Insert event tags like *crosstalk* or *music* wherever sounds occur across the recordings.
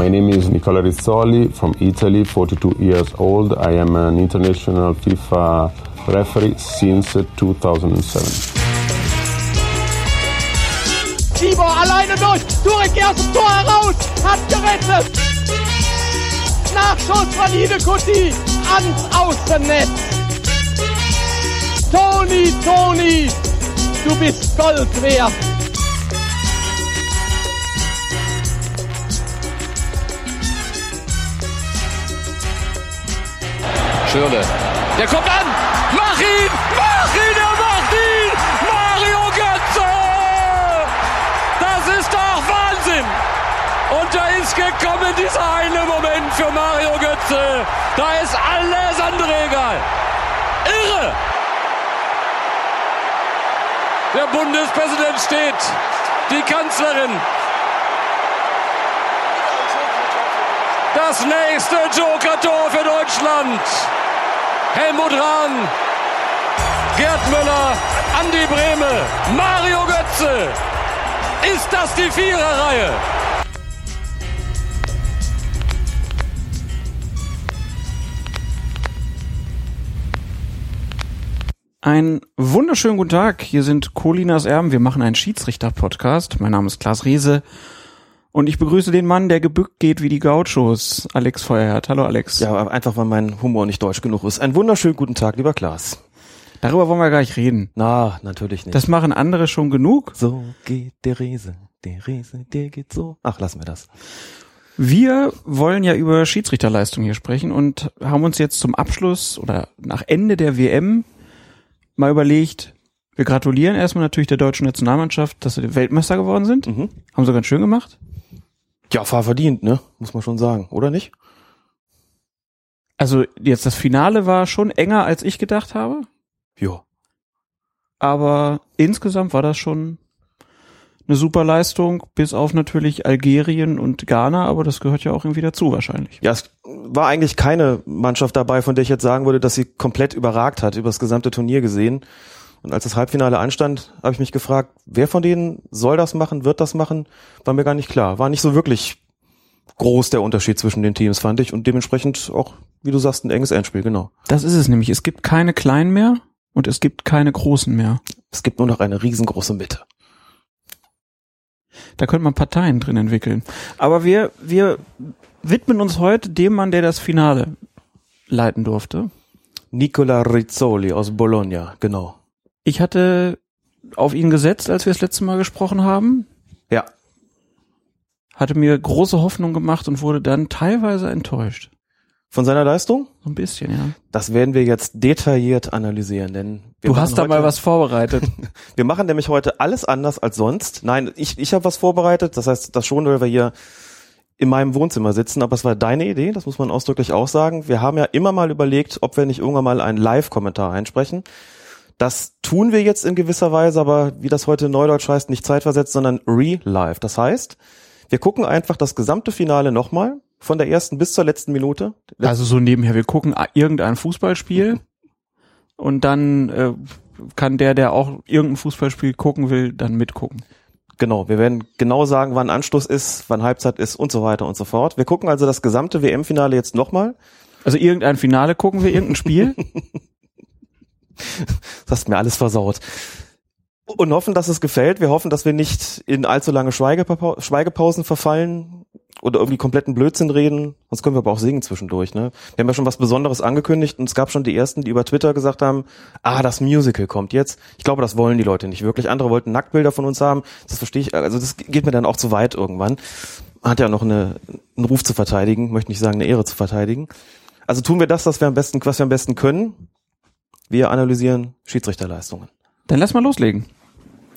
My name is Nicola Rizzoli from Italy, 42 years old. I am an international FIFA referee since 2007. Tibor alleine durch, Turek dem Tor heraus, hat gerettet. Nachschuss von Hidekuti ans Außennetz. Toni, Toni, du bist Gold wert. Schürle. Der kommt an. Mach ihn! Mach ihn! Er macht ihn! Mario Götze! Das ist doch Wahnsinn! Und da ist gekommen dieser eine Moment für Mario Götze. Da ist alles andere egal. Irre! Der Bundespräsident steht. Die Kanzlerin. Das nächste Joker-Tor für Deutschland. Helmut Rahn, Gerd Müller, Andi Brehme, Mario Götze. Ist das die Viererreihe? Einen wunderschönen guten Tag. Hier sind Colinas Erben. Wir machen einen Schiedsrichter-Podcast. Mein Name ist Klaas Riese. Und ich begrüße den Mann, der gebückt geht wie die Gauchos, Alex Feuerherd. Hallo Alex. Ja, einfach weil mein Humor nicht deutsch genug ist. Einen wunderschönen guten Tag, lieber Klaas. Darüber wollen wir gar nicht reden. Na, natürlich nicht. Das machen andere schon genug. so geht der Riese, der Riese, der geht so. Ach, lassen wir das. Wir wollen ja über Schiedsrichterleistung hier sprechen und haben uns jetzt zum Abschluss oder nach Ende der WM mal überlegt, wir gratulieren erstmal natürlich der deutschen Nationalmannschaft, dass sie Weltmeister geworden sind. Mhm. Haben sie ganz schön gemacht. Ja, fahr verdient, ne? Muss man schon sagen, oder nicht? Also jetzt das Finale war schon enger, als ich gedacht habe. Jo. aber insgesamt war das schon eine super Leistung, bis auf natürlich Algerien und Ghana, aber das gehört ja auch irgendwie dazu wahrscheinlich. Ja, es war eigentlich keine Mannschaft dabei, von der ich jetzt sagen würde, dass sie komplett überragt hat, über das gesamte Turnier gesehen. Und als das Halbfinale anstand, habe ich mich gefragt, wer von denen soll das machen, wird das machen, war mir gar nicht klar. War nicht so wirklich groß der Unterschied zwischen den Teams, fand ich. Und dementsprechend auch, wie du sagst, ein enges Endspiel, genau. Das ist es nämlich. Es gibt keine kleinen mehr und es gibt keine großen mehr. Es gibt nur noch eine riesengroße Mitte. Da könnte man Parteien drin entwickeln. Aber wir, wir widmen uns heute dem Mann, der das Finale leiten durfte. Nicola Rizzoli aus Bologna, genau. Ich hatte auf ihn gesetzt, als wir das letzte Mal gesprochen haben. Ja. Hatte mir große Hoffnung gemacht und wurde dann teilweise enttäuscht. Von seiner Leistung? So ein bisschen, ja. Das werden wir jetzt detailliert analysieren, denn wir Du hast da mal was vorbereitet. *laughs* Wir machen nämlich heute alles anders als sonst. Nein, ich, ich habe was vorbereitet. Das heißt, das schon, weil wir hier in meinem Wohnzimmer sitzen, aber es war deine Idee, das muss man ausdrücklich auch sagen. Wir haben ja immer mal überlegt, ob wir nicht irgendwann mal einen Live-Kommentar einsprechen. Das tun wir jetzt in gewisser Weise, aber wie das heute neudeutsch heißt, nicht zeitversetzt, sondern re-live. Das heißt, wir gucken einfach das gesamte Finale nochmal, von der ersten bis zur letzten Minute. Also so nebenher, wir gucken irgendein Fußballspiel und dann äh, kann der, der auch irgendein Fußballspiel gucken will, dann mitgucken. Genau, wir werden genau sagen, wann Anschluss ist, wann Halbzeit ist und so weiter und so fort. Wir gucken also das gesamte WM-Finale jetzt nochmal. Also irgendein Finale gucken wir, irgendein Spiel. *laughs* *laughs* Das hast mir alles versaut. Und hoffen, dass es gefällt. Wir hoffen, dass wir nicht in allzu lange Schweigepau Schweigepausen verfallen oder irgendwie kompletten Blödsinn reden. Sonst können wir aber auch singen zwischendurch. Ne? Wir haben ja schon was Besonderes angekündigt und es gab schon die ersten, die über Twitter gesagt haben, ah, das Musical kommt jetzt. Ich glaube, das wollen die Leute nicht wirklich. Andere wollten Nacktbilder von uns haben. Das verstehe ich. Also das geht mir dann auch zu weit irgendwann. Hat ja noch eine, einen Ruf zu verteidigen, möchte nicht sagen, eine Ehre zu verteidigen. Also tun wir das, was wir am besten, was wir am besten können. Wir analysieren Schiedsrichterleistungen. Dann lass mal loslegen.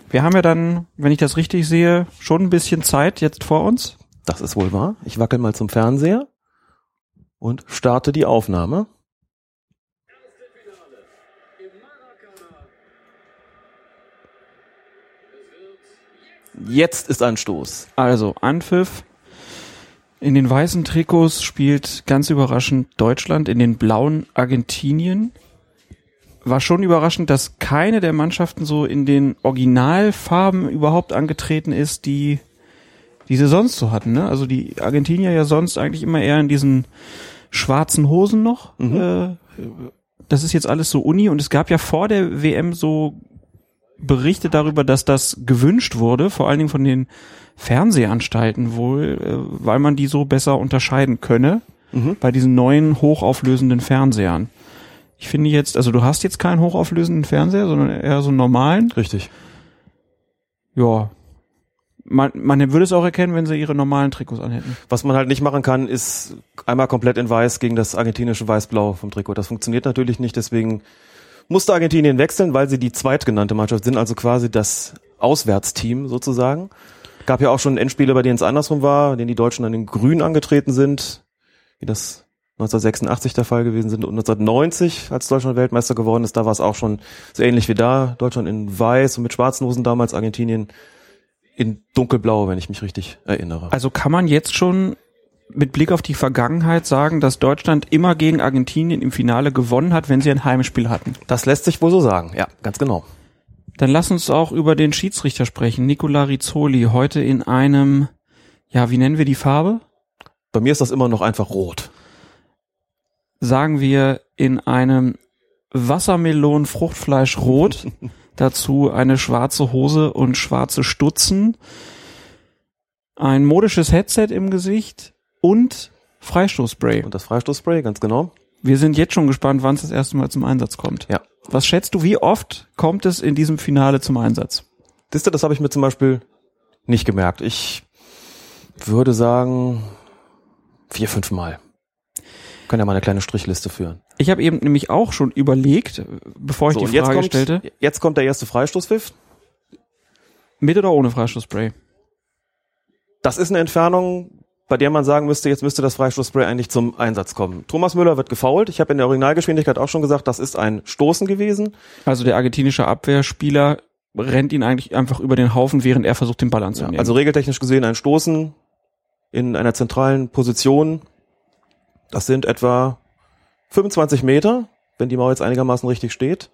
Wir haben ja dann, wenn ich das richtig sehe, schon ein bisschen Zeit jetzt vor uns. Das ist wohl wahr. Ich wackel mal zum Fernseher und starte die Aufnahme. Jetzt ist Anstoß. Also, Anpfiff. In den weißen Trikots spielt ganz überraschend Deutschland, in den blauen Argentinien. War schon überraschend, dass keine der Mannschaften so in den Originalfarben überhaupt angetreten ist, die die sie sonst so hatten. Ne? Also die Argentinier ja sonst eigentlich immer eher in diesen schwarzen Hosen noch. Mhm. Äh, das ist jetzt alles so Uni und es gab ja vor der WM so Berichte darüber, dass das gewünscht wurde, vor allen Dingen von den Fernsehanstalten wohl, äh, weil man die so besser unterscheiden könne Mhm. bei diesen neuen hochauflösenden Fernsehern. Ich finde jetzt, also du hast jetzt keinen hochauflösenden Fernseher, sondern eher so einen normalen. Richtig. Ja. Man, man würde es auch erkennen, wenn sie ihre normalen Trikots anhätten. Was man halt nicht machen kann, ist einmal komplett in weiß gegen das argentinische Weiß-Blau vom Trikot. Das funktioniert natürlich nicht, deswegen musste Argentinien wechseln, weil sie die zweitgenannte Mannschaft sind, also quasi das Auswärtsteam sozusagen. Gab ja auch schon Endspiele, bei denen es andersrum war, in denen die Deutschen dann in Grün angetreten sind, wie das 1986 der Fall gewesen sind und 1990, als Deutschland Weltmeister geworden ist, da war es auch schon so ähnlich wie da. Deutschland in Weiß und mit schwarzen Hosen damals, Argentinien in dunkelblau, wenn ich mich richtig erinnere. Also kann man jetzt schon mit Blick auf die Vergangenheit sagen, dass Deutschland immer gegen Argentinien im Finale gewonnen hat, wenn sie ein Heimspiel hatten. Das lässt sich wohl so sagen, ja, ganz genau. Dann lass uns auch über den Schiedsrichter sprechen. Nicola Rizzoli, heute in einem, ja, wie nennen wir die Farbe? Bei mir ist das immer noch einfach rot. Sagen wir in einem Wassermelonen-Fruchtfleisch rot. *laughs* Dazu eine schwarze Hose und schwarze Stutzen. Ein modisches Headset im Gesicht und Freistoßspray. Und das Freistoßspray, ganz genau. Wir sind jetzt schon gespannt, wann es das erste Mal zum Einsatz kommt. Ja. Was schätzt du, wie oft kommt es in diesem Finale zum Einsatz? Siehst du, das habe ich mir zum Beispiel nicht gemerkt. Ich würde sagen vier, fünf Mal. Können ja mal eine kleine Strichliste führen. Ich habe eben nämlich auch schon überlegt, bevor ich So, die und jetzt Frage kommt, stellte, jetzt kommt der erste Freistoßpfiff. mit oder ohne Freistoßspray? Das ist eine Entfernung, bei der man sagen müsste, jetzt müsste das Freistoßspray eigentlich zum Einsatz kommen. Thomas Müller wird gefoult. Ich habe in der Originalgeschwindigkeit auch schon gesagt, das ist ein Stoßen gewesen. Also der argentinische Abwehrspieler rennt ihn eigentlich einfach über den Haufen, während er versucht, den Ball Ja, anzunehmen. also regeltechnisch gesehen ein Stoßen in einer zentralen Position. Das sind etwa 25 Meter, wenn die Mauer jetzt einigermaßen richtig steht.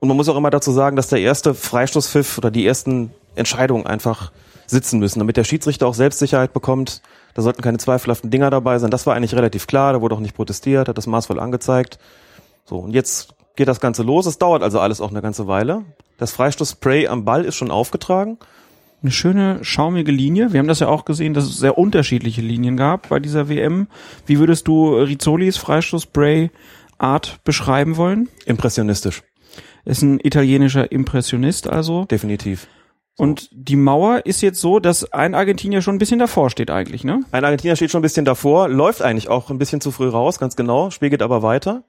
Und man muss auch immer dazu sagen, dass der erste Freistoßpfiff oder die ersten Entscheidungen einfach sitzen müssen, damit der Schiedsrichter auch Selbstsicherheit bekommt. Da sollten keine zweifelhaften Dinger dabei sein. Das war eigentlich relativ klar, da wurde auch nicht protestiert, hat das maßvoll angezeigt. So, und jetzt geht das Ganze los. Es dauert also alles auch eine ganze Weile. Das Freistoßspray am Ball ist schon aufgetragen. Eine schöne, schaumige Linie. Wir haben das ja auch gesehen, dass es sehr unterschiedliche Linien gab bei dieser WM. Wie würdest du Rizzolis Freistoßspray-Art beschreiben wollen? Impressionistisch, Ist ein italienischer Impressionist also. definitiv. Und die Mauer ist jetzt so, dass ein Argentinier schon ein bisschen davor steht eigentlich, ne? Ein Argentinier steht schon ein bisschen davor, läuft eigentlich auch ein bisschen zu früh raus, ganz genau, Spiel geht aber weiter.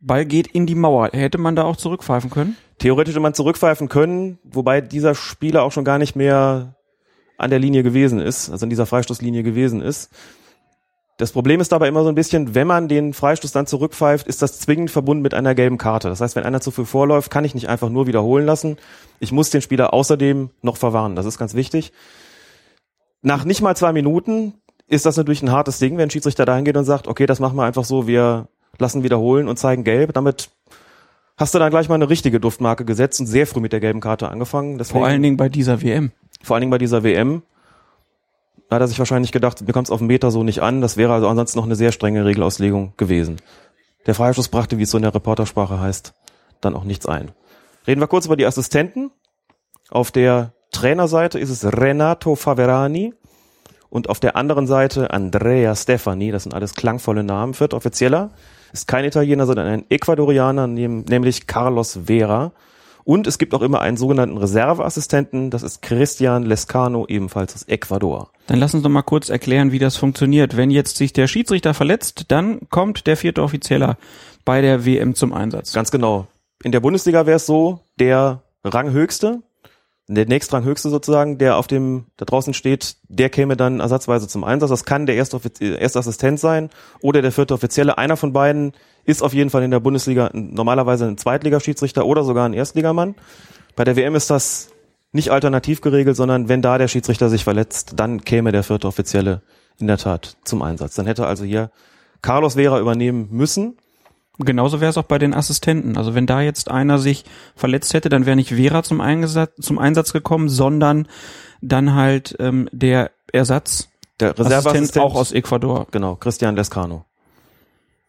Ball geht in die Mauer. Hätte man da auch zurückpfeifen können? Theoretisch hätte man zurückpfeifen können, wobei dieser Spieler auch schon gar nicht mehr an der Linie gewesen ist, also in dieser Freistoßlinie gewesen ist. Das Problem ist dabei immer so ein bisschen, wenn man den Freistoß dann zurückpfeift, ist das zwingend verbunden mit einer gelben Karte. Das heißt, wenn einer zu früh vorläuft, kann ich nicht einfach nur wiederholen lassen. Ich muss den Spieler außerdem noch verwarnen. Das ist ganz wichtig. Nach nicht mal zwei Minuten ist das natürlich ein hartes Ding, wenn ein Schiedsrichter dahin geht und sagt, okay, das machen wir einfach so, wir lassen wiederholen und zeigen gelb. Damit hast du dann gleich mal eine richtige Duftmarke gesetzt und sehr früh mit der gelben Karte angefangen. Deswegen, Vor allen Dingen bei dieser WM. vor allen Dingen bei dieser WM. Da hat er sich wahrscheinlich gedacht, mir kommt es auf den Meter so nicht an. Das wäre also ansonsten noch eine sehr strenge Regelauslegung gewesen. Der Freistoß brachte, wie es so in der Reportersprache heißt, dann auch nichts ein. Reden wir kurz über die Assistenten. Auf der Trainerseite ist es Renato Faverani und auf der anderen Seite Andrea Stefani. Das sind alles klangvolle Namen. Viert Offizieller ist kein Italiener, sondern ein Ecuadorianer, nämlich Carlos Vera. Und es gibt auch immer einen sogenannten Reserveassistenten, das ist Christian Lescano, ebenfalls aus Ecuador. Dann lass uns doch mal kurz erklären, wie das funktioniert. Wenn jetzt sich der Schiedsrichter verletzt, dann kommt der vierte Offizieller bei der WM zum Einsatz. Ganz genau. In der Bundesliga wäre es so, der Ranghöchste, der nächstranghöchste sozusagen, der auf dem, da draußen steht, der käme dann ersatzweise zum Einsatz. Das kann der erste, äh, erste Assistent sein oder der vierte Offizielle. Einer von beiden ist auf jeden Fall in der Bundesliga normalerweise ein Zweitligaschiedsrichter oder sogar ein Erstligamann. Bei der WM ist das nicht alternativ geregelt, sondern wenn da der Schiedsrichter sich verletzt, dann käme der vierte Offizielle in der Tat zum Einsatz. Dann hätte also hier Carlos Vera übernehmen müssen. Genauso wäre es auch bei den Assistenten. Also wenn da jetzt einer sich verletzt hätte, dann wäre nicht Vera zum Einsatz, zum Einsatz gekommen, sondern dann halt ähm, der Ersatz Der Assistent Reserveassistent auch aus Ecuador. Genau, Christian Lescano.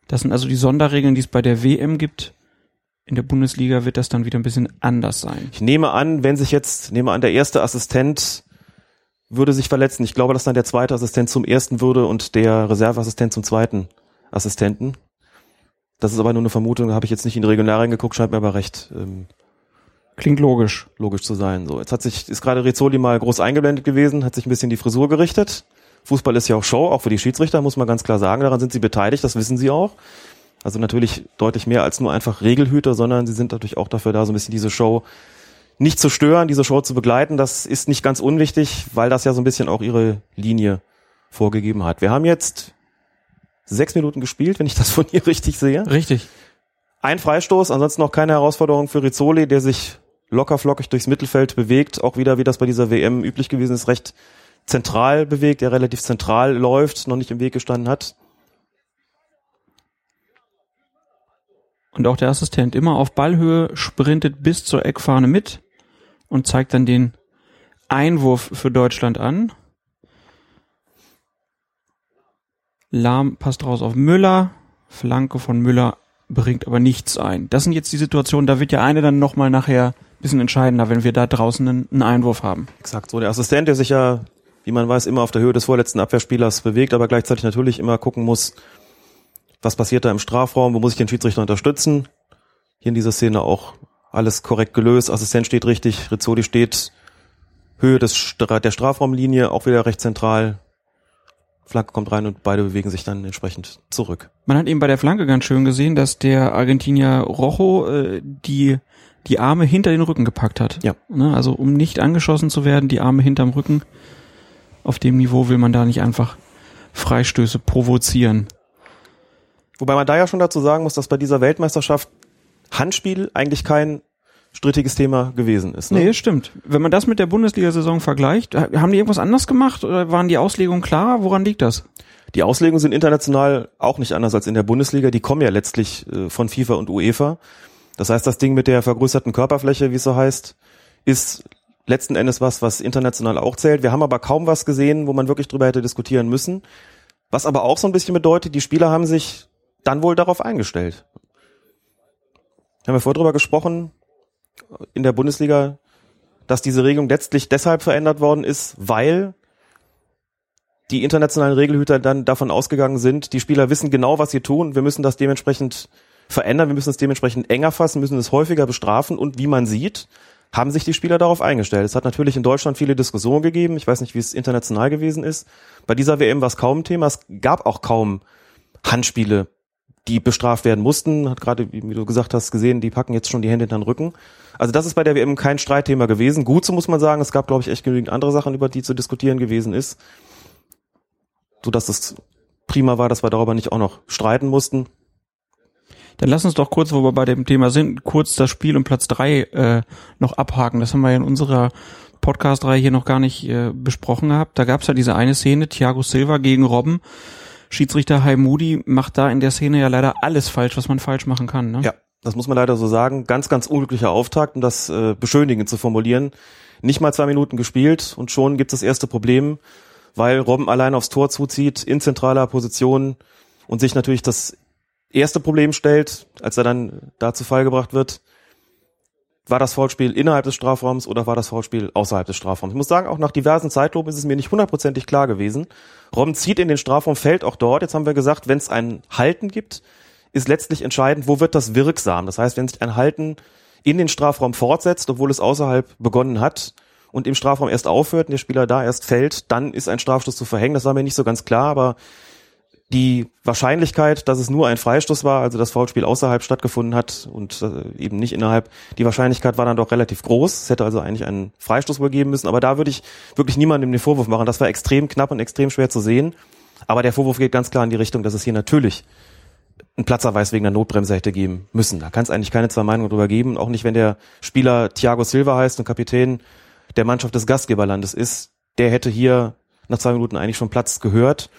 Das sind also die Sonderregeln, die es bei der WM gibt. In der Bundesliga wird das dann wieder ein bisschen anders sein. Ich nehme an, wenn sich jetzt, nehme an, der erste Assistent würde sich verletzen. Ich glaube, dass dann der zweite Assistent zum ersten würde und der Reserveassistent zum zweiten Assistenten. Das ist aber nur eine Vermutung, habe ich jetzt nicht in die Regularien geguckt, scheint mir aber recht ähm, Klingt logisch. logisch zu sein. So, jetzt hat sich, ist gerade Rizzoli mal groß eingeblendet gewesen, hat sich ein bisschen die Frisur gerichtet. Fußball ist ja auch Show, auch für die Schiedsrichter, muss man ganz klar sagen. Daran sind sie beteiligt, das wissen sie auch. Also natürlich deutlich mehr als nur einfach Regelhüter, sondern sie sind natürlich auch dafür da, so ein bisschen diese Show nicht zu stören, diese Show zu begleiten. Das ist nicht ganz unwichtig, weil das ja so ein bisschen auch ihre Linie vorgegeben hat. Wir haben jetzt sechs Minuten gespielt, wenn ich das von ihr *laughs* richtig sehe. Richtig. Ein Freistoß, ansonsten noch keine Herausforderung für Rizzoli, der sich locker flockig durchs Mittelfeld bewegt, auch wieder, wie das bei dieser WM üblich gewesen ist, recht zentral bewegt, der relativ zentral läuft, noch nicht im Weg gestanden hat. Und auch der Assistent immer auf Ballhöhe sprintet bis zur Eckfahne mit und zeigt dann den Einwurf für Deutschland an. Lahm passt raus auf Müller. Flanke von Müller bringt aber nichts ein. Das sind jetzt die Situationen, da wird ja eine dann nochmal nachher ein bisschen entscheidender, wenn wir da draußen einen, Einwurf haben. Exakt so. Der Assistent, der sich ja, wie man weiß, immer auf der Höhe des vorletzten Abwehrspielers bewegt, aber gleichzeitig natürlich immer gucken muss, was passiert da im Strafraum, wo muss ich den Schiedsrichter unterstützen. Hier in dieser Szene auch alles korrekt gelöst. Assistent steht richtig, Rizzoli steht Höhe des der Strafraumlinie, auch wieder recht zentral. Flanke kommt rein und beide bewegen sich dann entsprechend zurück. Man hat eben bei der Flanke ganz schön gesehen, dass der Argentinier Rojo äh, die die Arme hinter den Rücken gepackt hat. Ja. Ne, also um nicht angeschossen zu werden, die Arme hinterm Rücken. Auf dem Niveau will man da nicht einfach Freistöße provozieren. Wobei man da ja schon dazu sagen muss, dass bei dieser Weltmeisterschaft Handspiel eigentlich kein strittiges Thema gewesen ist. Ne? Nee, stimmt. Wenn man das mit der Bundesliga-Saison vergleicht, ha- haben die irgendwas anders gemacht oder waren die Auslegungen klar? Woran liegt das? Die Auslegungen sind international auch nicht anders als in der Bundesliga. Die kommen ja letztlich äh, von FIFA und UEFA. Das heißt, das Ding mit der vergrößerten Körperfläche, wie es so heißt, ist letzten Endes was, was international auch zählt. Wir haben aber kaum was gesehen, wo man wirklich drüber hätte diskutieren müssen. Was aber auch so ein bisschen bedeutet, die Spieler haben sich dann wohl darauf eingestellt. Haben wir vorher drüber gesprochen, in der Bundesliga, dass diese Regelung letztlich deshalb verändert worden ist, weil die internationalen Regelhüter dann davon ausgegangen sind, die Spieler wissen genau, was sie tun, wir müssen das dementsprechend verändern, wir müssen es dementsprechend enger fassen, müssen es häufiger bestrafen. Und wie man sieht, haben sich die Spieler darauf eingestellt. Es hat natürlich in Deutschland viele Diskussionen gegeben, ich weiß nicht, wie es international gewesen ist. Bei dieser WM war es kaum Thema, es gab auch kaum Handspiele, die bestraft werden mussten, hat gerade, wie du gesagt hast, gesehen, die packen jetzt schon die Hände in den Rücken. Also das ist bei der WM kein Streitthema gewesen. Gut, so muss man sagen, es gab, glaube ich, echt genügend andere Sachen, über die zu diskutieren gewesen ist so dass es prima war, dass wir darüber nicht auch noch streiten mussten. Dann lass uns doch kurz, wo wir bei dem Thema sind, kurz das Spiel um Platz drei äh, noch abhaken. Das haben wir in unserer Podcast-Reihe hier noch gar nicht äh, besprochen gehabt. Da gab es ja diese eine Szene, Thiago Silva gegen Robben. Schiedsrichter Haimudi macht da in der Szene ja leider alles falsch, was man falsch machen kann. Ne? Ja, das muss man leider so sagen. Ganz, ganz unglücklicher Auftakt, um das äh, beschönigend zu formulieren. Nicht mal zwei Minuten gespielt und schon gibt es das erste Problem, weil Robben allein aufs Tor zuzieht, in zentraler Position und sich natürlich das erste Problem stellt, als er dann da zu Fall gebracht wird. War das Foulspiel innerhalb des Strafraums oder war das Foulspiel außerhalb des Strafraums? Ich muss sagen, auch nach diversen Zeitlupen ist es mir nicht hundertprozentig klar gewesen. Robben zieht in den Strafraum, fällt auch dort. Jetzt haben wir gesagt, wenn es ein Halten gibt, ist letztlich entscheidend, wo wird das wirksam? Das heißt, wenn sich ein Halten in den Strafraum fortsetzt, obwohl es außerhalb begonnen hat und im Strafraum erst aufhört und der Spieler da erst fällt, dann ist ein Strafstoß zu verhängen. Das war mir nicht so ganz klar, aber die Wahrscheinlichkeit, dass es nur ein Freistoß war, also das Foulspiel außerhalb stattgefunden hat und äh, eben nicht innerhalb, die Wahrscheinlichkeit war dann doch relativ groß. Es hätte also eigentlich einen Freistoß wohl geben müssen, aber da würde ich wirklich niemandem den Vorwurf machen. Das war extrem knapp und extrem schwer zu sehen. Aber der Vorwurf geht ganz klar in die Richtung, dass es hier natürlich einen Platzerweis wegen der Notbremse hätte geben müssen. Da kann es eigentlich keine zwei Meinungen drüber geben. Auch nicht, wenn der Spieler Thiago Silva heißt und Kapitän der Mannschaft des Gastgeberlandes ist. Der hätte hier nach zwei Minuten eigentlich schon Platz gehört.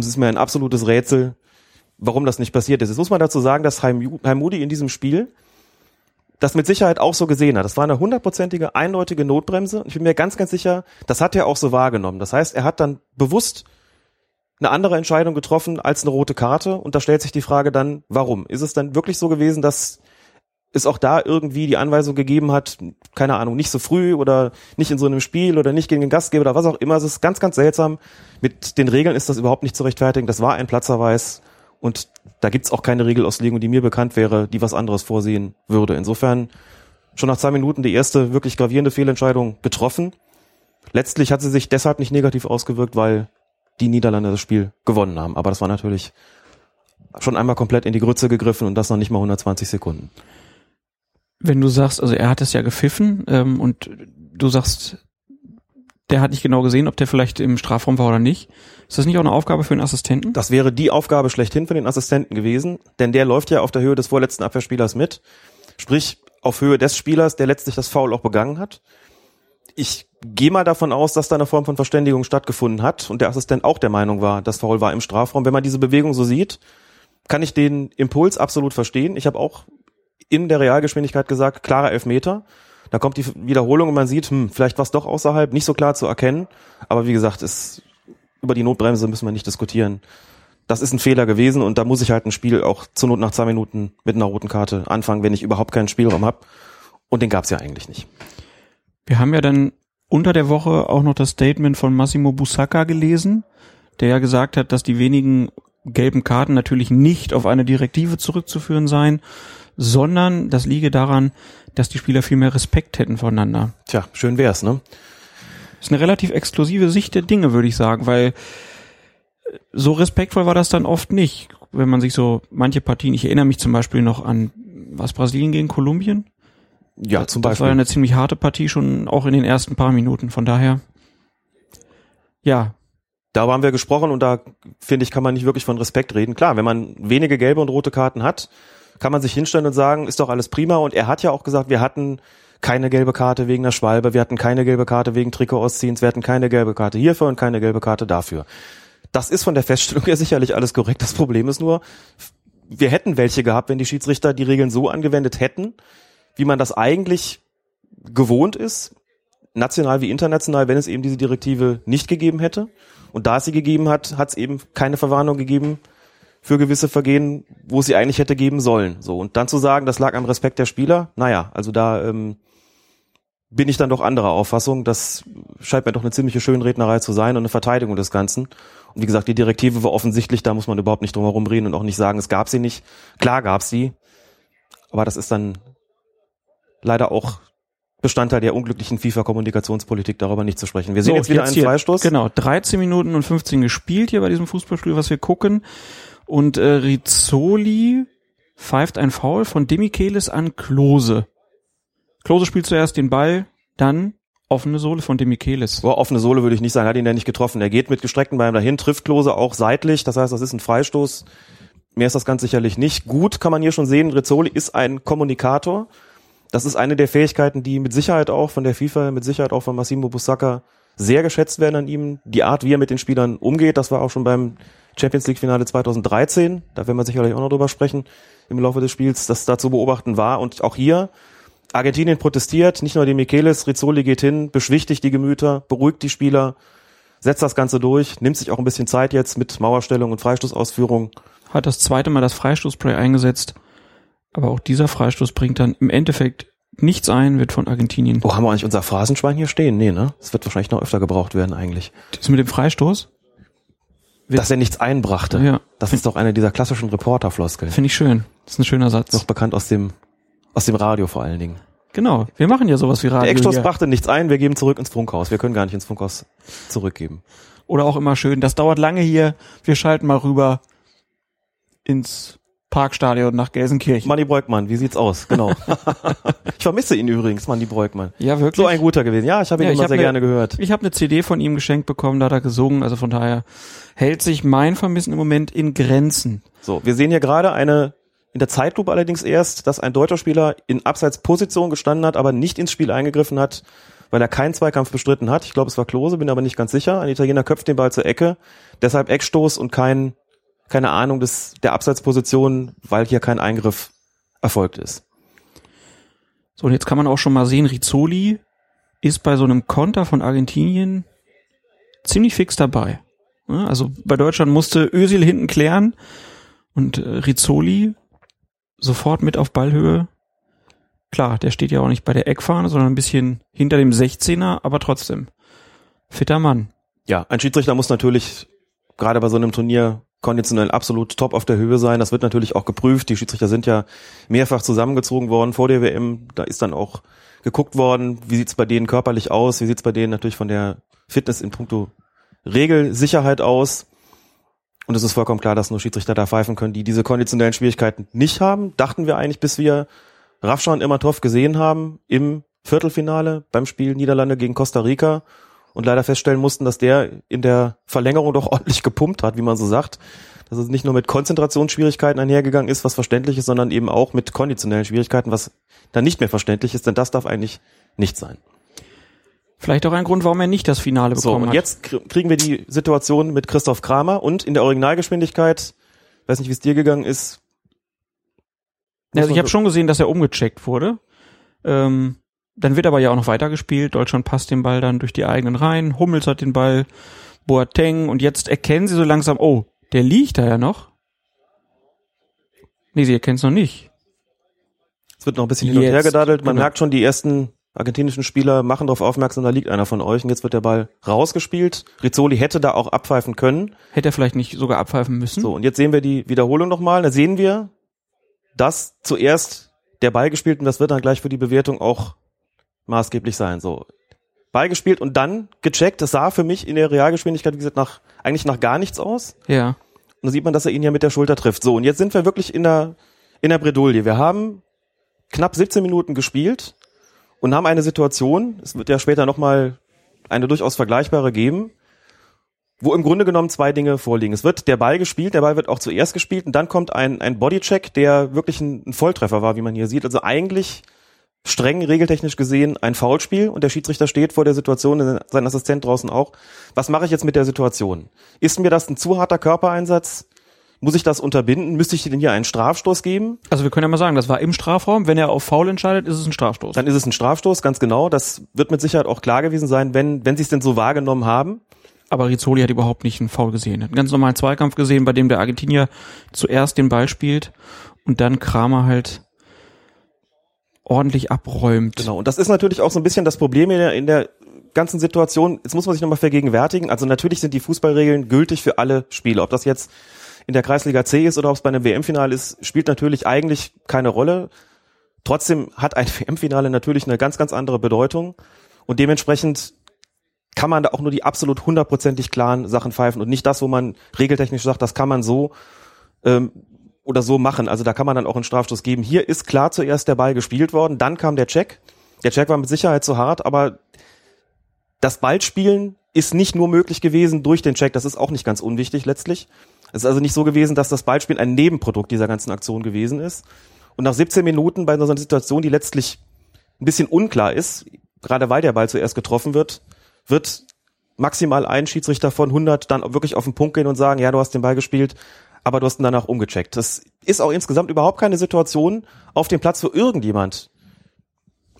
Und es ist mir ein absolutes Rätsel, warum das nicht passiert ist. Jetzt muss man dazu sagen, dass Heim, Heim Moody in diesem Spiel das mit Sicherheit auch so gesehen hat. Das war eine hundertprozentige, eindeutige Notbremse. Ich bin mir ganz, ganz sicher, das hat er auch so wahrgenommen. Das heißt, er hat dann bewusst eine andere Entscheidung getroffen als eine rote Karte. Und da stellt sich die Frage dann, warum? Ist es dann wirklich so gewesen, dass es auch da irgendwie die Anweisung gegeben hat, keine Ahnung, nicht so früh oder nicht in so einem Spiel oder nicht gegen den Gastgeber oder was auch immer. Es ist ganz, ganz seltsam. Mit den Regeln ist das überhaupt nicht zu rechtfertigen. Das war ein Platzerweis und da gibt's auch keine Regelauslegung, die mir bekannt wäre, die was anderes vorsehen würde. Insofern schon nach zwei Minuten die erste wirklich gravierende Fehlentscheidung getroffen. Letztlich hat sie sich deshalb nicht negativ ausgewirkt, weil die Niederlande das Spiel gewonnen haben. Aber das war natürlich schon einmal komplett in die Grütze gegriffen und das noch nicht mal 120 Sekunden. Wenn du sagst, also er hat es ja gepfiffen ähm, und du sagst, der hat nicht genau gesehen, ob der vielleicht im Strafraum war oder nicht. Ist das nicht auch eine Aufgabe für einen Assistenten? Das wäre die Aufgabe schlechthin für den Assistenten gewesen, denn der läuft ja auf der Höhe des vorletzten Abwehrspielers mit. Sprich, auf Höhe des Spielers, der letztlich das Foul auch begangen hat. Ich gehe mal davon aus, dass da eine Form von Verständigung stattgefunden hat und der Assistent auch der Meinung war, das Foul war im Strafraum. Wenn man diese Bewegung so sieht, kann ich den Impuls absolut verstehen. Ich habe auch in der Realgeschwindigkeit gesagt, klarer Elfmeter. Da kommt die Wiederholung und man sieht, hm, vielleicht war es doch außerhalb, nicht so klar zu erkennen. Aber wie gesagt, ist, über die Notbremse müssen wir nicht diskutieren. Das ist ein Fehler gewesen und da muss ich halt ein Spiel auch zur Not nach zwei Minuten mit einer roten Karte anfangen, wenn ich überhaupt keinen Spielraum habe. Und den gab es ja eigentlich nicht. Wir haben ja dann unter der Woche auch noch das Statement von Massimo Busacca gelesen, der ja gesagt hat, dass die wenigen gelben Karten natürlich nicht auf eine Direktive zurückzuführen seien, sondern das liege daran, dass die Spieler viel mehr Respekt hätten voneinander. Tja, schön wär's, ne? Das ist eine relativ exklusive Sicht der Dinge, würde ich sagen, weil so respektvoll war das dann oft nicht. Wenn man sich so manche Partien, ich erinnere mich zum Beispiel noch an was Brasilien gegen Kolumbien. Ja, zum Das Beispiel. war eine ziemlich harte Partie schon auch in den ersten paar Minuten. Von daher, ja, Darüber haben wir gesprochen und da finde ich, kann man nicht wirklich von Respekt reden. Klar, wenn man wenige gelbe und rote Karten hat, kann man sich hinstellen und sagen, ist doch alles prima. Und er hat ja auch gesagt, wir hatten keine gelbe Karte wegen der Schwalbe, wir hatten keine gelbe Karte wegen Trikot-Ausziehens, wir hatten keine gelbe Karte hierfür und keine gelbe Karte dafür. Das ist von der Feststellung her sicherlich alles korrekt. Das Problem ist nur, wir hätten welche gehabt, wenn die Schiedsrichter die Regeln so angewendet hätten, wie man das eigentlich gewohnt ist, national wie international, wenn es eben diese Direktive nicht gegeben hätte. Und da es sie gegeben hat, hat es eben keine Verwarnung gegeben für gewisse Vergehen, wo es sie eigentlich hätte geben sollen. So und dann zu sagen, das lag am Respekt der Spieler, naja, also da ähm, bin ich dann doch anderer Auffassung. Das scheint mir doch eine ziemliche Schönrednerei zu sein und eine Verteidigung des Ganzen. Und wie gesagt, die Direktive war offensichtlich, da muss man überhaupt nicht drum herum reden und auch nicht sagen, es gab sie nicht. Klar gab sie, aber das ist dann leider auch Bestandteil der unglücklichen FIFA-Kommunikationspolitik, darüber nicht zu sprechen. Wir sehen So, jetzt wieder einen hier, Freistoß. Genau, 13 Minuten und 15 gespielt hier bei diesem Fußballspiel, was wir gucken. Und äh, Rizzoli pfeift ein Foul von Demichelis an Klose. Klose spielt zuerst den Ball, dann offene Sohle von Demichelis. Boah, offene Sohle würde ich nicht sagen, hat ihn ja nicht getroffen. Er geht mit gestreckten Beinen dahin, trifft Klose auch seitlich, das heißt, das ist ein Freistoß. Mehr ist das ganz sicherlich nicht. Gut kann man hier schon sehen, Rizzoli ist ein Kommunikator. Das ist eine der Fähigkeiten, die mit Sicherheit auch von der FIFA, mit Sicherheit auch von Massimo Busacca sehr geschätzt werden an ihm. Die Art, wie er mit den Spielern umgeht, das war auch schon beim Champions League Finale 2013. Da werden wir sicherlich auch noch drüber sprechen im Laufe des Spiels, dass da zu beobachten war. Und auch hier, Argentinien protestiert, nicht nur die Michelis, Rizzoli geht hin, beschwichtigt die Gemüter, beruhigt die Spieler, setzt das Ganze durch, nimmt sich auch ein bisschen Zeit jetzt mit Mauerstellung und Freistoßausführung. Hat das zweite Mal das Freistoßspray eingesetzt. Aber auch dieser Freistoß bringt dann im Endeffekt nichts ein, wird von Argentinien. Oh, haben wir eigentlich unser Phrasenschwein hier stehen? Nee, ne? Das wird wahrscheinlich noch öfter gebraucht werden eigentlich. Das mit dem Freistoß? Dass er nichts einbrachte. Ja. Das ist doch eine dieser klassischen Reporterfloskeln. Finde ich schön. Das ist ein schöner Satz. Noch bekannt aus dem, aus dem Radio vor allen Dingen. Genau. Wir machen ja sowas wie Radio. Der Eckstoß brachte nichts ein, wir geben zurück ins Funkhaus. Wir können gar nicht ins Funkhaus zurückgeben. Oder auch immer schön. Das dauert lange hier. Wir schalten mal rüber ins Parkstadion nach Gelsenkirchen. Manni Breukmann, wie sieht's aus? Genau. *laughs* ich vermisse ihn übrigens, Manni Breukmann. ja, wirklich. So ein guter gewesen. Ja, ich habe ihn Ja, immer sehr ne- gerne gehört. Ich habe eine CD von ihm geschenkt bekommen, da hat er gesungen. Also von daher hält sich mein Vermissen im Moment in Grenzen. So, wir sehen hier gerade eine, in der Zeitlupe allerdings erst, dass ein deutscher Spieler in Abseitsposition gestanden hat, aber nicht ins Spiel eingegriffen hat, weil er keinen Zweikampf bestritten hat. Ich glaube, es war Klose, bin aber nicht ganz sicher. Ein Italiener köpft den Ball zur Ecke. Deshalb Eckstoß und kein, keine Ahnung des, der Abseitsposition, weil hier kein Eingriff erfolgt ist. So, und jetzt kann man auch schon mal sehen, Rizzoli ist bei so einem Konter von Argentinien ziemlich fix dabei. Also bei Deutschland musste Özil hinten klären und äh, Rizzoli sofort mit auf Ballhöhe. Klar, der steht ja auch nicht bei der Eckfahne, sondern ein bisschen hinter dem 16er, aber trotzdem. Fitter Mann. Ja, ein Schiedsrichter muss natürlich gerade bei so einem Turnier konditionell absolut top auf der Höhe sein. Das wird natürlich auch geprüft. Die Schiedsrichter sind ja mehrfach zusammengezogen worden vor der WM. Da ist dann auch geguckt worden, wie sieht's bei denen körperlich aus, wie sieht's bei denen natürlich von der Fitness in puncto Regelsicherheit aus. Und es ist vollkommen klar, dass nur Schiedsrichter da pfeifen können, die diese konditionellen Schwierigkeiten nicht haben. Dachten wir eigentlich, bis wir Rafschan und Immertov gesehen haben im Viertelfinale beim Spiel Niederlande gegen Costa Rica und leider feststellen mussten, dass der in der Verlängerung doch ordentlich gepumpt hat, wie man so sagt. Dass es nicht nur mit Konzentrationsschwierigkeiten einhergegangen ist, was verständlich ist, sondern eben auch mit konditionellen Schwierigkeiten, was dann nicht mehr verständlich ist, denn das darf eigentlich nicht sein. Vielleicht auch ein Grund, warum er nicht das Finale So, bekommen und hat. jetzt kr- kriegen wir die Situation mit Christoph Kramer und in der Originalgeschwindigkeit, weiß nicht, wie es dir gegangen ist. Also ich habe schon gesehen, dass er umgecheckt wurde. Ähm, dann wird aber ja auch noch weitergespielt. Deutschland passt den Ball dann durch die eigenen Reihen. Hummels hat den Ball, Boateng und jetzt erkennen sie so langsam, oh, der liegt da ja noch. Nee, sie erkennen es noch nicht. Es wird noch ein bisschen hin und Jetzt, her gedadelt. Man genau. merkt schon, die ersten argentinischen Spieler machen darauf aufmerksam, da liegt einer von euch und jetzt wird der Ball rausgespielt. Rizzoli hätte da auch abpfeifen können. Hätte er vielleicht nicht sogar abpfeifen müssen. So, und jetzt sehen wir die Wiederholung nochmal. Da sehen wir, dass zuerst der Ball gespielt und das wird dann gleich für die Bewertung auch maßgeblich sein. So, Ball gespielt und dann gecheckt. Das sah für mich in der Realgeschwindigkeit, wie gesagt, nach, eigentlich nach gar nichts aus. Ja. Und da sieht man, dass er ihn ja mit der Schulter trifft. So, und jetzt sind wir wirklich in der, in der Bredouille. Wir haben knapp 17 Minuten gespielt und haben eine Situation, es wird ja später nochmal eine durchaus vergleichbare geben, wo im Grunde genommen zwei Dinge vorliegen. Es wird der Ball gespielt, der Ball wird auch zuerst gespielt und dann kommt ein, ein Bodycheck, der wirklich ein, ein Volltreffer war, wie man hier sieht. Also eigentlich streng regeltechnisch gesehen ein Foulspiel und der Schiedsrichter steht vor der Situation, sein Assistent draußen auch. Was mache ich jetzt mit der Situation? Ist mir das ein zu harter Körpereinsatz? Muss ich das unterbinden? Müsste ich denn hier einen Strafstoß geben? Also wir können ja mal sagen, das war im Strafraum. Wenn er auf Foul entscheidet, ist es ein Strafstoß. Dann ist es ein Strafstoß, ganz genau. Das wird mit Sicherheit auch klar gewesen sein, wenn, wenn sie es denn so wahrgenommen haben. Aber Rizzoli hat überhaupt nicht einen Foul gesehen. Er hat einen ganz normalen Zweikampf gesehen, bei dem der Argentinier zuerst den Ball spielt und dann Kramer halt ordentlich abräumt. Genau. Und das ist natürlich auch so ein bisschen das Problem in der, in der ganzen Situation. Jetzt muss man sich nochmal vergegenwärtigen. Also natürlich sind die Fußballregeln gültig für alle Spiele. Ob das jetzt in der Kreisliga C ist oder ob es bei einem WM-Finale ist, spielt natürlich eigentlich keine Rolle. Trotzdem hat ein *laughs* WM-Finale natürlich eine ganz, ganz andere Bedeutung. Und dementsprechend kann man da auch nur die absolut hundertprozentig klaren Sachen pfeifen und nicht das, wo man regeltechnisch sagt, das kann man so ähm, oder so machen. Also da kann man dann auch einen Strafstoß geben. Hier ist klar zuerst der Ball gespielt worden, dann kam der Check. Der Check war mit Sicherheit zu hart, aber das Ballspielen ist nicht nur möglich gewesen durch den Check. Das ist auch nicht ganz unwichtig letztlich. Es ist also nicht so gewesen, dass das Ballspielen ein Nebenprodukt dieser ganzen Aktion gewesen ist. Und nach 17 Minuten bei so einer Situation, die letztlich ein bisschen unklar ist, gerade weil der Ball zuerst getroffen wird, wird maximal ein Schiedsrichter von 100 dann wirklich auf den Punkt gehen und sagen, ja, du hast den Ball gespielt, aber du hast ihn danach umgecheckt. Das ist auch insgesamt überhaupt keine Situation auf dem Platz, wo irgendjemand,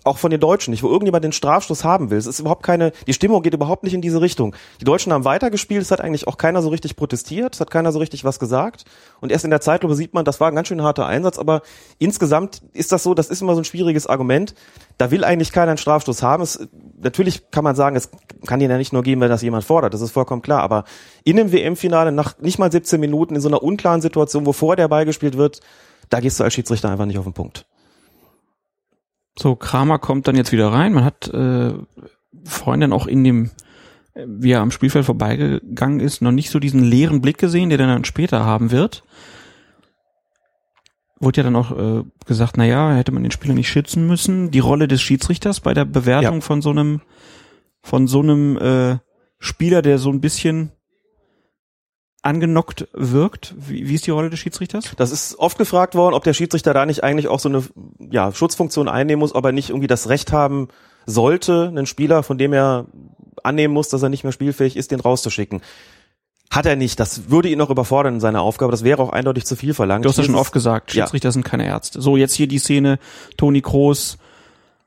auch von den Deutschen nicht, wo irgendjemand den Strafstoß haben will. Es ist überhaupt keine, die Stimmung geht überhaupt nicht in diese Richtung. Die Deutschen haben weitergespielt, es hat eigentlich auch keiner so richtig protestiert, es hat keiner so richtig was gesagt. Und erst in der Zeitlupe sieht man, das war ein ganz schön harter Einsatz, aber insgesamt ist das so, das ist immer so ein schwieriges Argument. Da will eigentlich keiner einen Strafstoß haben. Es, natürlich kann man sagen, es kann ihn ja nicht nur geben, wenn das jemand fordert, das ist vollkommen klar. Aber in einem WM-Finale nach nicht mal 17 Minuten in so einer unklaren Situation, wo vorher der Ball gespielt wird, da gehst du als Schiedsrichter einfach nicht auf den Punkt. So, Kramer kommt dann jetzt wieder rein. Man hat äh, vorhin dann auch in dem, wie er am Spielfeld vorbeigegangen ist, noch nicht so diesen leeren Blick gesehen, der dann später haben wird. Wurde ja dann auch äh, gesagt, na ja, hätte man den Spieler nicht schützen müssen. Die Rolle des Schiedsrichters bei der Bewertung Ja. von so einem, von so einem äh, Spieler, der so ein bisschen angenockt wirkt. Wie, wie ist die Rolle des Schiedsrichters? Das ist oft gefragt worden, ob der Schiedsrichter da nicht eigentlich auch so eine ja, Schutzfunktion einnehmen muss, ob er nicht irgendwie das Recht haben sollte, einen Spieler, von dem er annehmen muss, dass er nicht mehr spielfähig ist, den rauszuschicken. Hat er nicht. Das würde ihn noch überfordern in seiner Aufgabe. Das wäre auch eindeutig zu viel verlangt. Du hast ja schon oft gesagt, Ja. Schiedsrichter sind keine Ärzte. So, jetzt hier die Szene, Toni Kroos,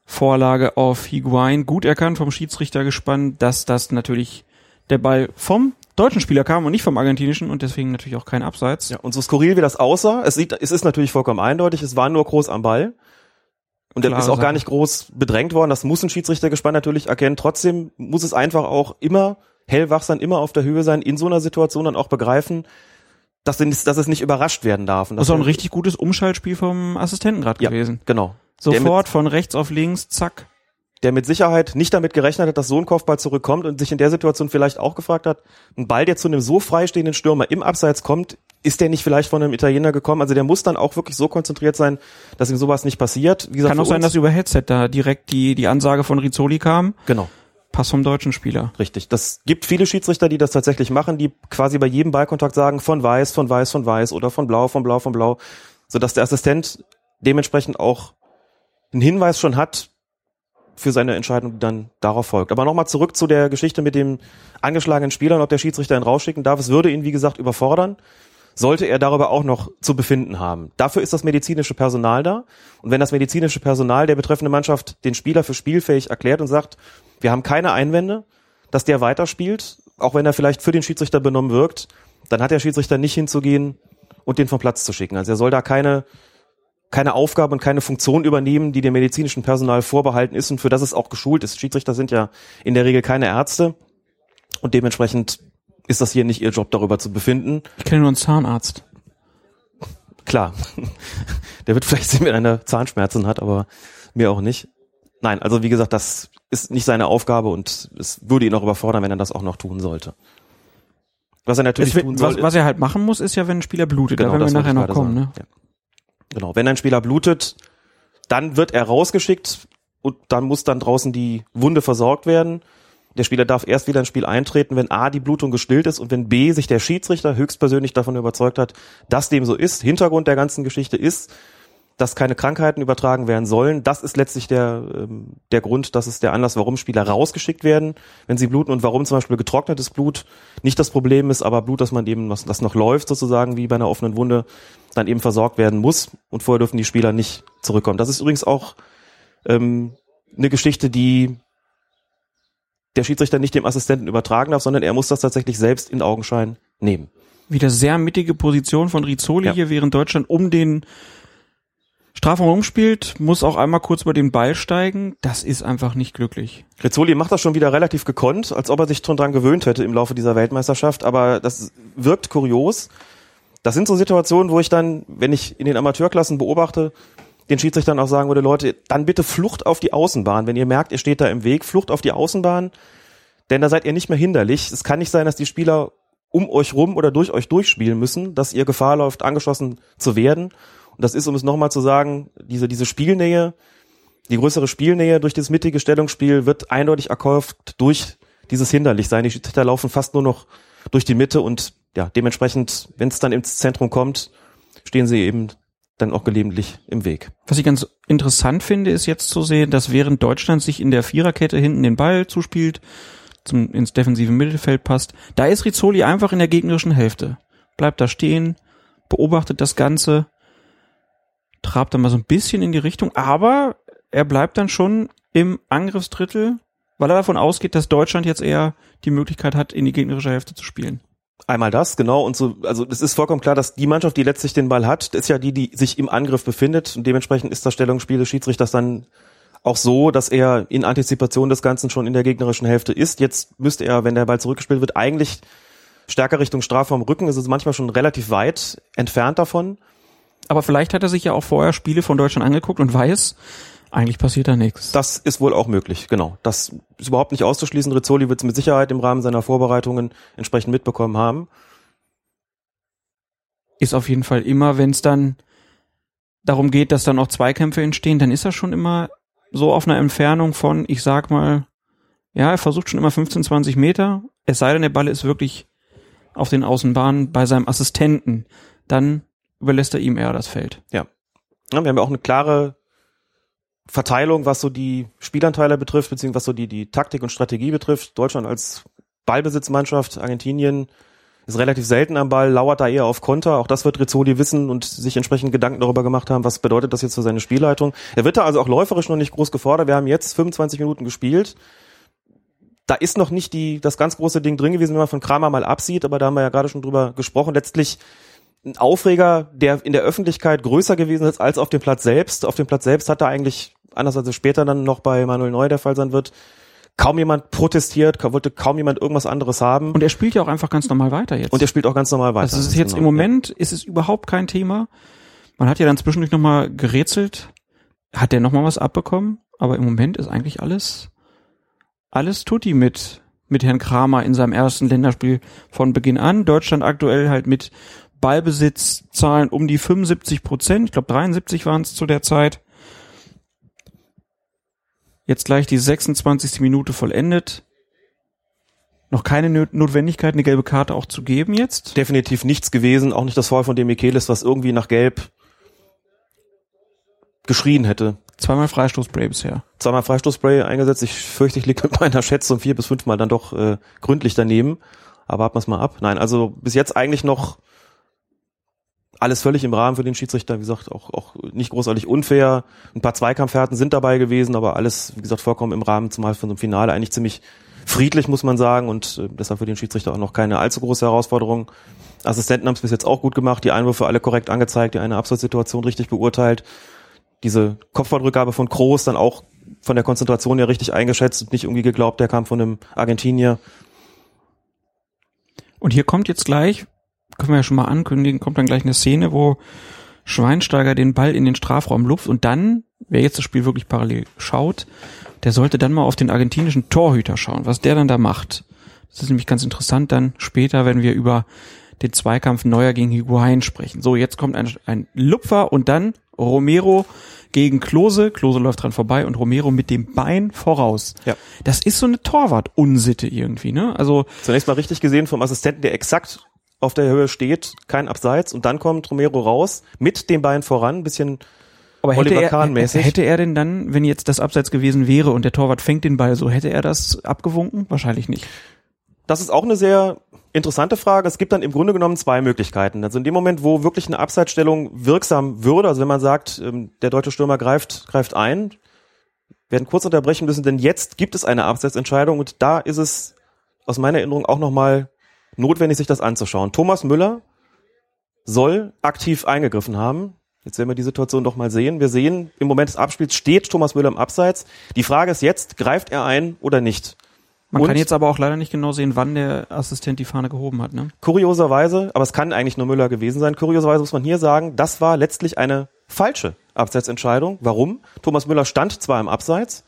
Vorlage auf Higuain, gut erkannt vom Schiedsrichter gespannt, dass das natürlich der Ball vom deutschen Spieler kam und nicht vom argentinischen und deswegen natürlich auch kein Abseits. Ja, und so skurril wie das aussah, es sieht, es ist natürlich vollkommen eindeutig, es war nur groß am Ball. Und Klare ist auch gar nicht groß bedrängt worden. Das muss ein Schiedsrichter gespannt natürlich erkennen. Trotzdem muss es einfach auch immer hellwach sein, immer auf der Höhe sein, in so einer Situation dann auch begreifen, dass, es- dass es nicht überrascht werden darf. Und Das ist auch ein richtig gutes Umschaltspiel vom Assistenten gerade ja, gewesen. Genau. Der Sofort von rechts auf links, zack. Der mit Sicherheit nicht damit gerechnet hat, dass so ein Kopfball zurückkommt und sich in der Situation vielleicht auch gefragt hat, ein Ball, der zu einem so freistehenden Stürmer im Abseits kommt, ist der nicht vielleicht von einem Italiener gekommen? Also der muss dann auch wirklich so konzentriert sein, dass ihm sowas nicht passiert. Wie gesagt, Kann auch sein, dass über Headset da direkt die, die Ansage von Rizzoli kam. Genau. Pass vom deutschen Spieler. Richtig. Das gibt viele Schiedsrichter, die das tatsächlich machen, die quasi bei jedem Ballkontakt sagen, von weiß, von weiß, von weiß oder von blau, von blau, von blau, sodass der Assistent dementsprechend auch einen Hinweis schon hat für seine Entscheidung, die dann darauf folgt. Aber nochmal zurück zu der Geschichte mit dem angeschlagenen Spieler und ob der Schiedsrichter ihn rausschicken darf. Es würde ihn, wie gesagt, überfordern, sollte er darüber auch noch zu befinden haben. Dafür ist das medizinische Personal da. Und wenn das medizinische Personal der betreffenden Mannschaft den Spieler für spielfähig erklärt und sagt, wir haben keine Einwände, dass der weiterspielt, auch wenn er vielleicht für den Schiedsrichter benommen wirkt, dann hat der Schiedsrichter nicht hinzugehen und den vom Platz zu schicken. Also er soll da keine, keine Aufgabe und keine Funktion übernehmen, die dem medizinischen Personal vorbehalten ist und für das es auch geschult ist. Schiedsrichter sind ja in der Regel keine Ärzte und dementsprechend ist das hier nicht ihr Job, darüber zu befinden. Ich kenne nur einen Zahnarzt. Klar, *laughs* der wird vielleicht sehen, wenn einer Zahnschmerzen hat, aber mir auch nicht. Nein, also wie gesagt, das ist nicht seine Aufgabe und es würde ihn auch überfordern, wenn er das auch noch tun sollte. Was er natürlich Es tun soll, was, was er halt machen muss, ist ja, wenn ein Spieler blutet. da werden wir Genau, nachher noch kommen. Ne? Ja. Genau, wenn ein Spieler blutet, dann wird er rausgeschickt und dann muss dann draußen die Wunde versorgt werden. Der Spieler darf erst wieder ins Spiel eintreten, wenn A, die Blutung gestillt ist und wenn B, sich der Schiedsrichter höchstpersönlich davon überzeugt hat, dass dem so ist. Hintergrund der ganzen Geschichte ist, dass keine Krankheiten übertragen werden sollen. Das ist letztlich der, ähm, der Grund, das ist der Anlass, warum Spieler rausgeschickt werden, wenn sie bluten und warum zum Beispiel getrocknetes Blut nicht das Problem ist, aber Blut, das man eben, was, das noch läuft sozusagen, wie bei einer offenen Wunde, dann eben versorgt werden muss und vorher dürfen die Spieler nicht zurückkommen. Das ist übrigens auch ähm, eine Geschichte, die der Schiedsrichter nicht dem Assistenten übertragen darf, sondern er muss das tatsächlich selbst in Augenschein nehmen. Wieder sehr mittige Position von Rizzoli Ja. hier, während Deutschland um den Strafraum rumspielt, muss auch einmal kurz über den Ball steigen. Das ist einfach nicht glücklich. Rizzoli macht das schon wieder relativ gekonnt, als ob er sich schon dran gewöhnt hätte im Laufe dieser Weltmeisterschaft, aber das wirkt kurios. Das sind so Situationen, wo ich dann, wenn ich in den Amateurklassen beobachte, den Schiedsrichtern auch sagen würde, Leute, dann bitte Flucht auf die Außenbahn. Wenn ihr merkt, ihr steht da im Weg, Flucht auf die Außenbahn, denn da seid ihr nicht mehr hinderlich. Es kann nicht sein, dass die Spieler um euch rum oder durch euch durchspielen müssen, dass ihr Gefahr läuft, angeschossen zu werden. Und das ist, um es nochmal zu sagen, diese, diese Spielnähe, die größere Spielnähe durch das mittige Stellungsspiel wird eindeutig erkauft durch dieses Hinderlichsein. Die Schiedsrichter laufen fast nur noch durch die Mitte und ja, dementsprechend, wenn es dann ins Zentrum kommt, stehen sie eben dann auch gelegentlich im Weg. Was ich ganz interessant finde, ist jetzt zu sehen, dass während Deutschland sich in der Viererkette hinten den Ball zuspielt, zum, ins defensive Mittelfeld passt, da ist Rizzoli einfach in der gegnerischen Hälfte. Bleibt da stehen, beobachtet das Ganze, trabt dann mal so ein bisschen in die Richtung, aber er bleibt dann schon im Angriffsdrittel, weil er davon ausgeht, dass Deutschland jetzt eher die Möglichkeit hat, in die gegnerische Hälfte zu spielen. Einmal das, genau, und so, also es ist vollkommen klar, dass die Mannschaft, die letztlich den Ball hat, ist ja die, die sich im Angriff befindet und dementsprechend ist das Stellungsspiel des Schiedsrichters dann auch so, dass er in Antizipation des Ganzen schon in der gegnerischen Hälfte ist. Jetzt müsste er, wenn der Ball zurückgespielt wird, eigentlich stärker Richtung Strafraum rücken. Es ist manchmal schon relativ weit entfernt davon. Aber vielleicht hat er sich ja auch vorher Spiele von Deutschland angeguckt und weiß, eigentlich passiert da nichts. Das ist wohl auch möglich, genau. Das ist überhaupt nicht auszuschließen. Rizzoli wird es mit Sicherheit im Rahmen seiner Vorbereitungen entsprechend mitbekommen haben. ist auf jeden Fall immer, wenn es dann darum geht, dass dann auch Zweikämpfe entstehen, dann ist er schon immer so auf einer Entfernung von, ich sag mal, ja, er versucht schon immer 15, 20 Meter, es sei denn, der Ball ist wirklich auf den Außenbahnen bei seinem Assistenten, dann überlässt er ihm eher das Feld. Ja, wir haben ja auch eine klare Verteilung, was so die Spielanteile betrifft, beziehungsweise was so die, die Taktik und Strategie betrifft. Deutschland als Ballbesitzmannschaft, Argentinien ist relativ selten am Ball, lauert da eher auf Konter. Auch das wird Rizzoli wissen und sich entsprechend Gedanken darüber gemacht haben, was bedeutet das jetzt für seine Spielleitung. Er wird da also auch läuferisch noch nicht groß gefordert. Wir haben jetzt 25 Minuten gespielt. Da ist noch nicht die, das ganz große Ding drin gewesen, wenn man von Kramer mal absieht, aber da haben wir ja gerade schon drüber gesprochen. Letztlich ein Aufreger, der in der Öffentlichkeit größer gewesen ist als auf dem Platz selbst. Auf dem Platz selbst hat er eigentlich, anders als es später dann noch bei Manuel Neuer der Fall sein wird, kaum jemand protestiert, wollte kaum jemand irgendwas anderes haben. Und er spielt ja auch einfach ganz normal weiter jetzt. Und er spielt auch ganz normal weiter. Also es ist jetzt genau. im Moment ist es überhaupt kein Thema. Man hat ja dann zwischendurch nochmal gerätselt. Hat der nochmal was abbekommen? Aber im Moment ist eigentlich alles, alles tutti mit, mit Herrn Kramer in seinem ersten Länderspiel von Beginn an. Deutschland aktuell halt mit Ballbesitzzahlen um die 75 Prozent. Ich glaube 73 waren es zu der Zeit. Jetzt gleich die 26. Minute vollendet. Noch keine Notwendigkeit, eine gelbe Karte auch zu geben jetzt? Definitiv nichts gewesen, auch nicht das Foul von dem Michelis, was irgendwie nach Gelb geschrien hätte. Zweimal Freistoßspray bisher. Zweimal Freistoßspray eingesetzt. Ich fürchte, ich liege mit meiner Schätzung vier bis fünfmal dann doch äh, gründlich daneben. Aber warten wir mal ab. Nein, also bis jetzt eigentlich noch alles völlig im Rahmen für den Schiedsrichter, wie gesagt, auch, auch nicht großartig unfair. Ein paar Zweikampfhärten sind dabei gewesen, aber alles, wie gesagt, vollkommen im Rahmen, zumal von so einem Finale eigentlich ziemlich friedlich, muss man sagen, und äh, deshalb für den Schiedsrichter auch noch keine allzu große Herausforderung. Assistenten haben es bis jetzt auch gut gemacht, die Einwürfe alle korrekt angezeigt, die eine Absatzsituation richtig beurteilt. Diese Kopfballrückgabe von Kroos dann auch von der Konzentration her richtig eingeschätzt und nicht irgendwie geglaubt, der kam von einem Argentinier. Und hier kommt jetzt gleich, können wir ja schon mal ankündigen, kommt dann gleich eine Szene, wo Schweinsteiger den Ball in den Strafraum lupft und dann, wer jetzt das Spiel wirklich parallel schaut, der sollte dann mal auf den argentinischen Torhüter schauen, was der dann da macht. Das ist nämlich ganz interessant dann später, wenn wir über den Zweikampf Neuer gegen Higuain sprechen. So, jetzt kommt ein, ein Lupfer und dann Romero gegen Klose. Klose läuft dran vorbei und Romero mit dem Bein voraus. Ja. Das ist so eine Torwart-Unsitte irgendwie, ne? Also. Zunächst mal richtig gesehen vom Assistenten, der exakt auf der Höhe steht, kein Abseits und dann kommt Romero raus mit dem Bein voran, ein bisschen aber hätte er, hätte er denn dann, wenn jetzt das Abseits gewesen wäre und der Torwart fängt den Ball so, hätte er das abgewunken? Wahrscheinlich nicht. Das ist auch eine sehr interessante Frage. Es gibt dann im Grunde genommen zwei Möglichkeiten. Also in dem Moment, wo wirklich eine Abseitsstellung wirksam würde, also wenn man sagt, ähm, der deutsche Stürmer greift, greift ein, werden kurz unterbrechen müssen, denn jetzt gibt es eine Abseitsentscheidung und da ist es aus meiner Erinnerung auch nochmal notwendig, sich das anzuschauen. Thomas Müller soll aktiv eingegriffen haben. Jetzt werden wir die Situation doch mal sehen. Wir sehen, im Moment des Abspiels steht Thomas Müller im Abseits. Die Frage ist jetzt, greift er ein oder nicht? Man Und- kann jetzt aber auch leider nicht genau sehen, wann der Assistent die Fahne gehoben hat, ne? Kurioserweise, aber es kann eigentlich nur Müller gewesen sein, kurioserweise muss man hier sagen, das war letztlich eine falsche Abseitsentscheidung. Warum? Thomas Müller stand zwar im Abseits,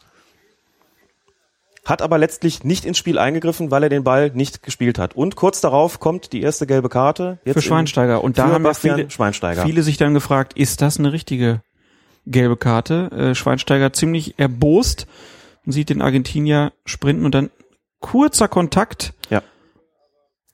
hat aber letztlich nicht ins Spiel eingegriffen, weil er den Ball nicht gespielt hat. Und kurz darauf kommt die erste gelbe Karte. Jetzt Für Schweinsteiger. Und da haben Bastian viele, Schweinsteiger. viele sich dann gefragt, ist das eine richtige gelbe Karte? Äh, Schweinsteiger ziemlich erbost und sieht den Argentinier sprinten und dann kurzer Kontakt. Ja.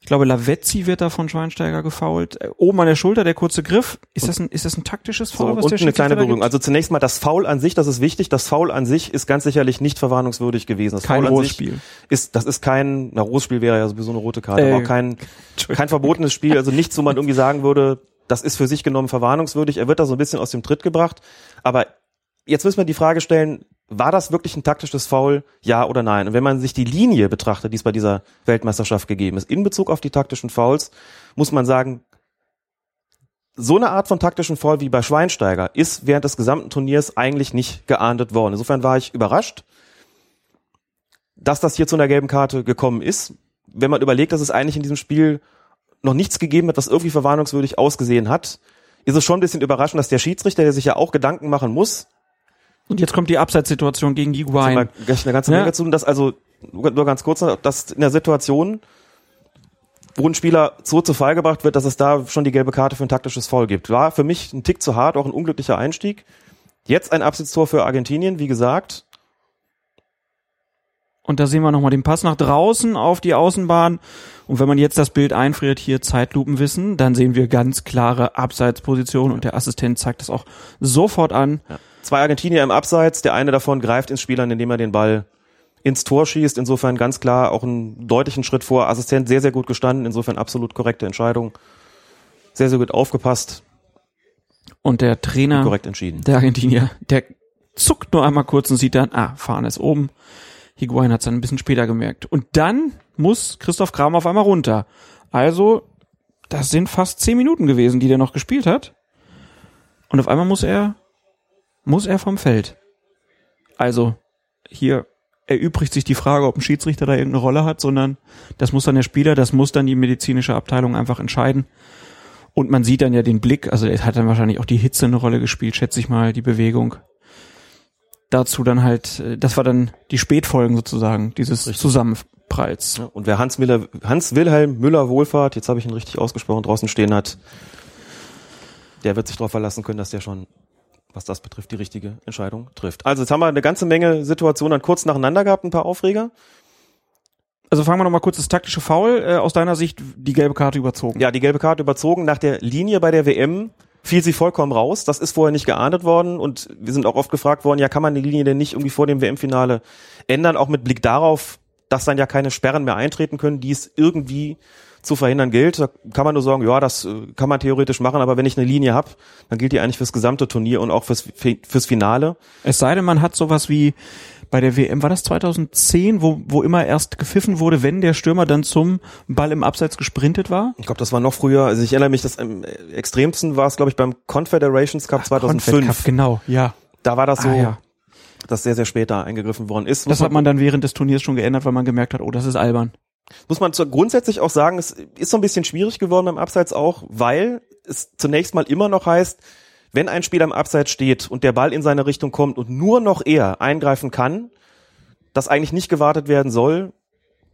Ich glaube, Lavezzi wird da von Schweinsteiger gefault. Äh, Oben an der Schulter der kurze Griff. Ist das ein, ist das ein taktisches So, Foul, was und der eine kleine Berührung. Also zunächst mal das Foul an sich, das ist wichtig. Das Foul an sich ist ganz sicherlich nicht verwarnungswürdig gewesen. Das Kein Foul an rohes sich Spiel. ist, das ist kein, na, rohes Spiel wäre ja sowieso eine rote Karte, Äh, aber auch kein, kein verbotenes Spiel. Also nichts, wo man irgendwie sagen würde, das ist für sich genommen verwarnungswürdig. Er wird da so ein bisschen aus dem Tritt gebracht. Aber jetzt müssen wir die Frage stellen, war das wirklich ein taktisches Foul? Ja oder nein? Und wenn man sich die Linie betrachtet, die es bei dieser Weltmeisterschaft gegeben ist, in Bezug auf die taktischen Fouls, muss man sagen, so eine Art von taktischen Foul wie bei Schweinsteiger ist während des gesamten Turniers eigentlich nicht geahndet worden. Insofern war ich überrascht, dass das hier zu einer gelben Karte gekommen ist. Wenn man überlegt, dass es eigentlich in diesem Spiel noch nichts gegeben hat, was irgendwie verwarnungswürdig ausgesehen hat, ist es schon ein bisschen überraschend, dass der Schiedsrichter, der sich ja auch Gedanken machen muss, Und jetzt kommt die Abseitssituation gegen sind Higuain. wir gleich eine ganze Ja. Menge zu, dass also, nur ganz kurz, dass in der Situation, wo ein Spieler so zu Fall gebracht wird, dass es da schon die gelbe Karte für ein taktisches Foul gibt. War für mich ein Tick zu hart, auch ein unglücklicher Einstieg. Jetzt ein Abseitstor für Argentinien, wie gesagt. Und da sehen wir nochmal den Pass nach draußen auf die Außenbahn. Und wenn man jetzt das Bild einfriert, hier Zeitlupenwissen, dann sehen wir ganz klare Abseitsposition und der Assistent zeigt das auch sofort an. Zwei Argentinier im Abseits, der eine davon greift ins Spiel an, indem er den Ball ins Tor schießt. Insofern ganz klar auch einen deutlichen Schritt vor. Assistent sehr, sehr gut gestanden. Insofern absolut korrekte Entscheidung. Sehr, sehr gut aufgepasst. Und der Trainer, Korrekt entschieden. der Argentinier, der zuckt nur einmal kurz und sieht dann, ah, Fahne ist oben. Higuain hat es dann ein bisschen später gemerkt. Und dann muss Christoph Kramer auf einmal runter. Also, das sind fast zehn Minuten gewesen, die der noch gespielt hat. Und auf einmal muss er, muss er vom Feld. Also, hier erübrigt sich die Frage, ob ein Schiedsrichter da irgendeine Rolle hat, sondern das muss dann der Spieler, das muss dann die medizinische Abteilung einfach entscheiden. Und man sieht dann ja den Blick, also es hat dann wahrscheinlich auch die Hitze eine Rolle gespielt, schätze ich mal, die Bewegung. Dazu dann halt, äh, das war dann die Spätfolgen sozusagen, dieses Zusammenpralls. Ja, Und wer Hans Miller, Hans Wilhelm Müller Wohlfahrt, jetzt habe ich ihn richtig ausgesprochen, draußen stehen hat, der wird sich darauf verlassen können, dass der schon, was das betrifft, die richtige Entscheidung trifft. Also jetzt haben wir eine ganze Menge Situationen dann kurz nacheinander gehabt, ein paar Aufreger. Also fangen wir nochmal kurz das taktische Foul, äh, aus deiner Sicht die gelbe Karte überzogen. Ja, die gelbe Karte überzogen. Nach der Linie bei der WM fiel sie vollkommen raus. Das ist vorher nicht geahndet worden und wir sind auch oft gefragt worden, ja, kann man die Linie denn nicht irgendwie vor dem WM-Finale ändern, auch mit Blick darauf, dass dann ja keine Sperren mehr eintreten können, die es irgendwie zu verhindern gilt. Da kann man nur sagen, ja, das äh, kann man theoretisch machen, aber wenn ich eine Linie habe, dann gilt die eigentlich fürs gesamte Turnier und auch fürs, fürs Finale. Es sei denn, man hat sowas wie bei der WM, war das 2010, wo, wo immer erst gepfiffen wurde, wenn der Stürmer dann zum Ball im Abseits gesprintet war? Ich glaube, das war noch früher. Also ich erinnere mich, das am extremsten war es, glaube ich, beim Confederations Cup 2005. Confed Cup, genau, ja. Da war das so, Ah, ja. dass sehr, sehr später eingegriffen worden ist. Das hat man dann während des Turniers schon geändert, weil man gemerkt hat, oh, das ist albern. Muss man zu, grundsätzlich auch sagen, es ist so ein bisschen schwierig geworden beim Abseits auch, weil es zunächst mal immer noch heißt, wenn ein Spieler im Abseits steht und der Ball in seine Richtung kommt und nur noch er eingreifen kann, dass eigentlich nicht gewartet werden soll,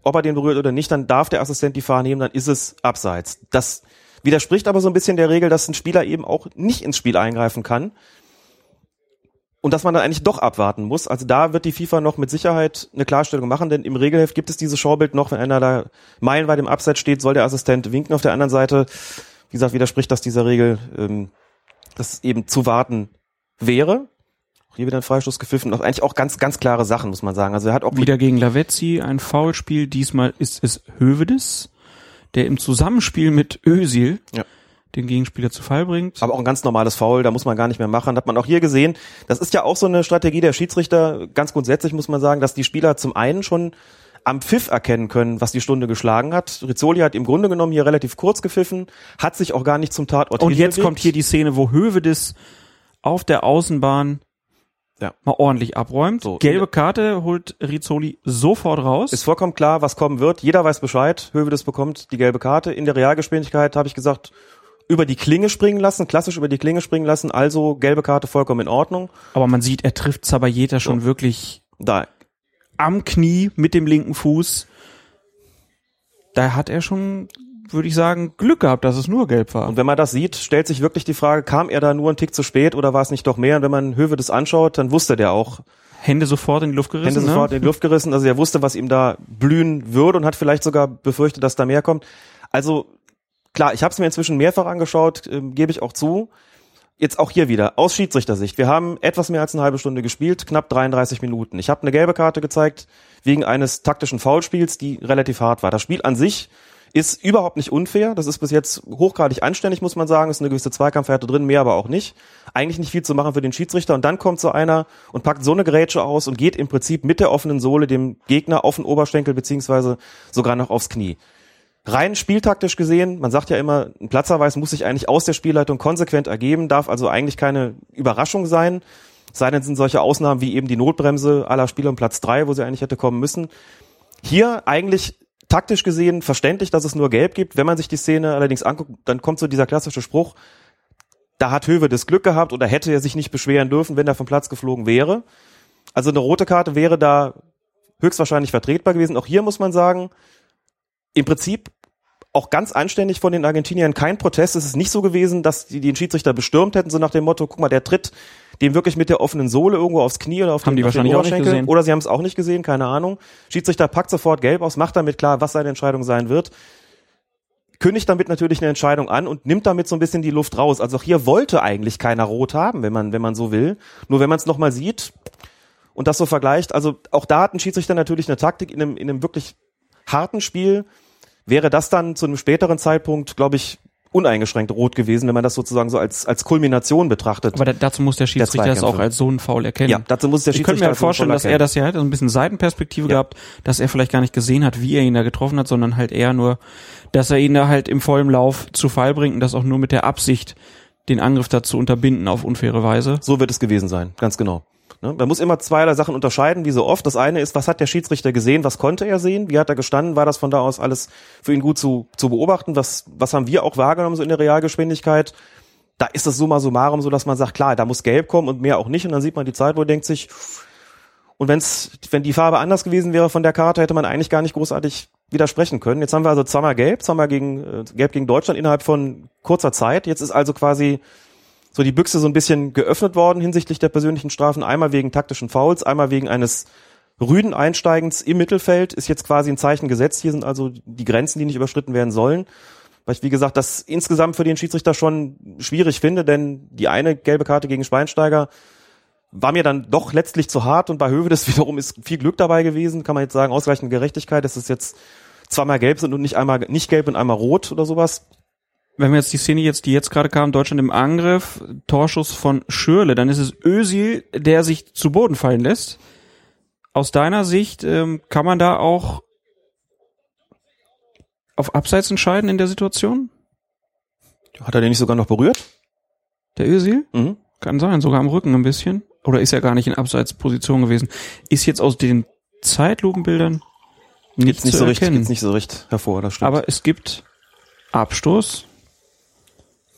ob er den berührt oder nicht, dann darf der Assistent die Fahne nehmen, dann ist es Abseits. Das widerspricht aber so ein bisschen der Regel, dass ein Spieler eben auch nicht ins Spiel eingreifen kann. Und dass man dann eigentlich doch abwarten muss. Also da wird die FIFA noch mit Sicherheit eine Klarstellung machen, denn im Regelheft gibt es dieses Schaubild noch, wenn einer da meilenweit im Abseits steht, soll der Assistent winken. Auf der anderen Seite, wie gesagt, widerspricht das dieser Regel, ähm, dass eben zu warten wäre. Auch hier wieder ein Freistoß gepfiffen. Auch eigentlich auch ganz, ganz klare Sachen, muss man sagen. Also er hat auch Wieder gegen Lavezzi ein Foulspiel. Diesmal ist es Hövedes, der im Zusammenspiel mit Özil Ja. Den Gegenspieler zu Fall bringt. Aber auch ein ganz normales Foul, da muss man gar nicht mehr machen. Hat man auch hier gesehen. Das ist ja auch so eine Strategie der Schiedsrichter. Ganz grundsätzlich muss man sagen, dass die Spieler zum einen schon am Pfiff erkennen können, was die Stunde geschlagen hat. Rizzoli hat im Grunde genommen hier relativ kurz gepfiffen, hat sich auch gar nicht zum Tatort Und jetzt hinbewegt. kommt hier die Szene, wo Hövedes auf der Außenbahn Ja. mal ordentlich abräumt. So. Gelbe Karte holt Rizzoli sofort raus. Ist vollkommen klar, was kommen wird. Jeder weiß Bescheid. Hövedes bekommt die gelbe Karte. In der Realgeschwindigkeit habe ich gesagt, über die Klinge springen lassen, klassisch über die Klinge springen lassen. Also gelbe Karte vollkommen in Ordnung. Aber man sieht, er trifft Zabayeta schon wirklich Da am Knie mit dem linken Fuß. Da hat er schon, würde ich sagen, Glück gehabt, dass es nur gelb war. Und wenn man das sieht, stellt sich wirklich die Frage, kam er da nur einen Tick zu spät oder war es nicht doch mehr? Und wenn man Höwe das anschaut, dann wusste der auch, Hände sofort in die Luft gerissen. Hände sofort ne? in die Luft gerissen. Also er wusste, was ihm da blühen würde und hat vielleicht sogar befürchtet, dass da mehr kommt. Also klar, ich habe es mir inzwischen mehrfach angeschaut, ähm, gebe ich auch zu. Jetzt auch hier wieder, aus Schiedsrichtersicht. Wir haben etwas mehr als eine halbe Stunde gespielt, knapp 33 Minuten. Ich habe eine gelbe Karte gezeigt wegen eines taktischen Foulspiels, die relativ hart war. Das Spiel an sich ist überhaupt nicht unfair. Das ist bis jetzt hochgradig anständig, muss man sagen. Ist eine gewisse Zweikampfhärte drin, mehr aber auch nicht. Eigentlich nicht viel zu machen für den Schiedsrichter. Und dann kommt so einer und packt so eine Grätsche aus und geht im Prinzip mit der offenen Sohle dem Gegner auf den Oberschenkel beziehungsweise sogar noch aufs Knie. Rein spieltaktisch gesehen, man sagt ja immer, ein Platzerweis muss sich eigentlich aus der Spielleitung konsequent ergeben, darf also eigentlich keine Überraschung sein. Sei denn, sind solche Ausnahmen wie eben die Notbremse aller Spieler um Platz drei, wo sie eigentlich hätte kommen müssen. Hier eigentlich taktisch gesehen verständlich, dass es nur gelb gibt. Wenn man sich die Szene allerdings anguckt, dann kommt so dieser klassische Spruch, da hat Höwe das Glück gehabt oder hätte er sich nicht beschweren dürfen, wenn er vom Platz geflogen wäre. Also eine rote Karte wäre da höchstwahrscheinlich vertretbar gewesen. Auch hier muss man sagen, im Prinzip auch ganz anständig von den Argentiniern kein Protest. Es ist nicht so gewesen, dass die den Schiedsrichter bestürmt hätten, so nach dem Motto, guck mal, der tritt dem wirklich mit der offenen Sohle irgendwo aufs Knie oder auf Haben den, die auf den wahrscheinlich auch nicht gesehen. Oder sie haben es auch nicht gesehen, keine Ahnung. Schiedsrichter packt sofort gelb aus, macht damit klar, was seine Entscheidung sein wird. Kündigt damit natürlich eine Entscheidung an und nimmt damit so ein bisschen die Luft raus. Also auch hier wollte eigentlich keiner rot haben, wenn man, wenn man so will. Nur wenn man es nochmal sieht, und das so vergleicht, also auch da hat ein Schiedsrichter natürlich eine Taktik in einem, in einem wirklich harten Spiel, wäre das dann zu einem späteren Zeitpunkt, glaube ich, uneingeschränkt rot gewesen, wenn man das sozusagen so als, als Kulmination betrachtet. Aber da, dazu muss der Schiedsrichter Der das auch als so einen Foul erkennen. Ja, dazu muss der Ich könnte mir Schiedsrichter halt vorstellen, dass er das ja hat, so ein bisschen Seitenperspektive Ja. gehabt, dass er vielleicht gar nicht gesehen hat, wie er ihn da getroffen hat, sondern halt eher nur, dass er ihn da halt im vollen Lauf zu Fall bringt und das auch nur mit der Absicht, den Angriff da zu unterbinden auf unfaire Weise. So wird es gewesen sein, ganz genau. Ne? Man muss immer zweierlei Sachen unterscheiden, wie so oft. Das eine ist, was hat der Schiedsrichter gesehen, was konnte er sehen, wie hat er gestanden, war das von da aus alles für ihn gut zu, zu beobachten, was, was haben wir auch wahrgenommen so in der Realgeschwindigkeit. Da ist es summa summarum so, dass man sagt, klar, da muss gelb kommen und mehr auch nicht und dann sieht man die Zeit, wo er denkt sich, und wenn's, wenn die Farbe anders gewesen wäre von der Karte, hätte man eigentlich gar nicht großartig widersprechen können. Jetzt haben wir also zweimal gelb, zweimal gegen, äh, gelb gegen Deutschland innerhalb von kurzer Zeit. Jetzt ist also quasi so die Büchse so ein bisschen geöffnet worden hinsichtlich der persönlichen Strafen. Einmal wegen taktischen Fouls, einmal wegen eines rüden Einsteigens im Mittelfeld ist jetzt quasi ein Zeichen gesetzt. Hier sind also die Grenzen, die nicht überschritten werden sollen. Weil ich, wie gesagt, das insgesamt für den Schiedsrichter schon schwierig finde, denn die eine gelbe Karte gegen Schweinsteiger war mir dann doch letztlich zu hart und bei Hövedes *laughs* wiederum ist viel Glück dabei gewesen, kann man jetzt sagen, ausreichende Gerechtigkeit, dass es jetzt zweimal gelb sind und nicht einmal nicht gelb und einmal rot oder sowas. Wenn wir jetzt die Szene jetzt, die jetzt gerade kam, Deutschland im Angriff, Torschuss von Schürle, dann ist es Özil, der sich zu Boden fallen lässt. Aus deiner Sicht ähm, kann man da auch auf Abseits entscheiden in der Situation? Hat er den nicht sogar noch berührt? Der Özil? Mhm. Kann sein, sogar am Rücken ein bisschen. Oder ist er gar nicht in Abseitsposition gewesen? Ist jetzt aus den Zeitlupenbildern nicht, nicht zu so richtig, erkennen. gibt's nicht so richtig hervor, das stimmt. Aber es gibt Abstoß.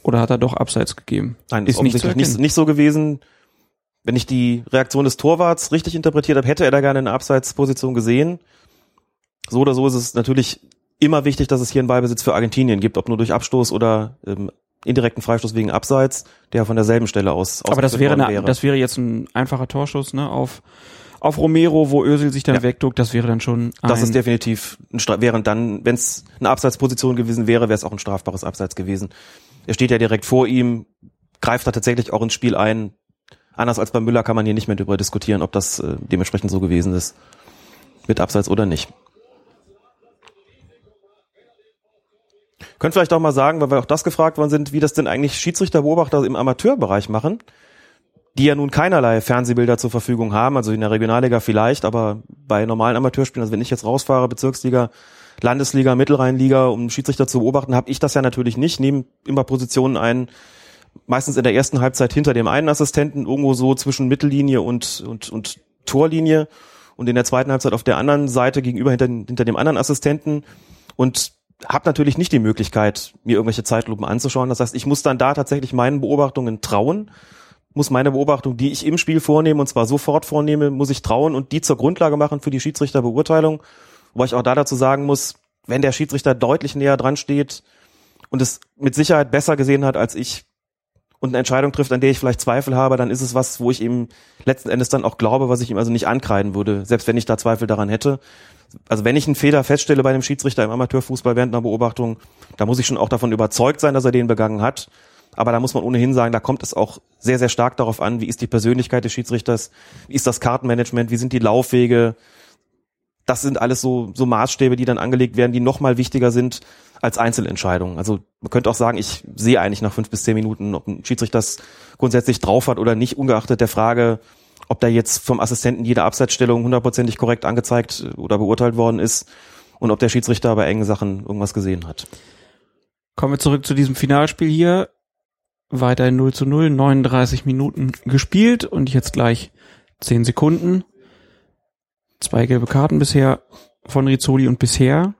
Oder hat er doch Abseits gegeben? Nein, ist ist nicht nicht, nicht so gewesen. Wenn ich die Reaktion des Torwarts richtig interpretiert habe, hätte er da gerne eine Abseitsposition gesehen. So oder so ist es natürlich immer wichtig, dass es hier einen Ballbesitz für Argentinien gibt, ob nur durch Abstoß oder ähm, indirekten Freistoß wegen Abseits, der von derselben Stelle aus Aber das wäre, eine, das wäre jetzt ein einfacher Torschuss, ne, auf, auf Romero, wo Özil sich dann Ja. wegduckt. Das wäre dann schon ein, Das ist definitiv ein Stra während dann, wenn es eine Abseitsposition gewesen wäre, wäre es auch ein strafbares Abseits gewesen. Er steht ja direkt vor ihm, greift da tatsächlich auch ins Spiel ein. Anders als bei Müller kann man hier nicht mehr darüber diskutieren, ob das äh, dementsprechend so gewesen ist. Mit Abseits oder nicht. Könnt vielleicht auch mal sagen, weil wir auch das gefragt worden sind, wie das denn eigentlich Schiedsrichterbeobachter im Amateurbereich machen, die ja nun keinerlei Fernsehbilder zur Verfügung haben, also in der Regionalliga vielleicht, aber bei normalen Amateurspielen, also wenn ich jetzt rausfahre, Bezirksliga, Landesliga, Mittelrheinliga, um Schiedsrichter zu beobachten, habe ich das ja natürlich nicht, nehme immer Positionen ein, meistens in der ersten Halbzeit hinter dem einen Assistenten, irgendwo so zwischen Mittellinie und, und, und Torlinie und in der zweiten Halbzeit auf der anderen Seite gegenüber hinter, hinter dem anderen Assistenten und habe natürlich nicht die Möglichkeit, mir irgendwelche Zeitlupen anzuschauen. Das heißt, ich muss dann da tatsächlich meinen Beobachtungen trauen, muss meine Beobachtung, die ich im Spiel vornehme, und zwar sofort vornehme, muss ich trauen und die zur Grundlage machen für die Schiedsrichterbeurteilung. Wobei ich auch da dazu sagen muss, wenn der Schiedsrichter deutlich näher dran steht und es mit Sicherheit besser gesehen hat als ich und eine Entscheidung trifft, an der ich vielleicht Zweifel habe, dann ist es was, wo ich ihm letzten Endes dann auch glaube, was ich ihm also nicht ankreiden würde, selbst wenn ich da Zweifel daran hätte. Also wenn ich einen Fehler feststelle bei einem Schiedsrichter im Amateurfußball während einer Beobachtung, da muss ich schon auch davon überzeugt sein, dass er den begangen hat. Aber da muss man ohnehin sagen, da kommt es auch sehr, sehr stark darauf an, wie ist die Persönlichkeit des Schiedsrichters, wie ist das Kartenmanagement, wie sind die Laufwege. Das sind alles so, so Maßstäbe, die dann angelegt werden, die nochmal wichtiger sind als Einzelentscheidungen. Also man könnte auch sagen, ich sehe eigentlich nach fünf bis zehn Minuten, ob ein Schiedsrichter das grundsätzlich drauf hat oder nicht, ungeachtet der Frage, ob da jetzt vom Assistenten jede Abseitsstellung hundertprozentig korrekt angezeigt oder beurteilt worden ist und ob der Schiedsrichter bei engen Sachen irgendwas gesehen hat. Kommen wir zurück zu diesem Finalspiel hier. Weiterhin 0 zu 0, 39 Minuten gespielt und jetzt gleich 10 Sekunden. Zwei gelbe Karten bisher von Rizzoli und bisher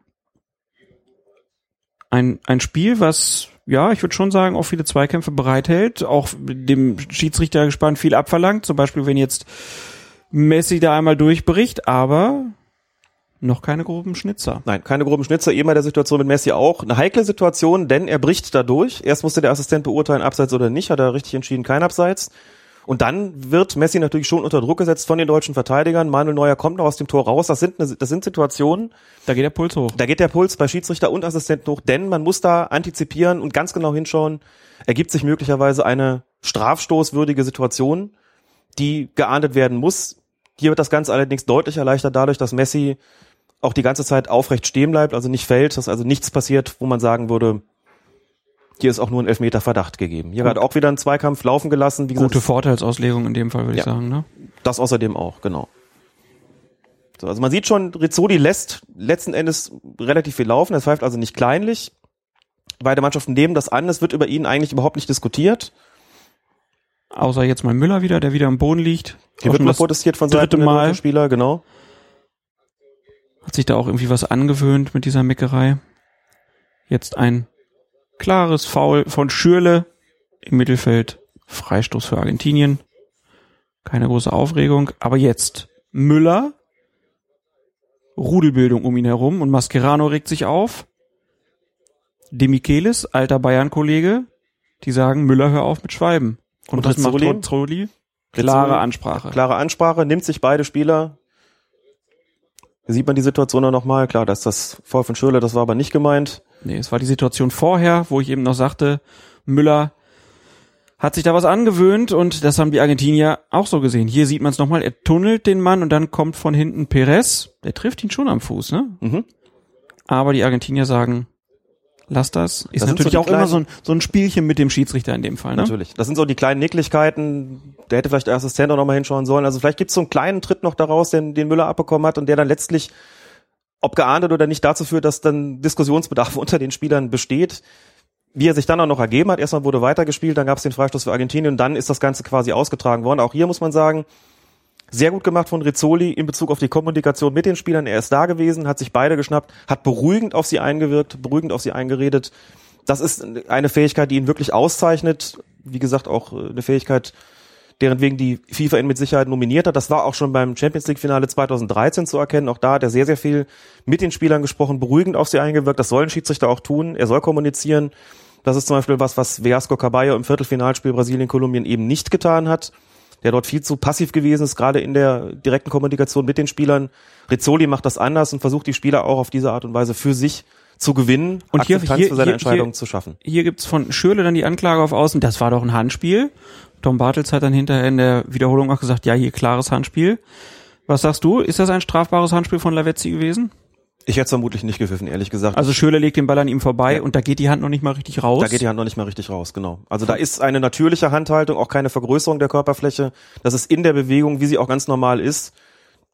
ein, ein Spiel, was, ja, ich würde schon sagen, auch viele Zweikämpfe bereithält, auch dem Schiedsrichter gespannt viel abverlangt, zum Beispiel wenn jetzt Messi da einmal durchbricht, aber noch keine groben Schnitzer. Nein, keine groben Schnitzer, eben bei der Situation mit Messi auch. Eine heikle Situation, denn er bricht da durch. Erst musste der Assistent beurteilen, abseits oder nicht, hat er richtig entschieden, kein Abseits. Und dann wird Messi natürlich schon unter Druck gesetzt von den deutschen Verteidigern. Manuel Neuer kommt noch aus dem Tor raus. Das sind, das sind Situationen, Da geht der Puls hoch. da geht der Puls bei Schiedsrichter und Assistenten hoch, denn man muss da antizipieren und ganz genau hinschauen, ergibt sich möglicherweise eine strafstoßwürdige Situation, die geahndet werden muss, Hier wird das Ganze allerdings deutlich erleichtert dadurch, dass Messi auch die ganze Zeit aufrecht stehen bleibt, also nicht fällt, dass also nichts passiert, wo man sagen würde, hier ist auch nur ein Elfmeter Verdacht gegeben. Hier hat auch wieder einen Zweikampf laufen gelassen. Wie gesagt, Gute Vorteilsauslegung in dem Fall, würde ich Ja. sagen. Ne? Das außerdem auch, genau. So, also man sieht schon, Rizzoli lässt letzten Endes relativ viel laufen. Er pfeift also nicht kleinlich. Beide Mannschaften nehmen das an. Es wird über ihn eigentlich überhaupt nicht diskutiert. Außer jetzt mal Müller wieder, der wieder am Boden liegt. Hier wird mal protestiert von Seiten Mal. deutschen Spieler, genau. Hat sich da auch irgendwie was angewöhnt mit dieser Meckerei. Jetzt ein klares Foul von Schürle im Mittelfeld. Freistoß für Argentinien. Keine große Aufregung. Aber jetzt Müller. Rudelbildung um ihn herum und Mascherano regt sich auf. De Michelis, alter Bayern-Kollege, die sagen, Müller, hör auf mit Schwalben. Und, Und macht Rizzoli? Rizzoli? Klare Rizzoli- Ansprache. Klare Ansprache, nimmt sich beide Spieler. Hier sieht man die Situation dann nochmal. Klar, da ist das Foul von Schürle, das war aber nicht gemeint. Nee, es war die Situation vorher, wo ich eben noch sagte, Müller hat sich da was angewöhnt und das haben die Argentinier auch so gesehen. Hier sieht man es nochmal, er tunnelt den Mann und dann kommt von hinten Perez, der trifft ihn schon am Fuß, ne? Mhm. Aber die Argentinier sagen, lass das. Ist Das so natürlich die auch immer so ein, so ein Spielchen mit dem Schiedsrichter in dem Fall, ne? Natürlich. Das sind so die kleinen Nicklichkeiten. Der hätte vielleicht der Assistent auch nochmal hinschauen sollen. Also vielleicht gibt es so einen kleinen Tritt noch daraus, den, den Müller abbekommen hat und der dann letztlich, ob geahndet oder nicht, dazu führt, dass dann Diskussionsbedarf *laughs* unter den Spielern besteht. Wie er sich dann auch noch ergeben hat. Erstmal wurde weitergespielt, dann gab es den Freistoß für Argentinien und dann ist das Ganze quasi ausgetragen worden. Auch hier muss man sagen, sehr gut gemacht von Rizzoli in Bezug auf die Kommunikation mit den Spielern. Er ist da gewesen, hat sich beide geschnappt, hat beruhigend auf sie eingewirkt, beruhigend auf sie eingeredet. Das ist eine Fähigkeit, die ihn wirklich auszeichnet. Wie gesagt, auch äh, eine Fähigkeit, deren wegen die FIFA ihn mit Sicherheit nominiert hat. Das war auch schon beim Champions League Finale 2013 zu erkennen. Auch da hat er sehr, sehr viel mit den Spielern gesprochen, beruhigend auf sie eingewirkt. Das sollen Schiedsrichter auch tun. Er soll kommunizieren. Das ist zum Beispiel was, was Velasco Caballo im Viertelfinalspiel Brasilien-Kolumbien eben nicht getan hat. Der dort viel zu passiv gewesen ist, gerade in der direkten Kommunikation mit den Spielern. Rizzoli macht das anders und versucht die Spieler auch auf diese Art und Weise für sich zu gewinnen Und hier- Akzeptanz hier- für seine hier- Entscheidung hier- zu schaffen. Hier gibt's von Schürle dann die Anklage auf Außen, das war doch ein Handspiel. Tom Bartels hat dann hinterher in der Wiederholung auch gesagt, ja, hier klares Handspiel. Was sagst du? Ist das ein strafbares Handspiel von Lavezzi gewesen? Ich hätte es vermutlich nicht gepfiffen, ehrlich gesagt. Also Schürle legt den Ball an ihm vorbei Ja. und da geht die Hand noch nicht mal richtig raus. Da geht die Hand noch nicht mal richtig raus, genau. Also da ist eine natürliche Handhaltung, auch keine Vergrößerung der Körperfläche. Das ist in der Bewegung, wie sie auch ganz normal ist.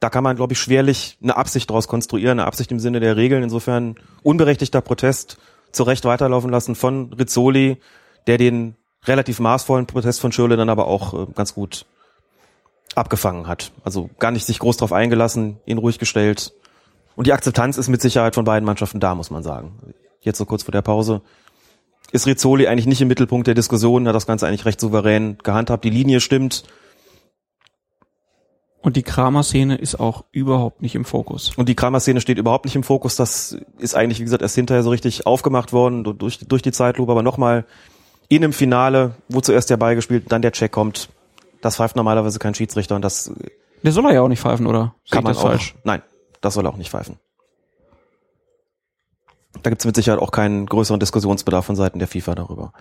Da kann man, glaube ich, schwerlich eine Absicht daraus konstruieren, eine Absicht im Sinne der Regeln. Insofern unberechtigter Protest zu Recht weiterlaufen lassen von Rizzoli, der den relativ maßvollen Protest von Schürle dann aber auch äh, ganz gut abgefangen hat. Also gar nicht sich groß drauf eingelassen, ihn ruhig gestellt. Und die Akzeptanz ist mit Sicherheit von beiden Mannschaften da, muss man sagen. Jetzt so kurz vor der Pause ist Rizzoli eigentlich nicht im Mittelpunkt der Diskussion, hat das Ganze eigentlich recht souverän gehandhabt. Die Linie stimmt Und die Kramer-Szene ist auch überhaupt nicht im Fokus. und die Kramer-Szene steht überhaupt nicht im Fokus. Das ist eigentlich, wie gesagt, erst hinterher so richtig aufgemacht worden du- durch, durch die Zeitlupe, aber nochmal in einem Finale, wo zuerst der Ball gespielt, dann der Check kommt. Das pfeift normalerweise kein Schiedsrichter und das Der soll er ja auch nicht pfeifen, oder? Kann man auch. falsch? Nein, das soll er auch nicht pfeifen. Da gibt es mit Sicherheit auch keinen größeren Diskussionsbedarf von Seiten der FIFA darüber.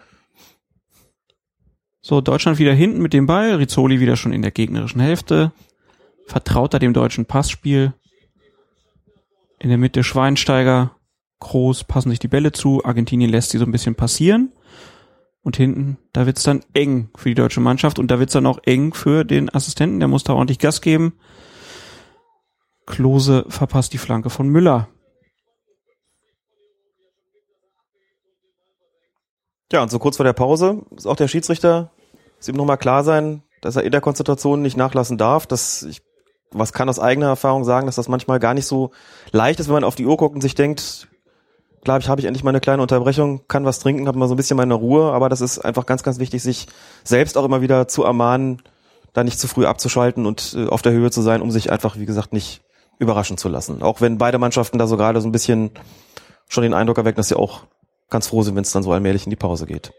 So, Deutschland wieder hinten mit dem Ball, Rizzoli wieder schon in der gegnerischen Hälfte. Vertraut er dem deutschen Passspiel. In der Mitte Schweinsteiger, Groß passen sich die Bälle zu. Argentinien lässt sie so ein bisschen passieren. Und hinten, da wird's dann eng für die deutsche Mannschaft und da wird's dann auch eng für den Assistenten, der muss da ordentlich Gas geben. Klose verpasst die Flanke von Müller. Ja, und so kurz vor der Pause ist auch der Schiedsrichter, ist ihm nochmal klar sein, dass er in der Konzentration nicht nachlassen darf. Das, ich, was kann aus eigener Erfahrung sagen, dass das manchmal gar nicht so leicht ist, wenn man auf die Uhr guckt und sich denkt, klar, ich habe ich endlich mal eine kleine Unterbrechung, kann was trinken, habe mal so ein bisschen meine Ruhe, aber das ist einfach ganz, ganz wichtig, sich selbst auch immer wieder zu ermahnen, da nicht zu früh abzuschalten und äh, auf der Höhe zu sein, um sich einfach, wie gesagt, nicht überraschen zu lassen. Auch wenn beide Mannschaften da so gerade so ein bisschen schon den Eindruck erwecken, dass sie auch ganz froh sind, wenn es dann so allmählich in die Pause geht.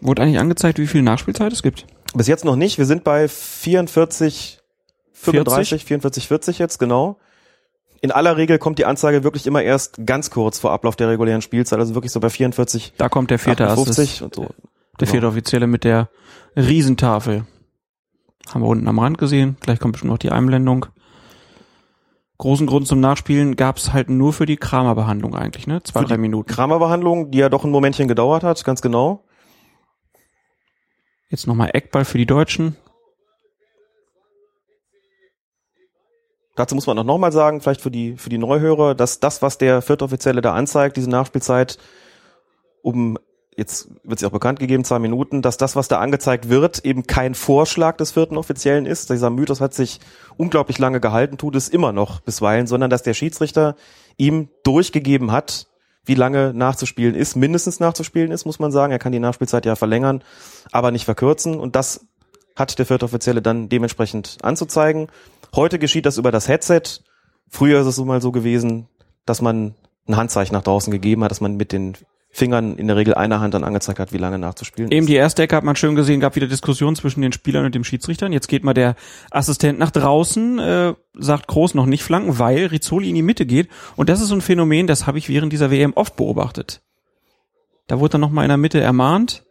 Wurde eigentlich angezeigt, wie viel Nachspielzeit es gibt? Bis jetzt noch nicht. Wir sind bei 44, 35, 44, 40 jetzt, genau. In aller Regel kommt die Anzeige wirklich immer erst ganz kurz vor Ablauf der regulären Spielzeit, also wirklich so bei 44, Da kommt der vierte Assist. 58 und so. Der Genau. vierte Offizielle mit der Riesentafel. Haben wir unten am Rand gesehen. Gleich kommt bestimmt noch die Einblendung. Großen Grund zum Nachspielen gab's halt nur für die Kramerbehandlung eigentlich, ne? Zwei, Für drei Minuten. Kramerbehandlung, die ja doch ein Momentchen gedauert hat, ganz genau. Jetzt nochmal Eckball für die Deutschen. Dazu muss man auch nochmal sagen, vielleicht für die, für die Neuhörer, dass das, was der Viertoffizielle da anzeigt, diese Nachspielzeit, um, jetzt wird sie auch bekannt gegeben, zwei Minuten, dass das, was da angezeigt wird, eben kein Vorschlag des vierten Offiziellen ist. Dieser Mythos hat sich unglaublich lange gehalten, tut es immer noch bisweilen, sondern dass der Schiedsrichter ihm durchgegeben hat, wie lange nachzuspielen ist, mindestens nachzuspielen ist, muss man sagen. Er kann die Nachspielzeit ja verlängern, aber nicht verkürzen. Und das hat der vierte Offizielle dann dementsprechend anzuzeigen. Heute geschieht das über das Headset. Früher ist es so mal so gewesen, dass man ein Handzeichen nach draußen gegeben hat, dass man mit den Fingern in der Regel einer Hand dann angezeigt hat, wie lange nachzuspielen Eben ist. die erste Ecke hat man schön gesehen, gab wieder Diskussion zwischen den Spielern und dem Schiedsrichtern. Jetzt geht mal der Assistent nach draußen, äh, sagt Groß noch nicht flanken, weil Rizzoli in die Mitte geht. Und das ist so ein Phänomen, das habe ich während dieser WM oft beobachtet. Da wurde dann noch mal in der Mitte ermahnt,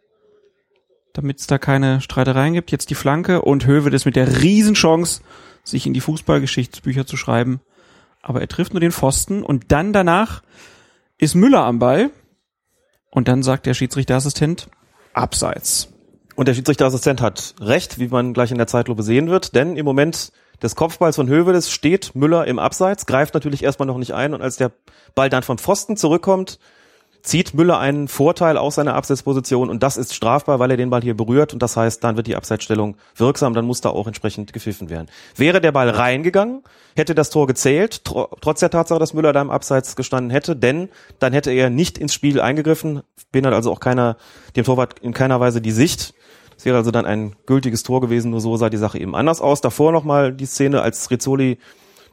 damit es da keine Streitereien gibt. Jetzt die Flanke und Höwe ist mit der Riesenchance, sich in die Fußballgeschichtsbücher zu schreiben. Aber er trifft nur den Pfosten und dann danach ist Müller am Ball. Und dann sagt der Schiedsrichterassistent, abseits. Und der Schiedsrichterassistent hat recht, wie man gleich in der Zeitlupe sehen wird, denn im Moment des Kopfballs von Hövedes steht Müller im Abseits, greift natürlich erstmal noch nicht ein und als der Ball dann vom Pfosten zurückkommt, zieht Müller einen Vorteil aus seiner Abseitsposition und das ist strafbar, weil er den Ball hier berührt und das heißt, dann wird die Abseitsstellung wirksam, dann muss da auch entsprechend gepfiffen werden. Wäre der Ball reingegangen, hätte das Tor gezählt, tr trotz der Tatsache, dass Müller da im Abseits gestanden hätte, denn dann hätte er nicht ins Spiel eingegriffen, behindert also auch keiner, dem Torwart in keiner Weise die Sicht. Das wäre also dann ein gültiges Tor gewesen, nur so sah die Sache eben anders aus. Davor nochmal die Szene, als Rizzoli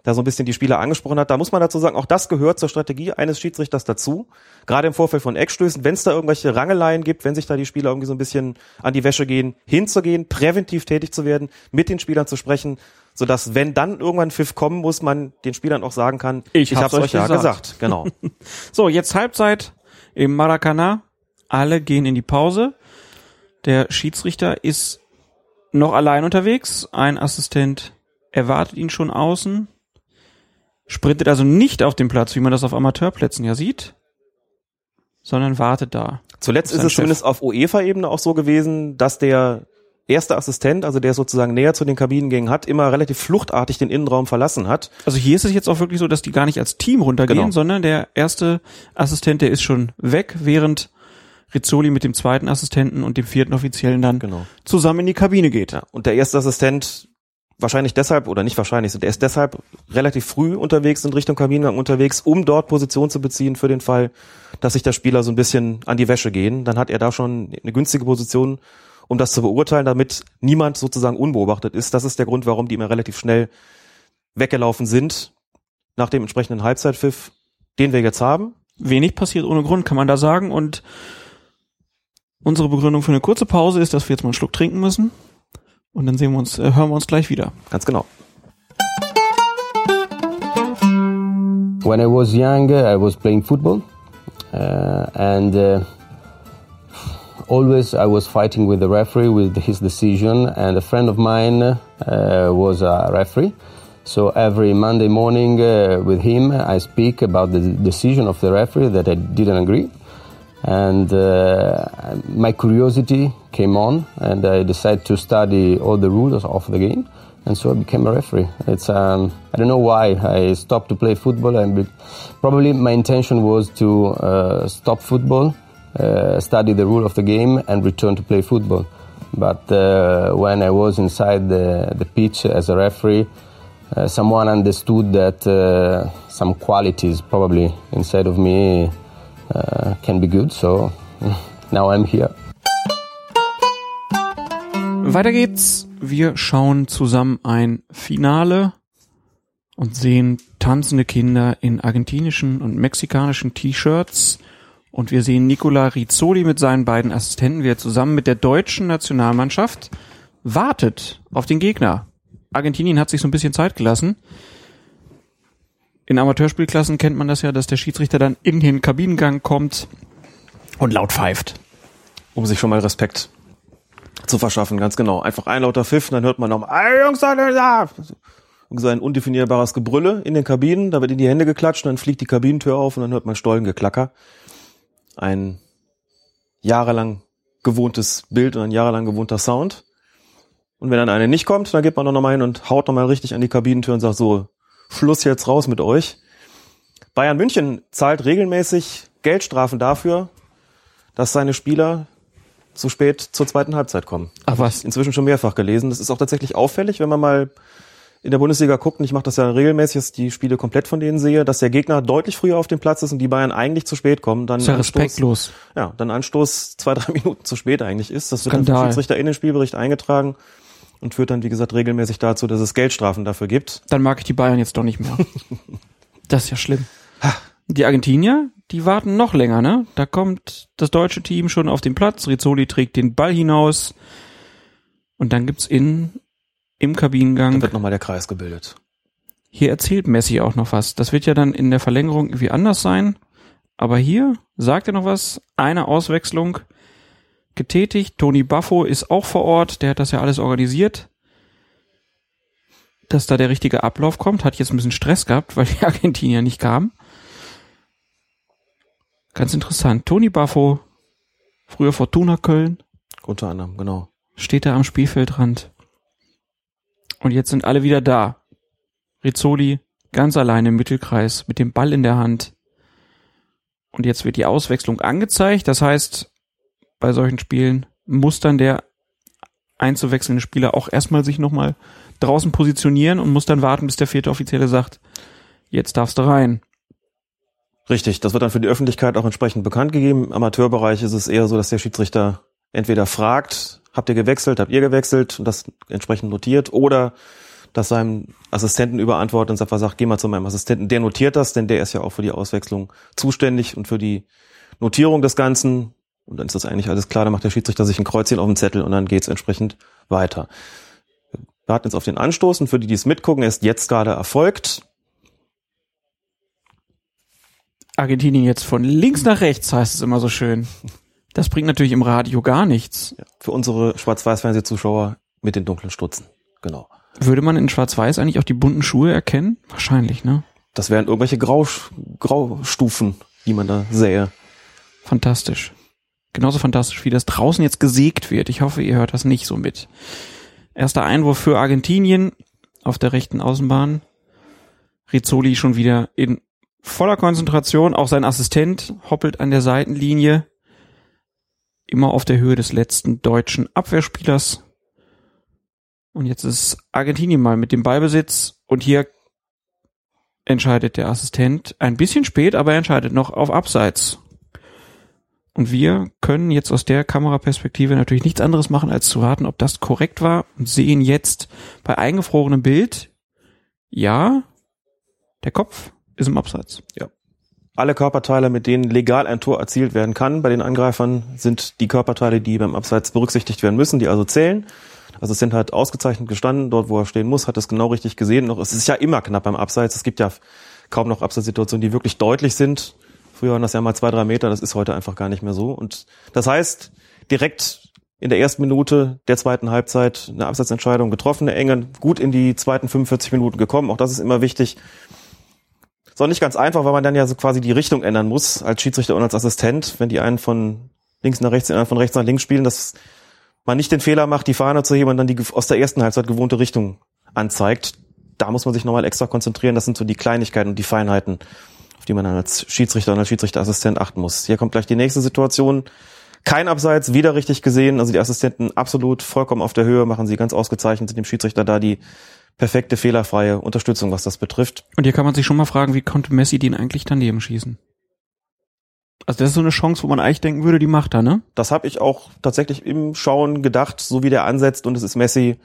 da so ein bisschen die Spieler angesprochen hat. Da muss man dazu sagen, auch das gehört zur Strategie eines Schiedsrichters dazu. Gerade im Vorfeld von Eckstößen, wenn es da irgendwelche Rangeleien gibt, wenn sich da die Spieler irgendwie so ein bisschen an die Wäsche gehen, hinzugehen, präventiv tätig zu werden, mit den Spielern zu sprechen, sodass, wenn dann irgendwann Pfiff kommen muss, man den Spielern auch sagen kann, Ich hab's hab's euch euch ja gesagt. gesagt. Genau. *laughs* So, jetzt Halbzeit im Maracanã. Alle gehen in die Pause. Der Schiedsrichter ist noch allein unterwegs. Ein Assistent erwartet ihn schon außen. Sprintet also nicht auf dem Platz, wie man das auf Amateurplätzen ja sieht, sondern wartet da. Zuletzt Ist es Chef. zumindest auf UEFA-Ebene auch so gewesen, dass der erste Assistent, also der sozusagen näher zu den Kabinengängen hat, immer relativ fluchtartig den Innenraum verlassen hat. Also hier ist es jetzt auch wirklich so, dass die gar nicht als Team runtergehen, Genau. sondern der erste Assistent, der ist schon weg, während Rizzoli mit dem zweiten Assistenten und dem vierten Offiziellen dann Genau. zusammen in die Kabine geht. Ja, und der erste Assistent wahrscheinlich deshalb oder nicht wahrscheinlich, der ist deshalb relativ früh unterwegs in Richtung Kabinengang unterwegs, um dort Position zu beziehen für den Fall, dass sich der Spieler so ein bisschen an die Wäsche gehen. Dann hat er da schon eine günstige Position, um das zu beurteilen, damit niemand sozusagen unbeobachtet ist. Das ist der Grund, warum die immer relativ schnell weggelaufen sind nach dem entsprechenden Halbzeitpfiff, den wir jetzt haben. wenig passiert ohne Grund, kann man da sagen. Und unsere Begründung für eine kurze Pause ist, dass wir jetzt mal einen Schluck trinken müssen. Und dann sehen wir uns, äh, hören wir uns gleich wieder. Ganz genau. When I was young, I was playing football, uh, and uh, always I was fighting with the referee with his decision. And a friend of mine uh, was a referee, so every Monday morning uh, with him, I speak about the decision of the referee that I didn't agree. And uh, my curiosity came on, and I decided to study all the rules of the game and so I became a referee. It's um, I don't know why I stopped to play football, and probably my intention was to uh, stop football, uh, study the rule of the game, and return to play football. But uh, when I was inside the, the pitch as a referee, uh, someone understood that uh, some qualities probably inside of me uh, can be good. So *laughs* now I'm here. Weiter geht's. Wir schauen zusammen ein Finale und sehen tanzende Kinder in argentinischen und mexikanischen T-Shirts. Und wir sehen Nicola Rizzoli mit seinen beiden Assistenten, wie er zusammen mit der deutschen Nationalmannschaft wartet auf den Gegner. Argentinien hat sich so ein bisschen Zeit gelassen. In Amateurspielklassen kennt man das ja, dass der Schiedsrichter dann in den Kabinengang kommt und laut pfeift. Um sich schon mal Respekt zu verschaffen, ganz genau. Einfach ein lauter Pfiff, dann hört man noch, ey Jungs, so ein undefinierbares Gebrülle in den Kabinen, da wird in die Hände geklatscht, dann fliegt die Kabinentür auf und dann hört man Stollengeklacker. Ein jahrelang gewohntes Bild und ein jahrelang gewohnter Sound. Und wenn dann eine nicht kommt, dann geht man noch mal hin und haut noch mal richtig an die Kabinentür und sagt so, Schluss jetzt raus mit euch. Bayern München zahlt regelmäßig Geldstrafen dafür, dass seine Spieler zu spät zur zweiten Halbzeit kommen. Ach was. Inzwischen schon mehrfach gelesen. Das ist auch tatsächlich auffällig, wenn man mal in der Bundesliga guckt, und ich mache das ja regelmäßig, dass ich die Spiele komplett von denen sehe, dass der Gegner deutlich früher auf dem Platz ist und die Bayern eigentlich zu spät kommen. Dann Ist ja Anstoß- respektlos. ja, dann Anstoß zwei, drei *laughs* Minuten zu spät eigentlich ist. Das wird dann Skandal. vom Schiedsrichter in den Spielbericht eingetragen und führt dann, wie gesagt, regelmäßig dazu, dass es Geldstrafen dafür gibt. Dann mag ich die Bayern jetzt doch nicht mehr. *laughs* das ist ja schlimm. Die Argentinier, die warten noch länger, ne? Da kommt das deutsche Team schon auf den Platz, Rizzoli trägt den Ball hinaus und dann gibt's in im Dann Kabinengang wird nochmal der Kreis gebildet. Hier erzählt Messi auch noch was. Das wird ja dann in der Verlängerung irgendwie anders sein. Aber hier sagt er noch was. Eine Auswechslung getätigt. Tony Baffo ist auch vor Ort. Der hat das ja alles organisiert. Dass da der richtige Ablauf kommt. Hat jetzt ein bisschen Stress gehabt, weil die *laughs* Argentinier nicht kamen. Ganz interessant. Tony Baffo, früher Fortuna Köln, Unter anderem, genau. steht da am Spielfeldrand. Und jetzt sind alle wieder da. Rizzoli ganz alleine im Mittelkreis mit dem Ball in der Hand. Und jetzt wird die Auswechslung angezeigt. Das heißt, bei solchen Spielen muss dann der einzuwechselnde Spieler auch erstmal sich nochmal draußen positionieren und muss dann warten, bis der vierte Offizielle sagt, jetzt darfst du rein. Richtig, das wird dann für die Öffentlichkeit auch entsprechend bekannt gegeben. Im Amateurbereich ist es eher so, dass der Schiedsrichter entweder fragt, habt ihr gewechselt, habt ihr gewechselt und das entsprechend notiert oder dass seinem Assistenten überantwortet und sagt, geh mal zu meinem Assistenten, der notiert das, denn der ist ja auch für die Auswechslung zuständig und für die Notierung des Ganzen. Und dann ist das eigentlich alles klar, dann macht der Schiedsrichter sich ein Kreuzchen auf den Zettel und dann geht's entsprechend weiter. Wir warten jetzt auf den Anstoß und für die, die es mitgucken, er ist jetzt gerade erfolgt. Argentinien jetzt von links nach rechts, heißt es immer so schön. Das bringt natürlich im Radio gar nichts. Ja, für unsere Schwarz-Weiß-Fernsehzuschauer mit den dunklen Stutzen. Genau. Würde man in Schwarz-Weiß eigentlich auch die bunten Schuhe erkennen? Wahrscheinlich, ne? Das wären irgendwelche Grau, Graustufen, die man da sähe. Fantastisch. Genauso fantastisch, wie das draußen jetzt gesägt wird. Ich hoffe, ihr hört das nicht so mit. Erster Einwurf für Argentinien auf der rechten Außenbahn. Rizzoli schon wieder in voller Konzentration. Auch sein Assistent hoppelt an der Seitenlinie. Immer auf der Höhe des letzten deutschen Abwehrspielers. Und jetzt ist Argentinien mal mit dem Ballbesitz. Und hier entscheidet der Assistent ein bisschen spät, aber er entscheidet noch auf Abseits. Und wir können jetzt aus der Kameraperspektive natürlich nichts anderes machen, als zu warten, ob das korrekt war und sehen jetzt bei eingefrorenem Bild, ja, der Kopf ist im Abseits. Alle Körperteile, mit denen legal ein Tor erzielt werden kann bei den Angreifern, sind die Körperteile, die beim Abseits berücksichtigt werden müssen, die also zählen. Also es sind halt ausgezeichnet gestanden, dort wo er stehen muss, hat es genau richtig gesehen. Noch, es ist ja immer knapp beim Abseits. Es gibt ja kaum noch Abseitssituationen, die wirklich deutlich sind. Früher waren das ja mal zwei, drei Meter, das ist heute einfach gar nicht mehr so. Und das heißt, direkt in der ersten Minute der zweiten Halbzeit eine Abseitsentscheidung getroffen, eine enge, gut in die zweiten 45 Minuten gekommen. Auch das ist immer wichtig. Ist auch nicht ganz einfach, weil man dann ja so quasi die Richtung ändern muss, als Schiedsrichter und als Assistent, wenn die einen von links nach rechts, den anderen von rechts nach links spielen, dass man nicht den Fehler macht, die Fahne zu heben und dann die aus der ersten Halbzeit gewohnte Richtung anzeigt. Da muss man sich nochmal extra konzentrieren. Das sind so die Kleinigkeiten und die Feinheiten, auf die man dann als Schiedsrichter und als Schiedsrichterassistent achten muss. Hier kommt gleich die nächste Situation. Kein Abseits, wieder richtig gesehen. Also die Assistenten absolut vollkommen auf der Höhe, machen sie ganz ausgezeichnet, sind dem Schiedsrichter da die perfekte, fehlerfreie Unterstützung, was das betrifft. Und hier kann man sich schon mal fragen, wie konnte Messi den eigentlich daneben schießen? Also das ist so eine Chance, wo man eigentlich denken würde, die macht er, ne? Das habe ich auch tatsächlich im Schauen gedacht, so wie der ansetzt und es ist Messi.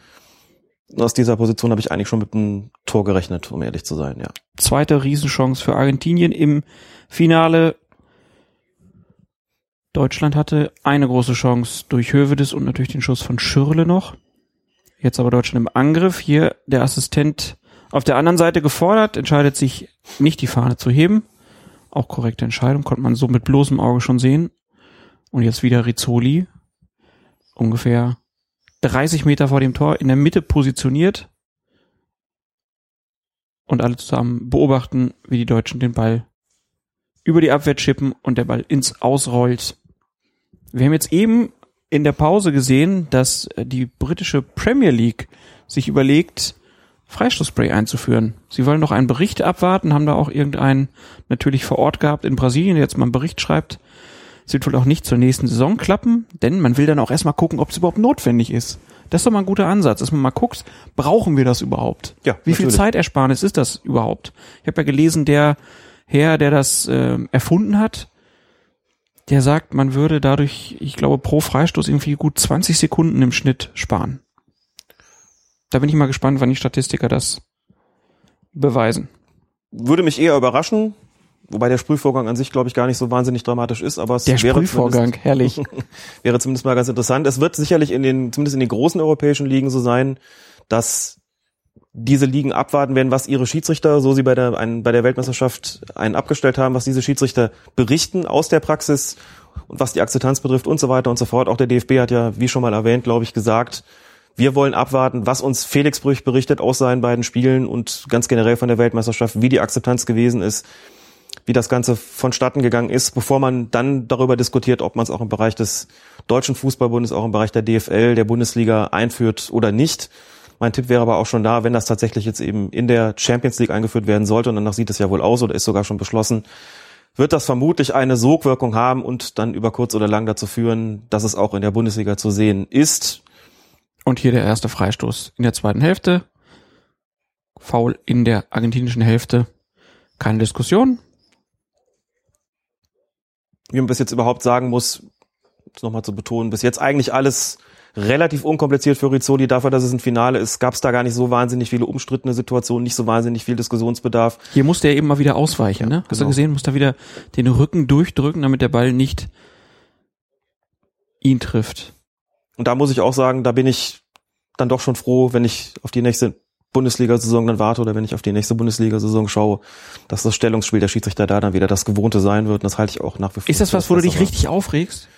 Aus dieser Position habe ich eigentlich schon mit einem Tor gerechnet, um ehrlich zu sein, ja. Zweite Riesenchance für Argentinien im Finale. Deutschland hatte eine große Chance durch Hövedes und natürlich den Schuss von Schürle noch. Jetzt aber Deutschland im Angriff. Hier der Assistent auf der anderen Seite gefordert, entscheidet sich nicht die Fahne zu heben. Auch korrekte Entscheidung, konnte man so mit bloßem Auge schon sehen. Und jetzt wieder Rizzoli. Ungefähr 30 Meter vor dem Tor in der Mitte positioniert und alle zusammen beobachten, wie die Deutschen den Ball über die Abwehr chippen und der Ball ins Ausrollt. Wir haben jetzt eben in der Pause gesehen, dass äh, die britische Premier League sich überlegt, Freistoßspray einzuführen. Sie wollen noch einen Bericht abwarten, haben da auch irgendeinen natürlich vor Ort gehabt in Brasilien, der jetzt mal einen Bericht schreibt. Es wird wohl auch nicht zur nächsten Saison klappen, denn man will dann auch erstmal gucken, ob es überhaupt notwendig ist. Das ist doch mal ein guter Ansatz, dass man mal guckt, brauchen wir das überhaupt? Ja, Wie viel. Zeitersparnis ist das überhaupt? Ich habe ja gelesen, der Herr, der das äh, erfunden hat, der sagt, man würde dadurch, ich glaube, pro Freistoß irgendwie gut 20 Sekunden im Schnitt sparen. Da bin ich mal gespannt, wann die Statistiker das beweisen. Würde mich eher überraschen, wobei der Sprühvorgang an sich, glaube ich, gar nicht so wahnsinnig dramatisch ist, aber es Der wäre Sprühvorgang, zumindest- herrlich. *laughs* wäre zumindest mal ganz interessant. Es wird sicherlich in den, zumindest in den großen europäischen Ligen so sein, dass diese Ligen abwarten werden, was ihre Schiedsrichter, so sie bei der, ein, bei der Weltmeisterschaft einen abgestellt haben, was diese Schiedsrichter berichten aus der Praxis und was die Akzeptanz betrifft und so weiter und so fort. Auch der DFB hat ja, wie schon mal erwähnt, glaube ich, gesagt, wir wollen abwarten, was uns Felix Brüch berichtet aus seinen beiden Spielen und ganz generell von der Weltmeisterschaft, wie die Akzeptanz gewesen ist, wie das Ganze vonstatten gegangen ist, bevor man dann darüber diskutiert, ob man es auch im Bereich des Deutschen Fußballbundes, auch im Bereich der DFL, der Bundesliga einführt oder nicht. Mein Tipp wäre aber auch schon da, wenn das tatsächlich jetzt eben in der Champions League eingeführt werden sollte, und danach sieht es ja wohl aus oder ist sogar schon beschlossen, wird das vermutlich eine Sogwirkung haben und dann über kurz oder lang dazu führen, dass es auch in der Bundesliga zu sehen ist. Und hier der erste Freistoß in der zweiten Hälfte. Foul in der argentinischen Hälfte. Keine Diskussion. Wie man bis jetzt überhaupt sagen muss, nochmal zu betonen, bis jetzt eigentlich alles relativ unkompliziert für Rizzoli. Dafür, dass es ein Finale ist, gab es da gar nicht so wahnsinnig viele umstrittene Situationen, nicht so wahnsinnig viel Diskussionsbedarf. Hier musste er eben mal wieder ausweichen, ne? Hast du genau. gesehen, musste er wieder den Rücken durchdrücken, damit der Ball nicht ihn trifft. Und da muss ich auch sagen, da bin ich dann doch schon froh, wenn ich auf die nächste Bundesliga-Saison dann warte oder wenn ich auf die nächste Bundesliga-Saison schaue, dass das Stellungsspiel der Schiedsrichter da dann wieder das Gewohnte sein wird. Und das halte ich auch nach wie vor. Ist das was, wo du dich richtig aufregst?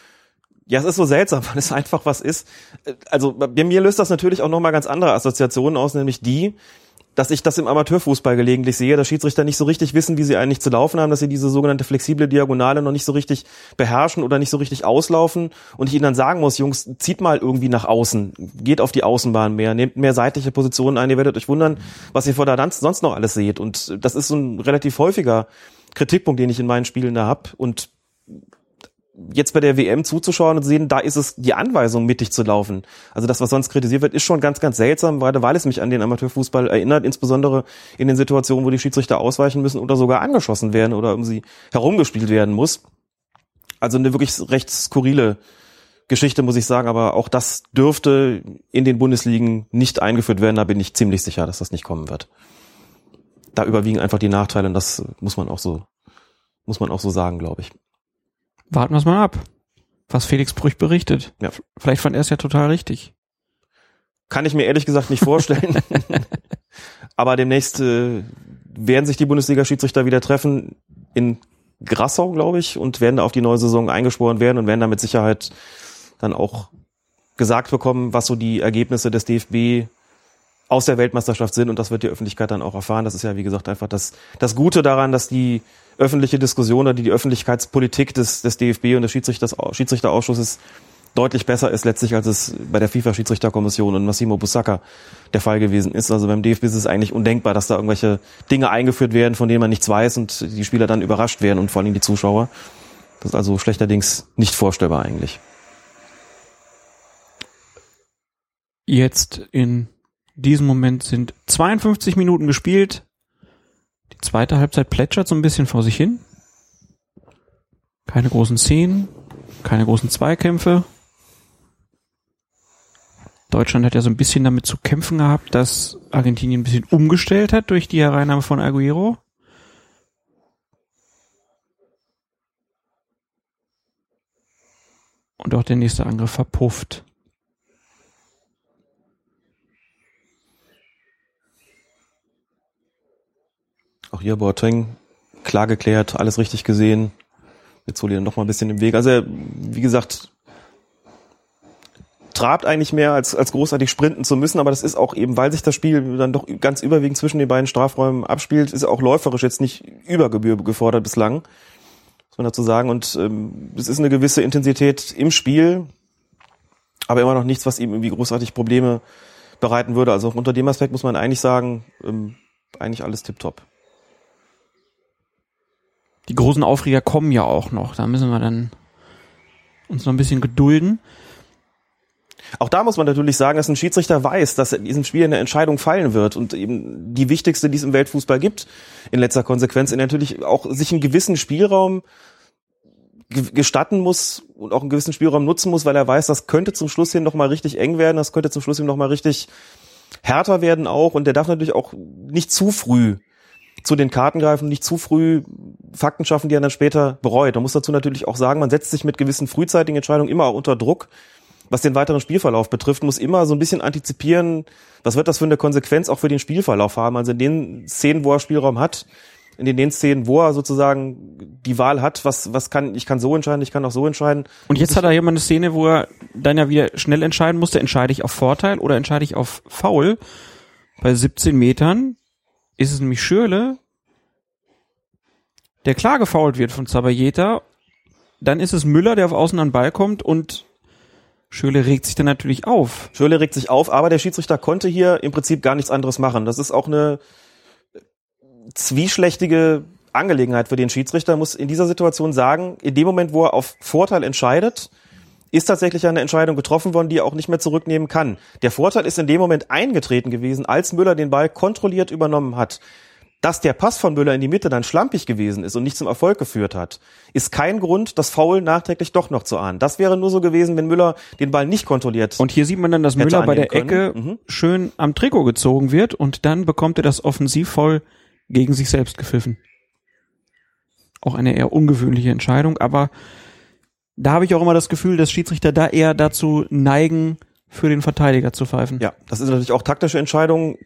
Ja, es ist so seltsam, *laughs* weil es einfach was ist. Also bei mir löst das natürlich auch nochmal ganz andere Assoziationen aus, nämlich die, dass ich das im Amateurfußball gelegentlich sehe, dass Schiedsrichter nicht so richtig wissen, wie sie eigentlich zu laufen haben, dass sie diese sogenannte flexible Diagonale noch nicht so richtig beherrschen oder nicht so richtig auslaufen. Und ich ihnen dann sagen muss, Jungs, zieht mal irgendwie nach außen, geht auf die Außenbahn mehr, nehmt mehr seitliche Positionen ein, ihr werdet euch wundern, was ihr vor der Danz sonst noch alles seht. Und das ist so ein relativ häufiger Kritikpunkt, den ich in meinen Spielen da hab. Und jetzt bei der WM zuzuschauen und sehen, da ist es die Anweisung, mittig zu laufen. Also das, was sonst kritisiert wird, ist schon ganz, ganz seltsam, gerade weil es mich an den Amateurfußball erinnert, insbesondere in den Situationen, wo die Schiedsrichter ausweichen müssen oder sogar angeschossen werden oder um sie herumgespielt werden muss. Also eine wirklich recht skurrile Geschichte, muss ich sagen, aber auch das dürfte in den Bundesligen nicht eingeführt werden, da bin ich ziemlich sicher, dass das nicht kommen wird. Da überwiegen einfach die Nachteile und das muss man auch so, muss man auch so sagen, glaube ich. Warten wir es mal ab, was Felix Brüch berichtet. Ja. Vielleicht fand er es ja total richtig. Kann ich mir ehrlich gesagt nicht vorstellen. *laughs* Aber demnächst äh, werden sich die Bundesliga-Schiedsrichter wieder treffen in Grassau, glaube ich, und werden da auf die neue Saison eingeschworen werden und werden da mit Sicherheit dann auch gesagt bekommen, was so die Ergebnisse des DFB aus der Weltmeisterschaft sind und das wird die Öffentlichkeit dann auch erfahren. Das ist ja, wie gesagt, einfach das, das Gute daran, dass die öffentliche Diskussion oder die, die Öffentlichkeitspolitik des, des DFB und des Schiedsrichters, Schiedsrichterausschusses deutlich besser ist letztlich, als es bei der FIFA-Schiedsrichterkommission und Massimo Busacca der Fall gewesen ist. Also beim DFB ist es eigentlich undenkbar, dass da irgendwelche Dinge eingeführt werden, von denen man nichts weiß und die Spieler dann überrascht werden und vor allem die Zuschauer. Das ist also schlechterdings nicht vorstellbar eigentlich. Jetzt in diesem Moment sind 52 Minuten gespielt. Zweite Halbzeit plätschert so ein bisschen vor sich hin. Keine großen Szenen, keine großen Zweikämpfe. Deutschland hat ja so ein bisschen damit zu kämpfen gehabt, dass Argentinien ein bisschen umgestellt hat durch die Hereinnahme von Aguero. Und auch der nächste Angriff verpufft. Auch hier Boateng klar geklärt, alles richtig gesehen. Jetzt hol ich dann noch mal ein bisschen im Weg. Also er, wie gesagt, trabt eigentlich mehr, als, als großartig sprinten zu müssen, aber das ist auch eben, weil sich das Spiel dann doch ganz überwiegend zwischen den beiden Strafräumen abspielt, ist auch läuferisch jetzt nicht über Gebühr gefordert bislang, muss man dazu sagen. Und ähm, es ist eine gewisse Intensität im Spiel, aber immer noch nichts, was ihm irgendwie großartig Probleme bereiten würde. Also auch unter dem Aspekt muss man eigentlich sagen, ähm, eigentlich alles tipptopp. Die großen Aufreger kommen ja auch noch. Da müssen wir dann uns noch ein bisschen gedulden. Auch da muss man natürlich sagen, dass ein Schiedsrichter weiß, dass in diesem Spiel eine Entscheidung fallen wird und eben die wichtigste, die es im Weltfußball gibt, in letzter Konsequenz, in natürlich auch sich einen gewissen Spielraum gestatten muss und auch einen gewissen Spielraum nutzen muss, weil er weiß, das könnte zum Schluss hin nochmal richtig eng werden, das könnte zum Schluss hin nochmal richtig härter werden auch und der darf natürlich auch nicht zu früh zu den Karten greifen, nicht zu früh Fakten schaffen, die er dann später bereut. Man muss dazu natürlich auch sagen, man setzt sich mit gewissen frühzeitigen Entscheidungen immer unter Druck was den weiteren Spielverlauf betrifft, muss immer so ein bisschen antizipieren, was wird das für eine Konsequenz auch für den Spielverlauf haben. Also in den Szenen, wo er Spielraum hat, in den Szenen, wo er sozusagen die Wahl hat, was, was kann, ich kann so entscheiden, ich kann auch so entscheiden. Und jetzt hat er hier mal eine Szene, wo er dann ja wieder schnell entscheiden musste, entscheide ich auf Vorteil oder entscheide ich auf Foul. Bei 17 Metern ist es nämlich Schürle, der klar gefault wird von Zabayeta. Dann ist es Müller, der auf Außen an den Ball kommt und Schöle regt sich dann natürlich auf. Schöle regt sich auf, aber der Schiedsrichter konnte hier im Prinzip gar nichts anderes machen. Das ist auch eine zwieschlechtige Angelegenheit für den Schiedsrichter, muss in dieser Situation sagen, in dem Moment, wo er auf Vorteil entscheidet, ist tatsächlich eine Entscheidung getroffen worden, die er auch nicht mehr zurücknehmen kann. Der Vorteil ist in dem Moment eingetreten gewesen, als Müller den Ball kontrolliert übernommen hat. Dass der Pass von Müller in die Mitte dann schlampig gewesen ist und nicht zum Erfolg geführt hat, ist kein Grund, das Foul nachträglich doch noch zu ahnen. Das wäre nur so gewesen, wenn Müller den Ball nicht kontrolliert. Und hier sieht man dann, dass Müller bei der können. Ecke mhm. schön am Trikot gezogen wird und dann bekommt er das Offensivfoul gegen sich selbst gepfiffen. Auch eine eher ungewöhnliche Entscheidung, aber da habe ich auch immer das Gefühl, dass Schiedsrichter da eher dazu neigen, für den Verteidiger zu pfeifen. Ja, das ist natürlich auch taktische Entscheidung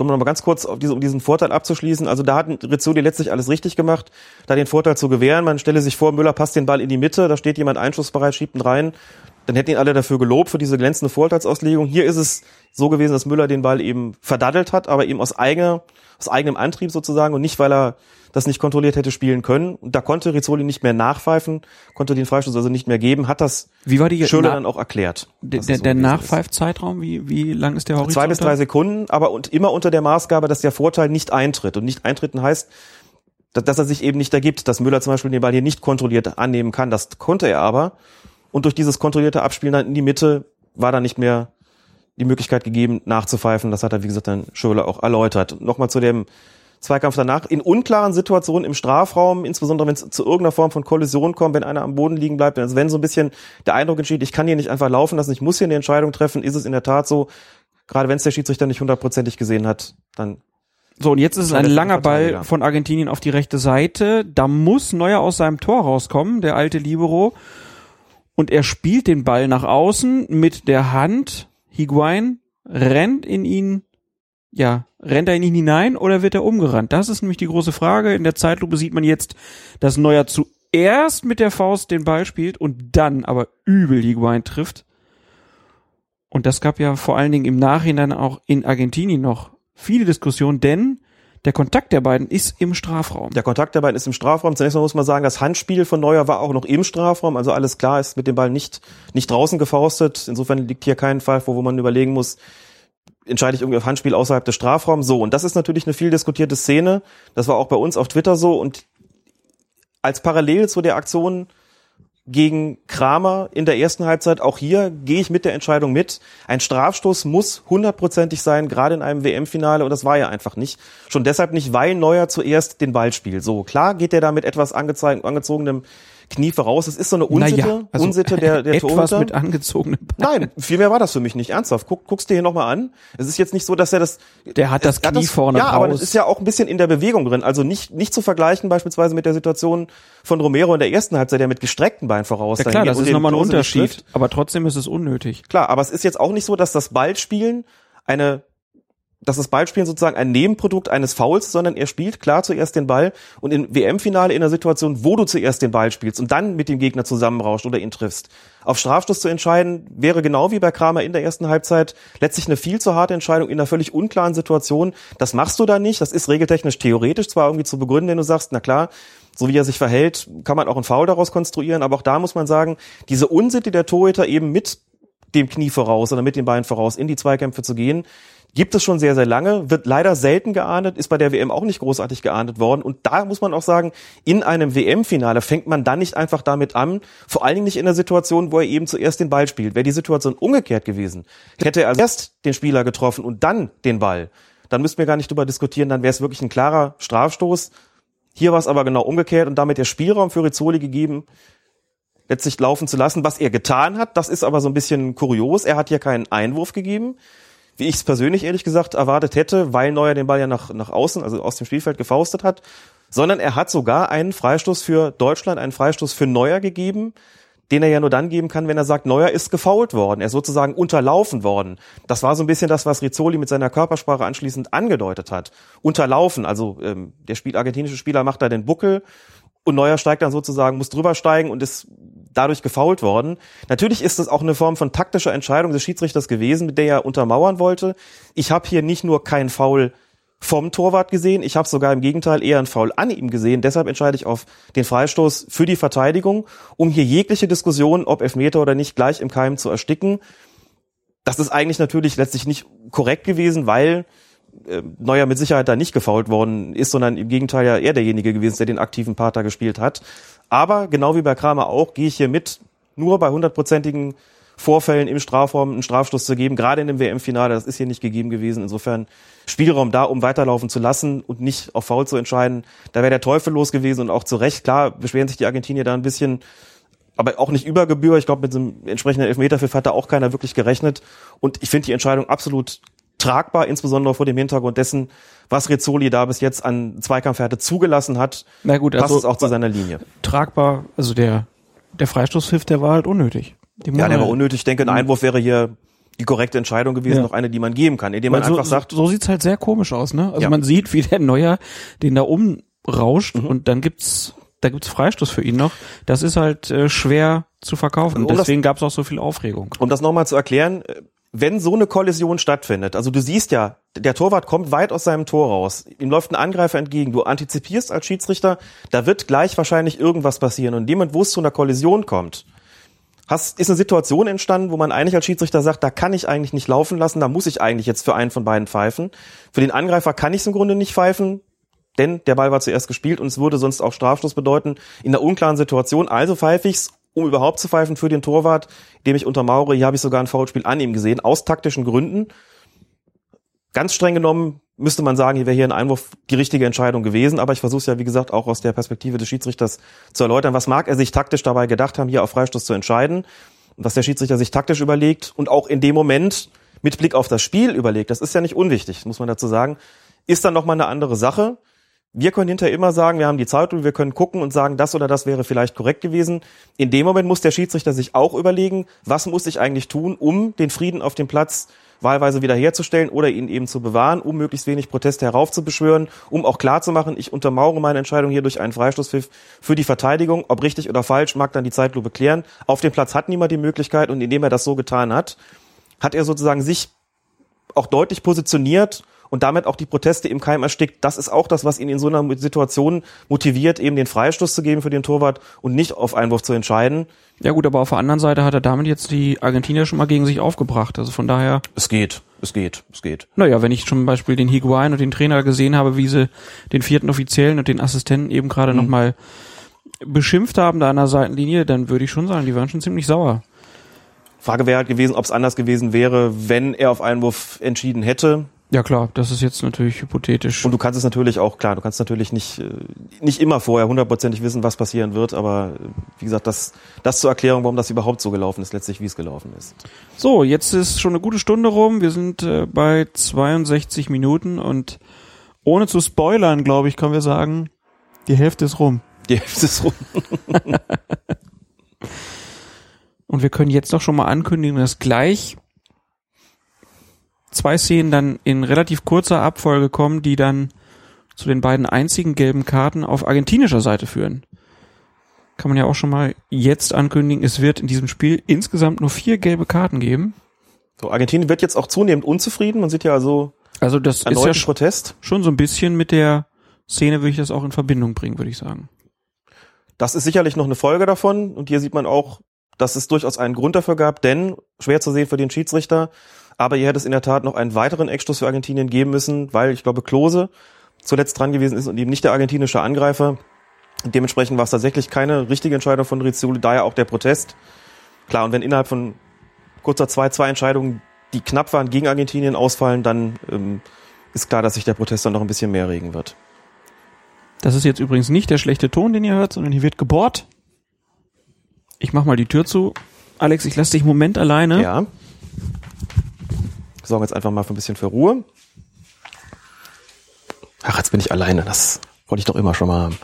um noch mal ganz kurz auf diese, um diesen Vorteil abzuschließen. Also da hat Rizzoli letztlich alles richtig gemacht, da den Vorteil zu gewähren. Man stelle sich vor, Müller passt den Ball in die Mitte, da steht jemand einschussbereit, schiebt ihn rein. Dann hätten ihn alle dafür gelobt für diese glänzende Vorteilsauslegung. Hier ist es so gewesen, dass Müller den Ball eben verdaddelt hat, aber eben aus eigener, aus eigenem Antrieb sozusagen und nicht, weil er das nicht kontrolliert hätte spielen können. Und da konnte Rizzoli nicht mehr nachpfeifen, konnte den Freistoß also nicht mehr geben, hat das wie war die Schöler dann auch erklärt. Der, der, so der Nachpfeifzeitraum, wie, wie lang ist der Horizont? Zwei bis drei Sekunden, aber und immer unter der Maßgabe, dass der Vorteil nicht eintritt. Und nicht eintreten heißt, dass er sich eben nicht ergibt, dass Müller zum Beispiel den Ball hier nicht kontrolliert annehmen kann. Das konnte er aber. Und durch dieses kontrollierte Abspielen dann in die Mitte war da nicht mehr die Möglichkeit gegeben, nachzupfeifen. Das hat er, wie gesagt, dann Schöler auch erläutert. Nochmal zu dem Zweikampf danach. In unklaren Situationen im Strafraum, insbesondere wenn es zu irgendeiner Form von Kollision kommt, wenn einer am Boden liegen bleibt, also wenn so ein bisschen der Eindruck entsteht, ich kann hier nicht einfach laufen lassen, ich muss hier eine Entscheidung treffen, ist es in der Tat so, gerade wenn es der Schiedsrichter nicht hundertprozentig gesehen hat, dann so, und jetzt ist es ein langer Ball von Argentinien auf die rechte Seite. Da muss Neuer aus seinem Tor rauskommen, der alte Libero. Und er spielt den Ball nach außen mit der Hand. Higuain rennt in ihn ja, rennt er in ihn hinein oder wird er umgerannt? Das ist nämlich die große Frage. In der Zeitlupe sieht man jetzt, dass Neuer zuerst mit der Faust den Ball spielt und dann aber übel Higuain trifft. Und das gab ja vor allen Dingen im Nachhinein auch in Argentinien noch viele Diskussionen, denn der Kontakt der beiden ist im Strafraum. Der Kontakt der beiden ist im Strafraum. Zunächst mal muss man sagen, das Handspiel von Neuer war auch noch im Strafraum. Also alles klar ist mit dem Ball nicht, nicht draußen gefaustet. Insofern liegt hier kein Fall vor, wo man überlegen muss, entscheide ich irgendwie auf Handspiel außerhalb des Strafraums. So, und das ist natürlich eine viel diskutierte Szene. Das war auch bei uns auf Twitter so. Und als Parallel zu der Aktion gegen Kramer in der ersten Halbzeit, auch hier gehe ich mit der Entscheidung mit. Ein Strafstoß muss hundertprozentig sein, gerade in einem WM-Finale, und das war ja einfach nicht. Schon deshalb nicht, weil Neuer zuerst den Ball spielt. So, klar geht er da mit etwas angezogenem Knie voraus. Es ist so eine Unsitte, naja, also *laughs* Unsitte der, der etwas Torhüter. mit angezogenem Bein. Nein, viel mehr war das für mich nicht. Ernsthaft. Guck, guckst dir hier nochmal an. Es ist jetzt nicht so, dass er das... Der hat das Knie das, vorne Ja, raus. aber das ist ja auch ein bisschen in der Bewegung drin. Also nicht, nicht zu vergleichen beispielsweise mit der Situation von Romero in der ersten Halbzeit, der mit gestreckten Beinen voraus. Ja klar, das ist nochmal ein Unterschied. Aber trotzdem ist es unnötig. Klar, aber es ist jetzt auch nicht so, dass das Ballspielen eine dass das Ballspielen sozusagen ein Nebenprodukt eines Fouls, sondern er spielt klar zuerst den Ball und im WM-Finale in der Situation, wo du zuerst den Ball spielst und dann mit dem Gegner zusammenrauscht oder ihn triffst. Auf Strafstoß zu entscheiden, wäre genau wie bei Kramer in der ersten Halbzeit letztlich eine viel zu harte Entscheidung in einer völlig unklaren Situation. Das machst du da nicht. Das ist regeltechnisch theoretisch zwar irgendwie zu begründen, wenn du sagst, na klar, so wie er sich verhält, kann man auch einen Foul daraus konstruieren, aber auch da muss man sagen, diese Unsitte der Torhüter eben mit dem Knie voraus oder mit den Beinen voraus in die Zweikämpfe zu gehen, Gibt es schon sehr, sehr lange, wird leider selten geahndet, ist bei der WM auch nicht großartig geahndet worden. Und da muss man auch sagen, in einem WM-Finale fängt man dann nicht einfach damit an, vor allen Dingen nicht in der Situation, wo er eben zuerst den Ball spielt. Wäre die Situation umgekehrt gewesen, hätte er erst den Spieler getroffen und dann den Ball, dann müssten wir gar nicht drüber diskutieren, dann wäre es wirklich ein klarer Strafstoß. Hier war es aber genau umgekehrt und damit der Spielraum für Rizzoli gegeben, letztlich laufen zu lassen, was er getan hat. Das ist aber so ein bisschen kurios. Er hat hier keinen Einwurf gegeben wie ich es persönlich ehrlich gesagt erwartet hätte, weil Neuer den Ball ja nach, nach außen, also aus dem Spielfeld gefaustet hat, sondern er hat sogar einen Freistoß für Deutschland, einen Freistoß für Neuer gegeben, den er ja nur dann geben kann, wenn er sagt, Neuer ist gefault worden, er ist sozusagen unterlaufen worden. Das war so ein bisschen das, was Rizzoli mit seiner Körpersprache anschließend angedeutet hat. Unterlaufen, also ähm, der Spiel, argentinische Spieler macht da den Buckel und Neuer steigt dann sozusagen, muss drüber steigen und ist dadurch gefault worden. Natürlich ist es auch eine Form von taktischer Entscheidung des Schiedsrichters gewesen, mit der er untermauern wollte. Ich habe hier nicht nur kein Foul vom Torwart gesehen, ich habe sogar im Gegenteil eher ein Foul an ihm gesehen. Deshalb entscheide ich auf den Freistoß für die Verteidigung, um hier jegliche Diskussion, ob Elfmeter oder nicht, gleich im Keim zu ersticken. Das ist eigentlich natürlich letztlich nicht korrekt gewesen, weil Neuer mit Sicherheit da nicht gefault worden ist, sondern im Gegenteil ja er derjenige gewesen, der den aktiven Pater gespielt hat. Aber genau wie bei Kramer auch, gehe ich hier mit, nur bei hundertprozentigen Vorfällen im Strafraum einen Strafstoß zu geben, gerade in dem WM-Finale, das ist hier nicht gegeben gewesen. Insofern Spielraum da, um weiterlaufen zu lassen und nicht auf Foul zu entscheiden. Da wäre der Teufel los gewesen und auch zu Recht, klar, beschweren sich die Argentinier da ein bisschen, aber auch nicht über Gebühr. Ich glaube, mit einem entsprechenden Elfmeterpfiff hat da auch keiner wirklich gerechnet. Und ich finde die Entscheidung absolut tragbar, insbesondere vor dem Hintergrund dessen, was Rizzoli da bis jetzt an Zweikampfhärte zugelassen hat, Na gut, passt also es auch zu seiner Linie. Tragbar, also der, der Freistoßpfiff, der war halt unnötig. Den Ja, der war unnötig. Ich denke, ein Einwurf wäre hier die korrekte Entscheidung gewesen, Ja. noch eine, die man geben kann, indem man Weil so, einfach sagt, so sieht's halt sehr komisch aus, ne? Also Ja. man sieht, wie der Neuer den da umrauscht Mhm. und dann gibt's da gibt's Freistoß für ihn noch. Das ist halt äh, schwer zu verkaufen. Um das- Deswegen gab's auch so viel Aufregung. um das nochmal zu erklären, äh, wenn so eine Kollision stattfindet, also du siehst ja, der Torwart kommt weit aus seinem Tor raus, ihm läuft ein Angreifer entgegen, du antizipierst als Schiedsrichter, da wird gleich wahrscheinlich irgendwas passieren und Moment, wo es zu einer Kollision kommt, hast, ist eine Situation entstanden, wo man eigentlich als Schiedsrichter sagt, da kann ich eigentlich nicht laufen lassen, da muss ich eigentlich jetzt für einen von beiden pfeifen. Für den Angreifer kann ich es im Grunde nicht pfeifen, denn der Ball war zuerst gespielt und es würde sonst auch Strafstoß bedeuten in einer unklaren Situation. Also pfeife ich's, um überhaupt zu pfeifen für den Torwart, dem ich untermauere. Hier habe ich sogar ein Foulspiel an ihm gesehen, aus taktischen Gründen. Ganz streng genommen müsste man sagen, hier wäre hier ein Einwurf die richtige Entscheidung gewesen, aber ich versuche es ja, wie gesagt, auch aus der Perspektive des Schiedsrichters zu erläutern. Was mag er sich taktisch dabei gedacht haben, hier auf Freistoß zu entscheiden? Was der Schiedsrichter sich taktisch überlegt und auch in dem Moment mit Blick auf das Spiel überlegt, das ist ja nicht unwichtig, muss man dazu sagen, ist dann nochmal eine andere Sache. Wir können hinterher immer sagen, wir haben die Zeit und wir können gucken und sagen, das oder das wäre vielleicht korrekt gewesen. In dem Moment muss der Schiedsrichter sich auch überlegen, was muss ich eigentlich tun, um den Frieden auf dem Platz wahlweise wiederherzustellen oder ihn eben zu bewahren, um möglichst wenig Proteste heraufzubeschwören, um auch klarzumachen, ich untermauere meine Entscheidung hier durch einen Freistoßpfiff für die Verteidigung. Ob richtig oder falsch, mag dann die Zeitlupe klären. Auf dem Platz hat niemand die Möglichkeit und indem er das so getan hat, hat er sozusagen sich auch deutlich positioniert und damit auch die Proteste im Keim erstickt. Das ist auch das, was ihn in so einer Situation motiviert, eben den Freistoß zu geben für den Torwart und nicht auf Einwurf zu entscheiden. Ja gut, aber auf der anderen Seite hat er damit jetzt die Argentinier schon mal gegen sich aufgebracht. Also von daher, Es geht, es geht, es geht. naja, wenn ich zum Beispiel den Higuain und den Trainer gesehen habe, wie sie den vierten Offiziellen und den Assistenten eben gerade noch nochmal beschimpft haben da an der Seitenlinie, dann würde ich schon sagen, die waren schon ziemlich sauer. Frage wäre halt gewesen, ob es anders gewesen wäre, wenn er auf Einwurf entschieden hätte. Ja klar, das ist jetzt natürlich hypothetisch. Und du kannst es natürlich auch, klar, du kannst natürlich nicht, äh, nicht immer vorher hundertprozentig wissen, was passieren wird, aber äh, wie gesagt, das, das zur Erklärung, warum das überhaupt so gelaufen ist, letztlich wie es gelaufen ist. So, jetzt ist schon eine gute Stunde rum. Wir sind äh, bei 62 Minuten und ohne zu spoilern, glaube ich, können wir sagen, die Hälfte ist rum. Die Hälfte ist rum. *laughs* Und wir können jetzt doch schon mal ankündigen, dass gleich zwei Szenen dann in relativ kurzer Abfolge kommen, die dann zu den beiden einzigen gelben Karten auf argentinischer Seite führen. Kann man ja auch schon mal jetzt ankündigen, es wird in diesem Spiel insgesamt nur vier gelbe Karten geben. So, Argentinien wird jetzt auch zunehmend unzufrieden. Man sieht ja also Also das ist ja Protest. schon so ein bisschen mit der Szene, würde ich das auch in Verbindung bringen, würde ich sagen. Das ist sicherlich noch eine Folge davon. Und hier sieht man auch, dass es durchaus einen Grund dafür gab, denn schwer zu sehen für den Schiedsrichter. Aber hier hätte es in der Tat noch einen weiteren Eckstoß für Argentinien geben müssen, weil ich glaube, Klose zuletzt dran gewesen ist und eben nicht der argentinische Angreifer. Dementsprechend war es tatsächlich keine richtige Entscheidung von Rizzoli, daher auch der Protest. Klar, und wenn innerhalb von kurzer 2-2-Entscheidungen, die knapp waren, gegen Argentinien ausfallen, dann ähm, ist klar, dass sich der Protest dann noch ein bisschen mehr regen wird. Das ist jetzt übrigens nicht der schlechte Ton, den ihr hört, sondern hier wird gebohrt. Ich mach mal die Tür zu. Alex, ich lasse dich einen Moment alleine. Ja. Sorgen jetzt einfach mal für ein bisschen für Ruhe. Ach, jetzt bin ich alleine. Das wollte ich doch immer schon mal haben.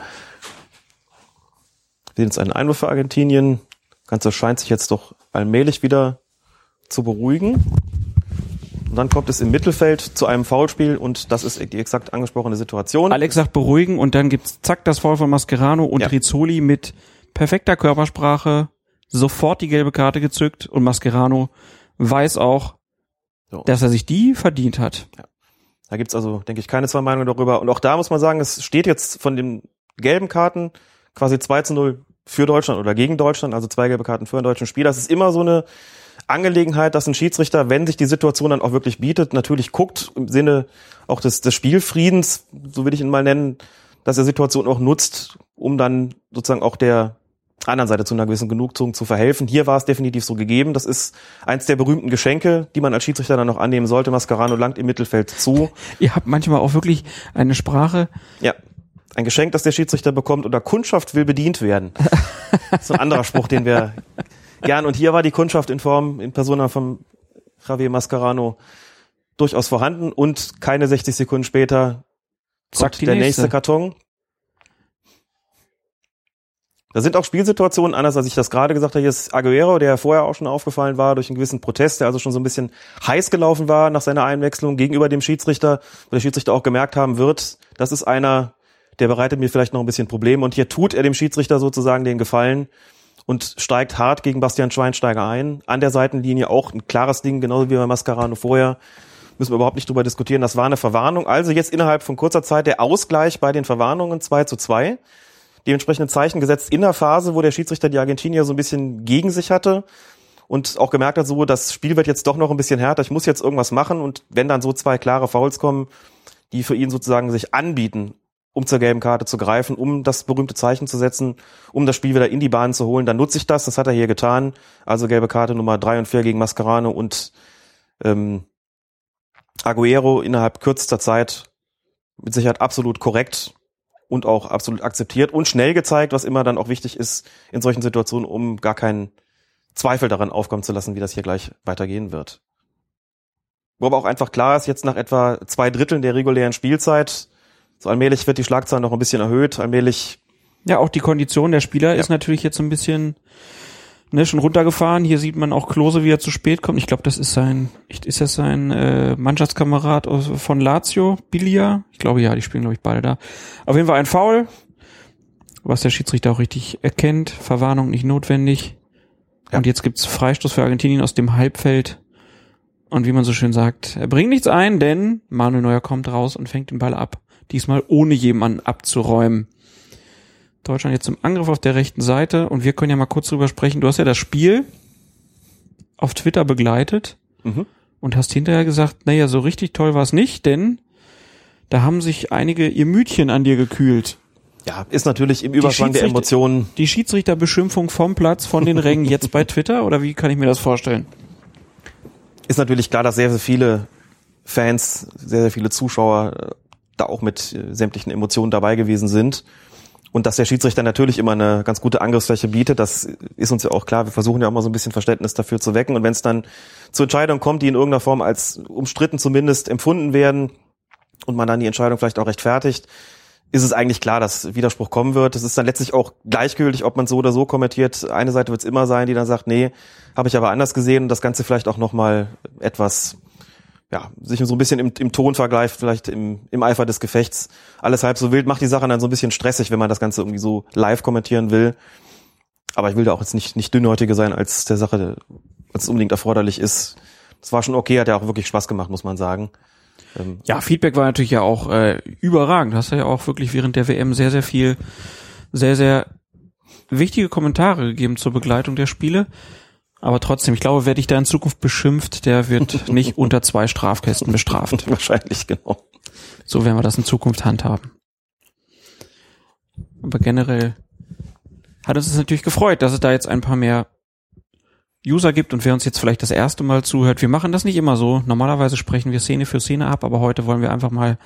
Wir sehen jetzt einen Einwurf für Argentinien. Das Ganze scheint sich jetzt doch allmählich wieder zu beruhigen. Und dann kommt es im Mittelfeld zu einem Foulspiel und das ist die exakt angesprochene Situation. Alex sagt beruhigen und dann gibt's zack das Foul von Mascherano und Ja. Rizzoli mit perfekter Körpersprache sofort die gelbe Karte gezückt und Mascherano weiß auch, So. dass er sich die verdient hat. Da gibt's also, denke ich, keine zwei Meinungen darüber. Und auch da muss man sagen, es steht jetzt von den gelben Karten quasi 2 zu 0 für Deutschland oder gegen Deutschland, also zwei gelbe Karten für einen deutschen Spieler. Das ist immer so eine Angelegenheit, dass ein Schiedsrichter, wenn sich die Situation dann auch wirklich bietet, natürlich guckt im Sinne auch des, des Spielfriedens, so will ich ihn mal nennen, dass er Situation auch nutzt, um dann sozusagen auch der anderen Seite zu einer gewissen Genugtuung zu verhelfen. Hier war es definitiv so gegeben. Das ist eins der berühmten Geschenke, die man als Schiedsrichter dann noch annehmen sollte. Mascherano langt im Mittelfeld zu. *laughs* Ihr habt manchmal auch wirklich eine Sprache, Ja. Ein Geschenk, das der Schiedsrichter bekommt oder Kundschaft will bedient werden. *laughs* Das ist ein anderer Spruch, den wir gern. Und hier war die Kundschaft in Form, in Persona von Javier Mascarano durchaus vorhanden und keine 60 Sekunden später die der nächste. nächste Karton. Da sind auch Spielsituationen, anders als ich das gerade gesagt habe. Hier ist Aguero, der vorher auch schon aufgefallen war durch einen gewissen Protest, der also schon so ein bisschen heiß gelaufen war nach seiner Einwechslung gegenüber dem Schiedsrichter, wo der Schiedsrichter auch gemerkt haben wird, das ist einer, der bereitet mir vielleicht noch ein bisschen Probleme. Und hier tut er dem Schiedsrichter sozusagen den Gefallen und steigt hart gegen Bastian Schweinsteiger ein. An der Seitenlinie auch ein klares Ding, genauso wie bei Mascarano vorher. Müssen wir überhaupt nicht drüber diskutieren. Das war eine Verwarnung. Also jetzt innerhalb von kurzer Zeit der Ausgleich bei den Verwarnungen 2 zu 2. Dementsprechend Zeichen gesetzt in der Phase, wo der Schiedsrichter die Argentinier so ein bisschen gegen sich hatte und auch gemerkt hat, so, das Spiel wird jetzt doch noch ein bisschen härter, ich muss jetzt irgendwas machen und wenn dann so zwei klare Fouls kommen, die für ihn sozusagen sich anbieten, um zur gelben Karte zu greifen, um das berühmte Zeichen zu setzen, um das Spiel wieder in die Bahn zu holen, dann nutze ich das, das hat er hier getan, also gelbe Karte Nummer drei und vier gegen Mascherano und ähm, Aguero innerhalb kürzester Zeit mit Sicherheit absolut korrekt und auch absolut akzeptiert und schnell gezeigt, was immer dann auch wichtig ist in solchen Situationen, um gar keinen Zweifel daran aufkommen zu lassen, wie das hier gleich weitergehen wird. Wo aber auch einfach klar ist, jetzt nach etwa zwei Dritteln der regulären Spielzeit, so allmählich wird die Schlagzahl noch ein bisschen erhöht, allmählich, Ja, auch die Kondition der Spieler ist natürlich jetzt ein bisschen ne, schon runtergefahren. Hier sieht man auch Klose, wie er zu spät kommt. Ich glaube, das ist sein, ist das sein äh, Mannschaftskamerad aus, von Lazio, Bilia? Ich glaube ja, die spielen glaube ich beide da. Auf jeden Fall ein Foul, was der Schiedsrichter auch richtig erkennt. Verwarnung nicht notwendig. Ja. Und jetzt gibt's Freistoß für Argentinien aus dem Halbfeld. Und wie man so schön sagt, er bringt nichts ein, denn Manuel Neuer kommt raus und fängt den Ball ab. Diesmal ohne jemanden abzuräumen. Deutschland jetzt zum Angriff auf der rechten Seite und wir können ja mal kurz drüber sprechen. Du hast ja das Spiel auf Twitter begleitet Mhm. und hast hinterher gesagt, naja, so richtig toll war es nicht, denn da haben sich einige ihr Mütchen an dir gekühlt. ja, ist natürlich im Überschwang der Emotionen Die Schiedsrichterbeschimpfung vom Platz, von den Rängen jetzt bei *laughs* Twitter oder wie kann ich mir das vorstellen? ist natürlich klar, dass sehr, sehr viele Fans, sehr, sehr viele Zuschauer äh, da auch mit äh, sämtlichen Emotionen dabei gewesen sind. Und dass der Schiedsrichter natürlich immer eine ganz gute Angriffsfläche bietet, das ist uns ja auch klar. Wir versuchen ja auch mal so ein bisschen Verständnis dafür zu wecken. Und wenn es dann zu Entscheidungen kommt, die in irgendeiner Form als umstritten zumindest empfunden werden und man dann die Entscheidung vielleicht auch rechtfertigt, ist es eigentlich klar, dass Widerspruch kommen wird. Es ist dann letztlich auch gleichgültig, ob man so oder so kommentiert. Eine Seite wird es immer sein, die dann sagt, nee, habe ich aber anders gesehen und das Ganze vielleicht auch nochmal etwas ja, sich so ein bisschen im, im Ton vergleicht, vielleicht im, im Eifer des Gefechts. Alles halb so wild, macht die Sache dann so ein bisschen stressig, wenn man das Ganze irgendwie so live kommentieren will. Aber ich will da auch jetzt nicht, nicht dünnhäutiger sein, als der Sache, als es unbedingt erforderlich ist. Es war schon okay, hat ja auch wirklich Spaß gemacht, muss man sagen. Ähm, ja, Feedback war natürlich ja auch äh, überragend. Hast du ja auch wirklich während der WM sehr, sehr viel, sehr, sehr wichtige Kommentare gegeben zur Begleitung der Spiele. Aber trotzdem, ich glaube, wer dich da in Zukunft beschimpft, der wird *laughs* nicht unter zwei Strafkästen bestraft. *laughs* Wahrscheinlich, genau. So werden wir das in Zukunft handhaben. Aber generell hat uns natürlich gefreut, dass es da jetzt ein paar mehr User gibt und wer uns jetzt vielleicht das erste Mal zuhört, wir machen das nicht immer so. Normalerweise sprechen wir Szene für Szene ab, aber heute wollen wir einfach mal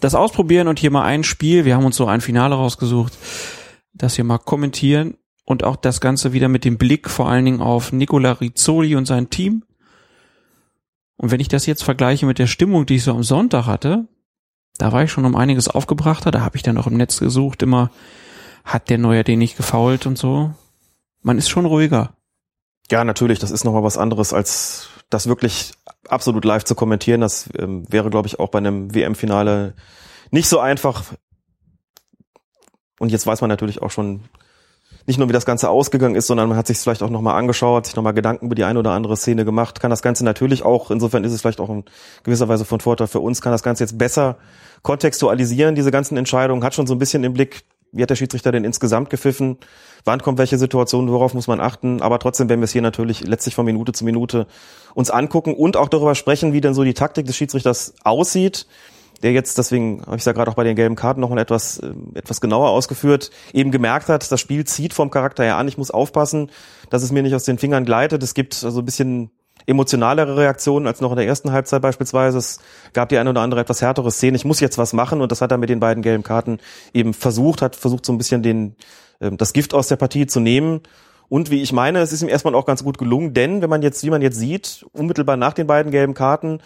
das ausprobieren und hier mal ein Spiel, wir haben uns so ein Finale rausgesucht, das hier mal kommentieren und auch das Ganze wieder mit dem Blick vor allen Dingen auf Nicola Rizzoli und sein Team. Und wenn ich das jetzt vergleiche mit der Stimmung, die ich so am Sonntag hatte, da war ich schon um einiges aufgebrachter, da habe ich dann auch im Netz gesucht, immer hat der Neuer den nicht gefault und so. Man ist schon ruhiger. Ja, natürlich, das ist nochmal was anderes, als das wirklich absolut live zu kommentieren. Das ähm, wäre, glaube ich, auch bei einem WM-Finale nicht so einfach. Und jetzt weiß man natürlich auch schon nicht nur, wie das Ganze ausgegangen ist, sondern man hat sich vielleicht auch nochmal angeschaut, sich nochmal Gedanken über die eine oder andere Szene gemacht, kann das Ganze natürlich auch, insofern ist es vielleicht auch in gewisser Weise von Vorteil für uns, kann das Ganze jetzt besser kontextualisieren, diese ganzen Entscheidungen, hat schon so ein bisschen im Blick, wie hat der Schiedsrichter denn insgesamt gepfiffen, wann kommt welche Situation, worauf muss man achten, aber trotzdem werden wir es hier natürlich letztlich von Minute zu Minute uns angucken und auch darüber sprechen, wie denn so die Taktik des Schiedsrichters aussieht, der jetzt, deswegen habe ich es ja gerade auch bei den gelben Karten nochmal etwas, äh, etwas genauer ausgeführt, eben gemerkt hat, das Spiel zieht vom Charakter her an, ich muss aufpassen, dass es mir nicht aus den Fingern gleitet. Es gibt also ein bisschen emotionalere Reaktionen als noch in der ersten Halbzeit beispielsweise. Es gab die eine oder andere etwas härtere Szene. Ich muss jetzt was machen und das hat er mit den beiden gelben Karten eben versucht, hat versucht so ein bisschen den, ähm, das Gift aus der Partie zu nehmen. Und wie ich meine, es ist ihm erstmal auch ganz gut gelungen, denn wenn man jetzt, wie man jetzt sieht, unmittelbar nach den beiden gelben Karten,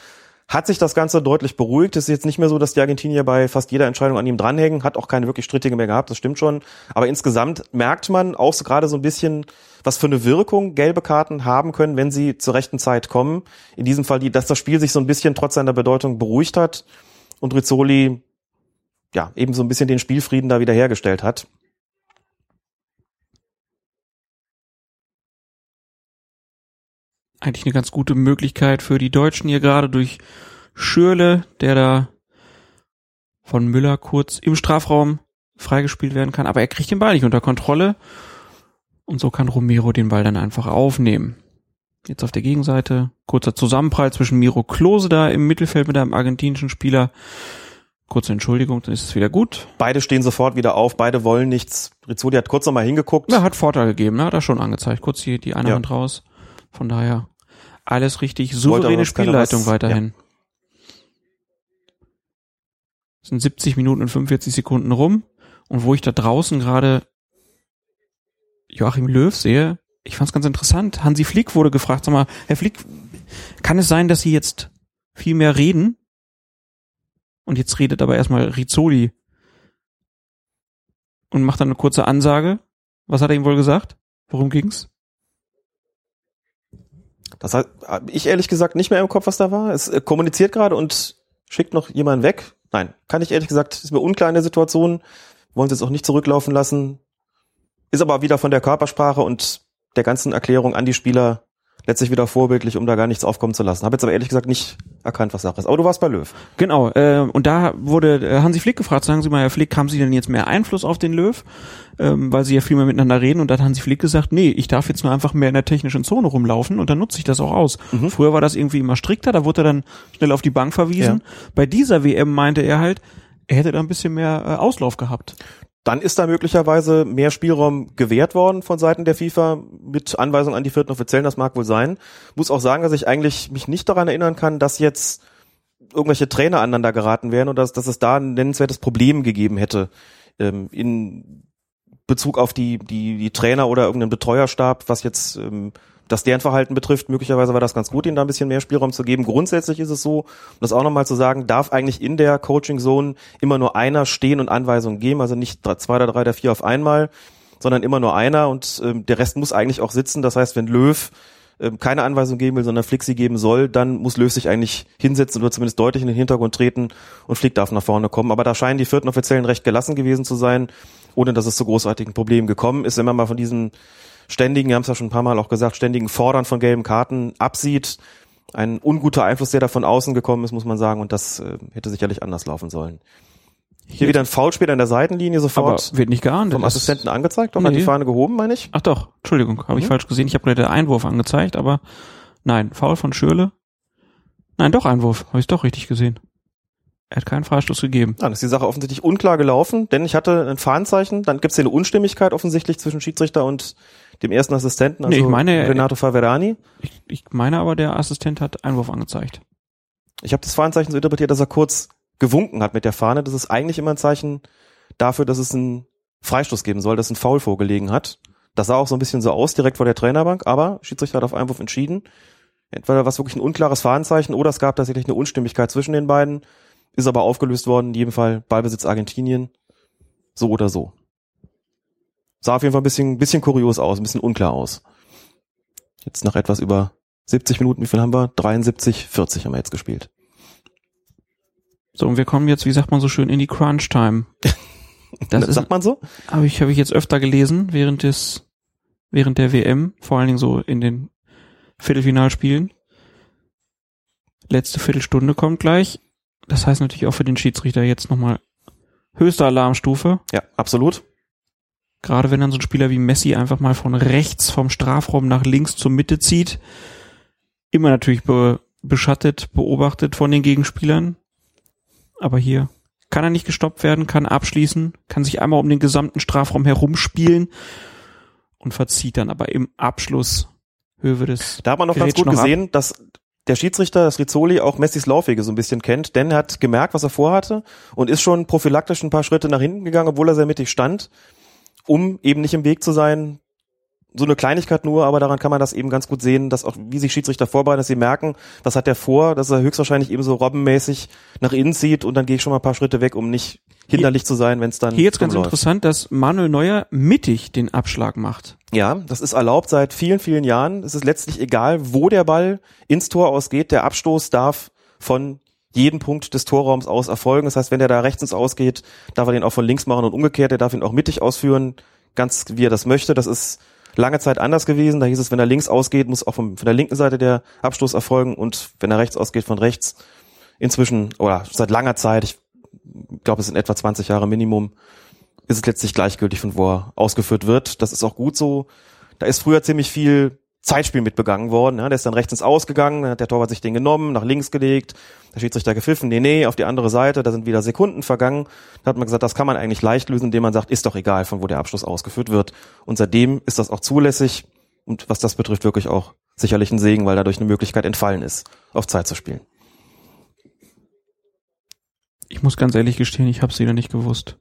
hat sich das Ganze deutlich beruhigt. Es ist jetzt nicht mehr so, dass die Argentinier bei fast jeder Entscheidung an ihm dranhängen, hat auch keine wirklich strittige mehr gehabt, das stimmt schon. Aber insgesamt merkt man auch so gerade so ein bisschen, was für eine Wirkung gelbe Karten haben können, wenn sie zur rechten Zeit kommen. In diesem Fall, die, dass das Spiel sich so ein bisschen trotz seiner Bedeutung beruhigt hat und Rizzoli ja eben so ein bisschen den Spielfrieden da wiederhergestellt hat. Eigentlich eine ganz gute Möglichkeit für die Deutschen hier gerade durch Schürle, der da von Müller kurz im Strafraum freigespielt werden kann, aber er kriegt den Ball nicht unter Kontrolle und so kann Romero den Ball dann einfach aufnehmen. Jetzt auf der Gegenseite kurzer Zusammenprall zwischen Miro Klose da im Mittelfeld mit einem argentinischen Spieler. Kurze Entschuldigung, dann ist es wieder gut. Beide stehen sofort wieder auf, beide wollen nichts. Rizzoli hat kurz nochmal hingeguckt. Ja, hat Vorteil gegeben, ne? hat er schon angezeigt. Kurz die, die eine ja. Hand raus. Von daher alles richtig. Souveräne Spielleitung weiterhin. Ja. Es sind 70 Minuten und 45 Sekunden rum. Und wo ich da draußen gerade Joachim Löw sehe, ich fand es ganz interessant. Hansi Flick wurde gefragt, sag mal, Herr Flick, kann es sein, dass Sie jetzt viel mehr reden? Und jetzt redet aber erstmal Rizzoli und macht dann eine kurze Ansage. Was hat er ihm wohl gesagt? Worum ging's? Das habe ich ehrlich gesagt nicht mehr im Kopf, was da war. Es äh, kommuniziert gerade und schickt noch jemanden weg. Nein, kann ich ehrlich gesagt, ist mir unklar in der Situation. Wollen sie es auch nicht zurücklaufen lassen. Ist aber wieder von der Körpersprache und der ganzen Erklärung an die Spieler letztlich wieder vorbildlich, um da gar nichts aufkommen zu lassen. Habe jetzt aber ehrlich gesagt nicht erkannt, was Sache ist. Aber du warst bei Löw. Genau. Äh, und da wurde äh, Hansi Flick gefragt, sagen Sie mal, Herr Flick, haben Sie denn jetzt mehr Einfluss auf den Löw? Ähm, weil Sie ja viel mehr miteinander reden. Und da hat Hansi Flick gesagt, nee, ich darf jetzt nur einfach mehr in der technischen Zone rumlaufen und dann nutze ich das auch aus. Mhm. Früher war das irgendwie immer strikter, da wurde er dann schnell auf die Bank verwiesen. Ja. Bei dieser WM meinte er halt, er hätte da ein bisschen mehr äh, Auslauf gehabt dann ist da möglicherweise mehr Spielraum gewährt worden von Seiten der FIFA mit Anweisung an die vierten Offiziellen, das mag wohl sein. Muss auch sagen, dass ich eigentlich mich nicht daran erinnern kann, dass jetzt irgendwelche Trainer aneinander geraten wären oder dass, dass es da ein nennenswertes Problem gegeben hätte ähm, in Bezug auf die, die, die Trainer oder irgendeinen Betreuerstab, was jetzt ähm, das deren Verhalten betrifft, möglicherweise war das ganz gut, ihnen da ein bisschen mehr Spielraum zu geben. Grundsätzlich ist es so, um das auch nochmal zu sagen, darf eigentlich in der Coaching Zone immer nur einer stehen und Anweisungen geben, also nicht zwei oder drei oder vier auf einmal, sondern immer nur einer und ähm, der Rest muss eigentlich auch sitzen. Das heißt, wenn Löw ähm, keine Anweisung geben will, sondern Flick sie geben soll, dann muss Löw sich eigentlich hinsetzen oder zumindest deutlich in den Hintergrund treten und Flick darf nach vorne kommen. Aber da scheinen die vierten Offiziellen recht gelassen gewesen zu sein, ohne dass es zu großartigen Problemen gekommen ist. Wenn man mal von diesen ständigen, wir haben es ja schon ein paar Mal auch gesagt, ständigen Fordern von gelben Karten absieht, ein unguter Einfluss, der da von außen gekommen ist, muss man sagen, und das äh, hätte sicherlich anders laufen sollen. Hier wieder ein Foulspiel an der Seitenlinie sofort Aber wird nicht geahndet. vom Assistenten angezeigt, doch hat Nee. die Fahne gehoben, meine ich. Ach doch, Entschuldigung, habe ich Mhm. falsch gesehen. Ich habe gerade den Einwurf angezeigt, aber nein, Foul von Schürle. Nein, doch Einwurf, habe ich doch richtig gesehen. Er hat keinen Freistoß gegeben. Dann ist die Sache offensichtlich unklar gelaufen, denn ich hatte ein Fahnenzeichen, dann gibt es hier eine Unstimmigkeit offensichtlich zwischen Schiedsrichter und dem ersten Assistenten, also Nee, ich meine, Renato Faverani. Ich, ich meine aber, der Assistent hat Einwurf angezeigt. Ich habe das Fahnenzeichen so interpretiert, dass er kurz gewunken hat mit der Fahne. Das ist eigentlich immer ein Zeichen dafür, dass es einen Freistoß geben soll, dass ein Foul vorgelegen hat. Das sah auch so ein bisschen so aus, direkt vor der Trainerbank, aber Schiedsrichter hat auf Einwurf entschieden. Entweder war es wirklich ein unklares Fahnenzeichen oder es gab tatsächlich eine Unstimmigkeit zwischen den beiden, ist aber aufgelöst worden, in jedem Fall Ballbesitz Argentinien. So oder so. Sah auf jeden Fall ein bisschen, bisschen kurios aus, ein bisschen unklar aus. Jetzt nach etwas über 70 Minuten, wie viel haben wir? 73, 40 haben wir jetzt gespielt. So, und wir kommen jetzt, wie sagt man so schön, in die Crunch-Time. *laughs* Das ist, Sagt man so? habe ich, habe ich jetzt öfter gelesen während des, während der WM, vor allen Dingen so in den Viertelfinalspielen. Letzte Viertelstunde kommt gleich. Das heißt natürlich auch für den Schiedsrichter jetzt nochmal höchste Alarmstufe. Ja, absolut. Gerade wenn dann so ein Spieler wie Messi einfach mal von rechts vom Strafraum nach links zur Mitte zieht. Immer natürlich be beschattet, beobachtet von den Gegenspielern. Aber hier kann er nicht gestoppt werden, kann abschließen, kann sich einmal um den gesamten Strafraum herumspielen und verzieht dann aber im Abschluss Höhe des Da hat man noch ganz Grätscht gut noch ab. gesehen, dass der Schiedsrichter, das Rizzoli, auch Messis Laufwege so ein bisschen kennt, denn er hat gemerkt, was er vorhatte und ist schon prophylaktisch ein paar Schritte nach hinten gegangen, obwohl er sehr mittig stand, um eben nicht im Weg zu sein. So eine Kleinigkeit nur, aber daran kann man das eben ganz gut sehen, dass auch, wie sich Schiedsrichter vorbereiten, dass sie merken, was hat der vor, dass er höchstwahrscheinlich eben so robbenmäßig nach innen zieht und dann gehe ich schon mal ein paar Schritte weg, um nicht hinderlich zu sein, wenn es dann Hier jetzt ganz läuft. interessant, dass Manuel Neuer mittig den Abschlag macht. Ja, das ist erlaubt seit vielen, vielen Jahren. Es ist letztlich egal, wo der Ball ins Tor ausgeht. Der Abstoß darf von jedem Punkt des Torraums aus erfolgen. Das heißt, wenn der da rechts ins Ausgeht, darf er den auch von links machen und umgekehrt. Er darf ihn auch mittig ausführen, ganz wie er das möchte. Das ist lange Zeit anders gewesen. Da hieß es, wenn er links ausgeht, muss auch vom, von der linken Seite der Abstoß erfolgen und wenn er rechts ausgeht, von rechts. Inzwischen, oder seit langer Zeit, ich glaube, es sind etwa 20 Jahre Minimum, ist es letztlich gleichgültig, von wo er ausgeführt wird. Das ist auch gut so. Da ist früher ziemlich viel Zeitspiel mit begangen worden. Ja, der ist dann rechts ins Ausgegangen, dann hat der Torwart sich den genommen, nach links gelegt, der Schiedsrichter gepfiffen, nee, nee, auf die andere Seite, da sind wieder Sekunden vergangen. Da hat man gesagt, das kann man eigentlich leicht lösen, indem man sagt, ist doch egal, von wo der Abschluss ausgeführt wird. Und seitdem ist das auch zulässig und was das betrifft, wirklich auch sicherlich ein Segen, weil dadurch eine Möglichkeit entfallen ist, auf Zeit zu spielen. Ich muss ganz ehrlich gestehen, ich habe es wieder nicht gewusst.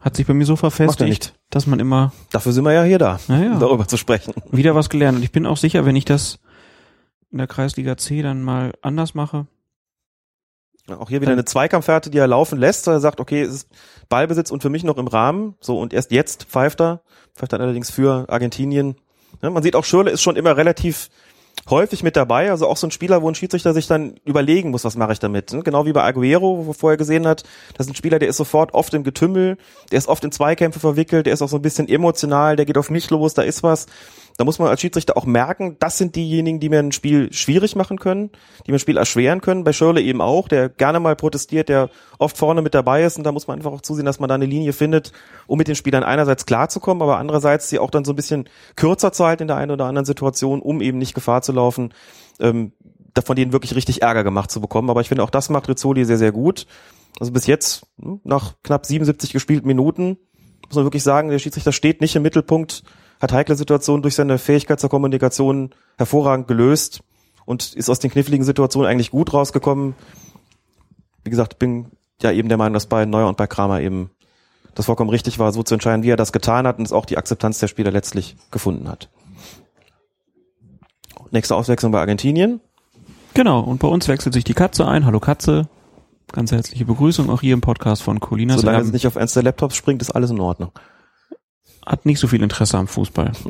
Hat sich bei mir so er verfestigt, dass man immer Dafür sind wir ja hier da, Naja. darüber zu sprechen. wieder was gelernt. Und ich bin auch sicher, wenn ich das in der Kreisliga C dann mal anders mache. Auch hier wieder eine Zweikampfhärte, die er laufen lässt. Er sagt, okay, es ist Ballbesitz und für mich noch im Rahmen. So, und erst jetzt pfeift er. Pfeift dann allerdings für Argentinien. Ja, man sieht auch, Schürle ist schon immer relativ häufig mit dabei. Also auch so ein Spieler, wo ein Schiedsrichter sich dann überlegen muss, was mache ich damit. ne? Genau wie bei Aguero, wo wir vorher gesehen hat. Das ist ein Spieler, der ist sofort oft im Getümmel. Der ist oft in Zweikämpfe verwickelt. Der ist auch so ein bisschen emotional. Der geht auf mich los. Da ist was. Da muss man als Schiedsrichter auch merken, das sind diejenigen, die mir ein Spiel schwierig machen können, die mir ein Spiel erschweren können. Bei Schirle eben auch, der gerne mal protestiert, der oft vorne mit dabei ist und da muss man einfach auch zusehen, dass man da eine Linie findet, um mit den Spielern einerseits klarzukommen, aber andererseits sie auch dann so ein bisschen kürzer zu halten in der einen oder anderen Situation, um eben nicht Gefahr zu laufen, ähm, von denen wirklich richtig Ärger gemacht zu bekommen. Aber ich finde auch das macht Rizzoli sehr, sehr gut. Also bis jetzt, hm, nach knapp 77 gespielten Minuten, muss man wirklich sagen, der Schiedsrichter steht nicht im Mittelpunkt, hat heikle Situationen durch seine Fähigkeit zur Kommunikation hervorragend gelöst und ist aus den kniffligen Situationen eigentlich gut rausgekommen. Wie gesagt, bin ja eben der Meinung, dass bei Neuer und bei Kramer eben das vollkommen richtig war, so zu entscheiden, wie er das getan hat und es auch die Akzeptanz der Spieler letztlich gefunden hat. Nächste Auswechslung bei Argentinien. Genau, und bei uns wechselt sich die Katze ein. Hallo Katze. Ganz herzliche Begrüßung auch hier im Podcast von Colinas Solange es nicht auf eins der Laptops springt, ist alles in Ordnung. Hat nicht so viel Interesse am Fußball. *laughs*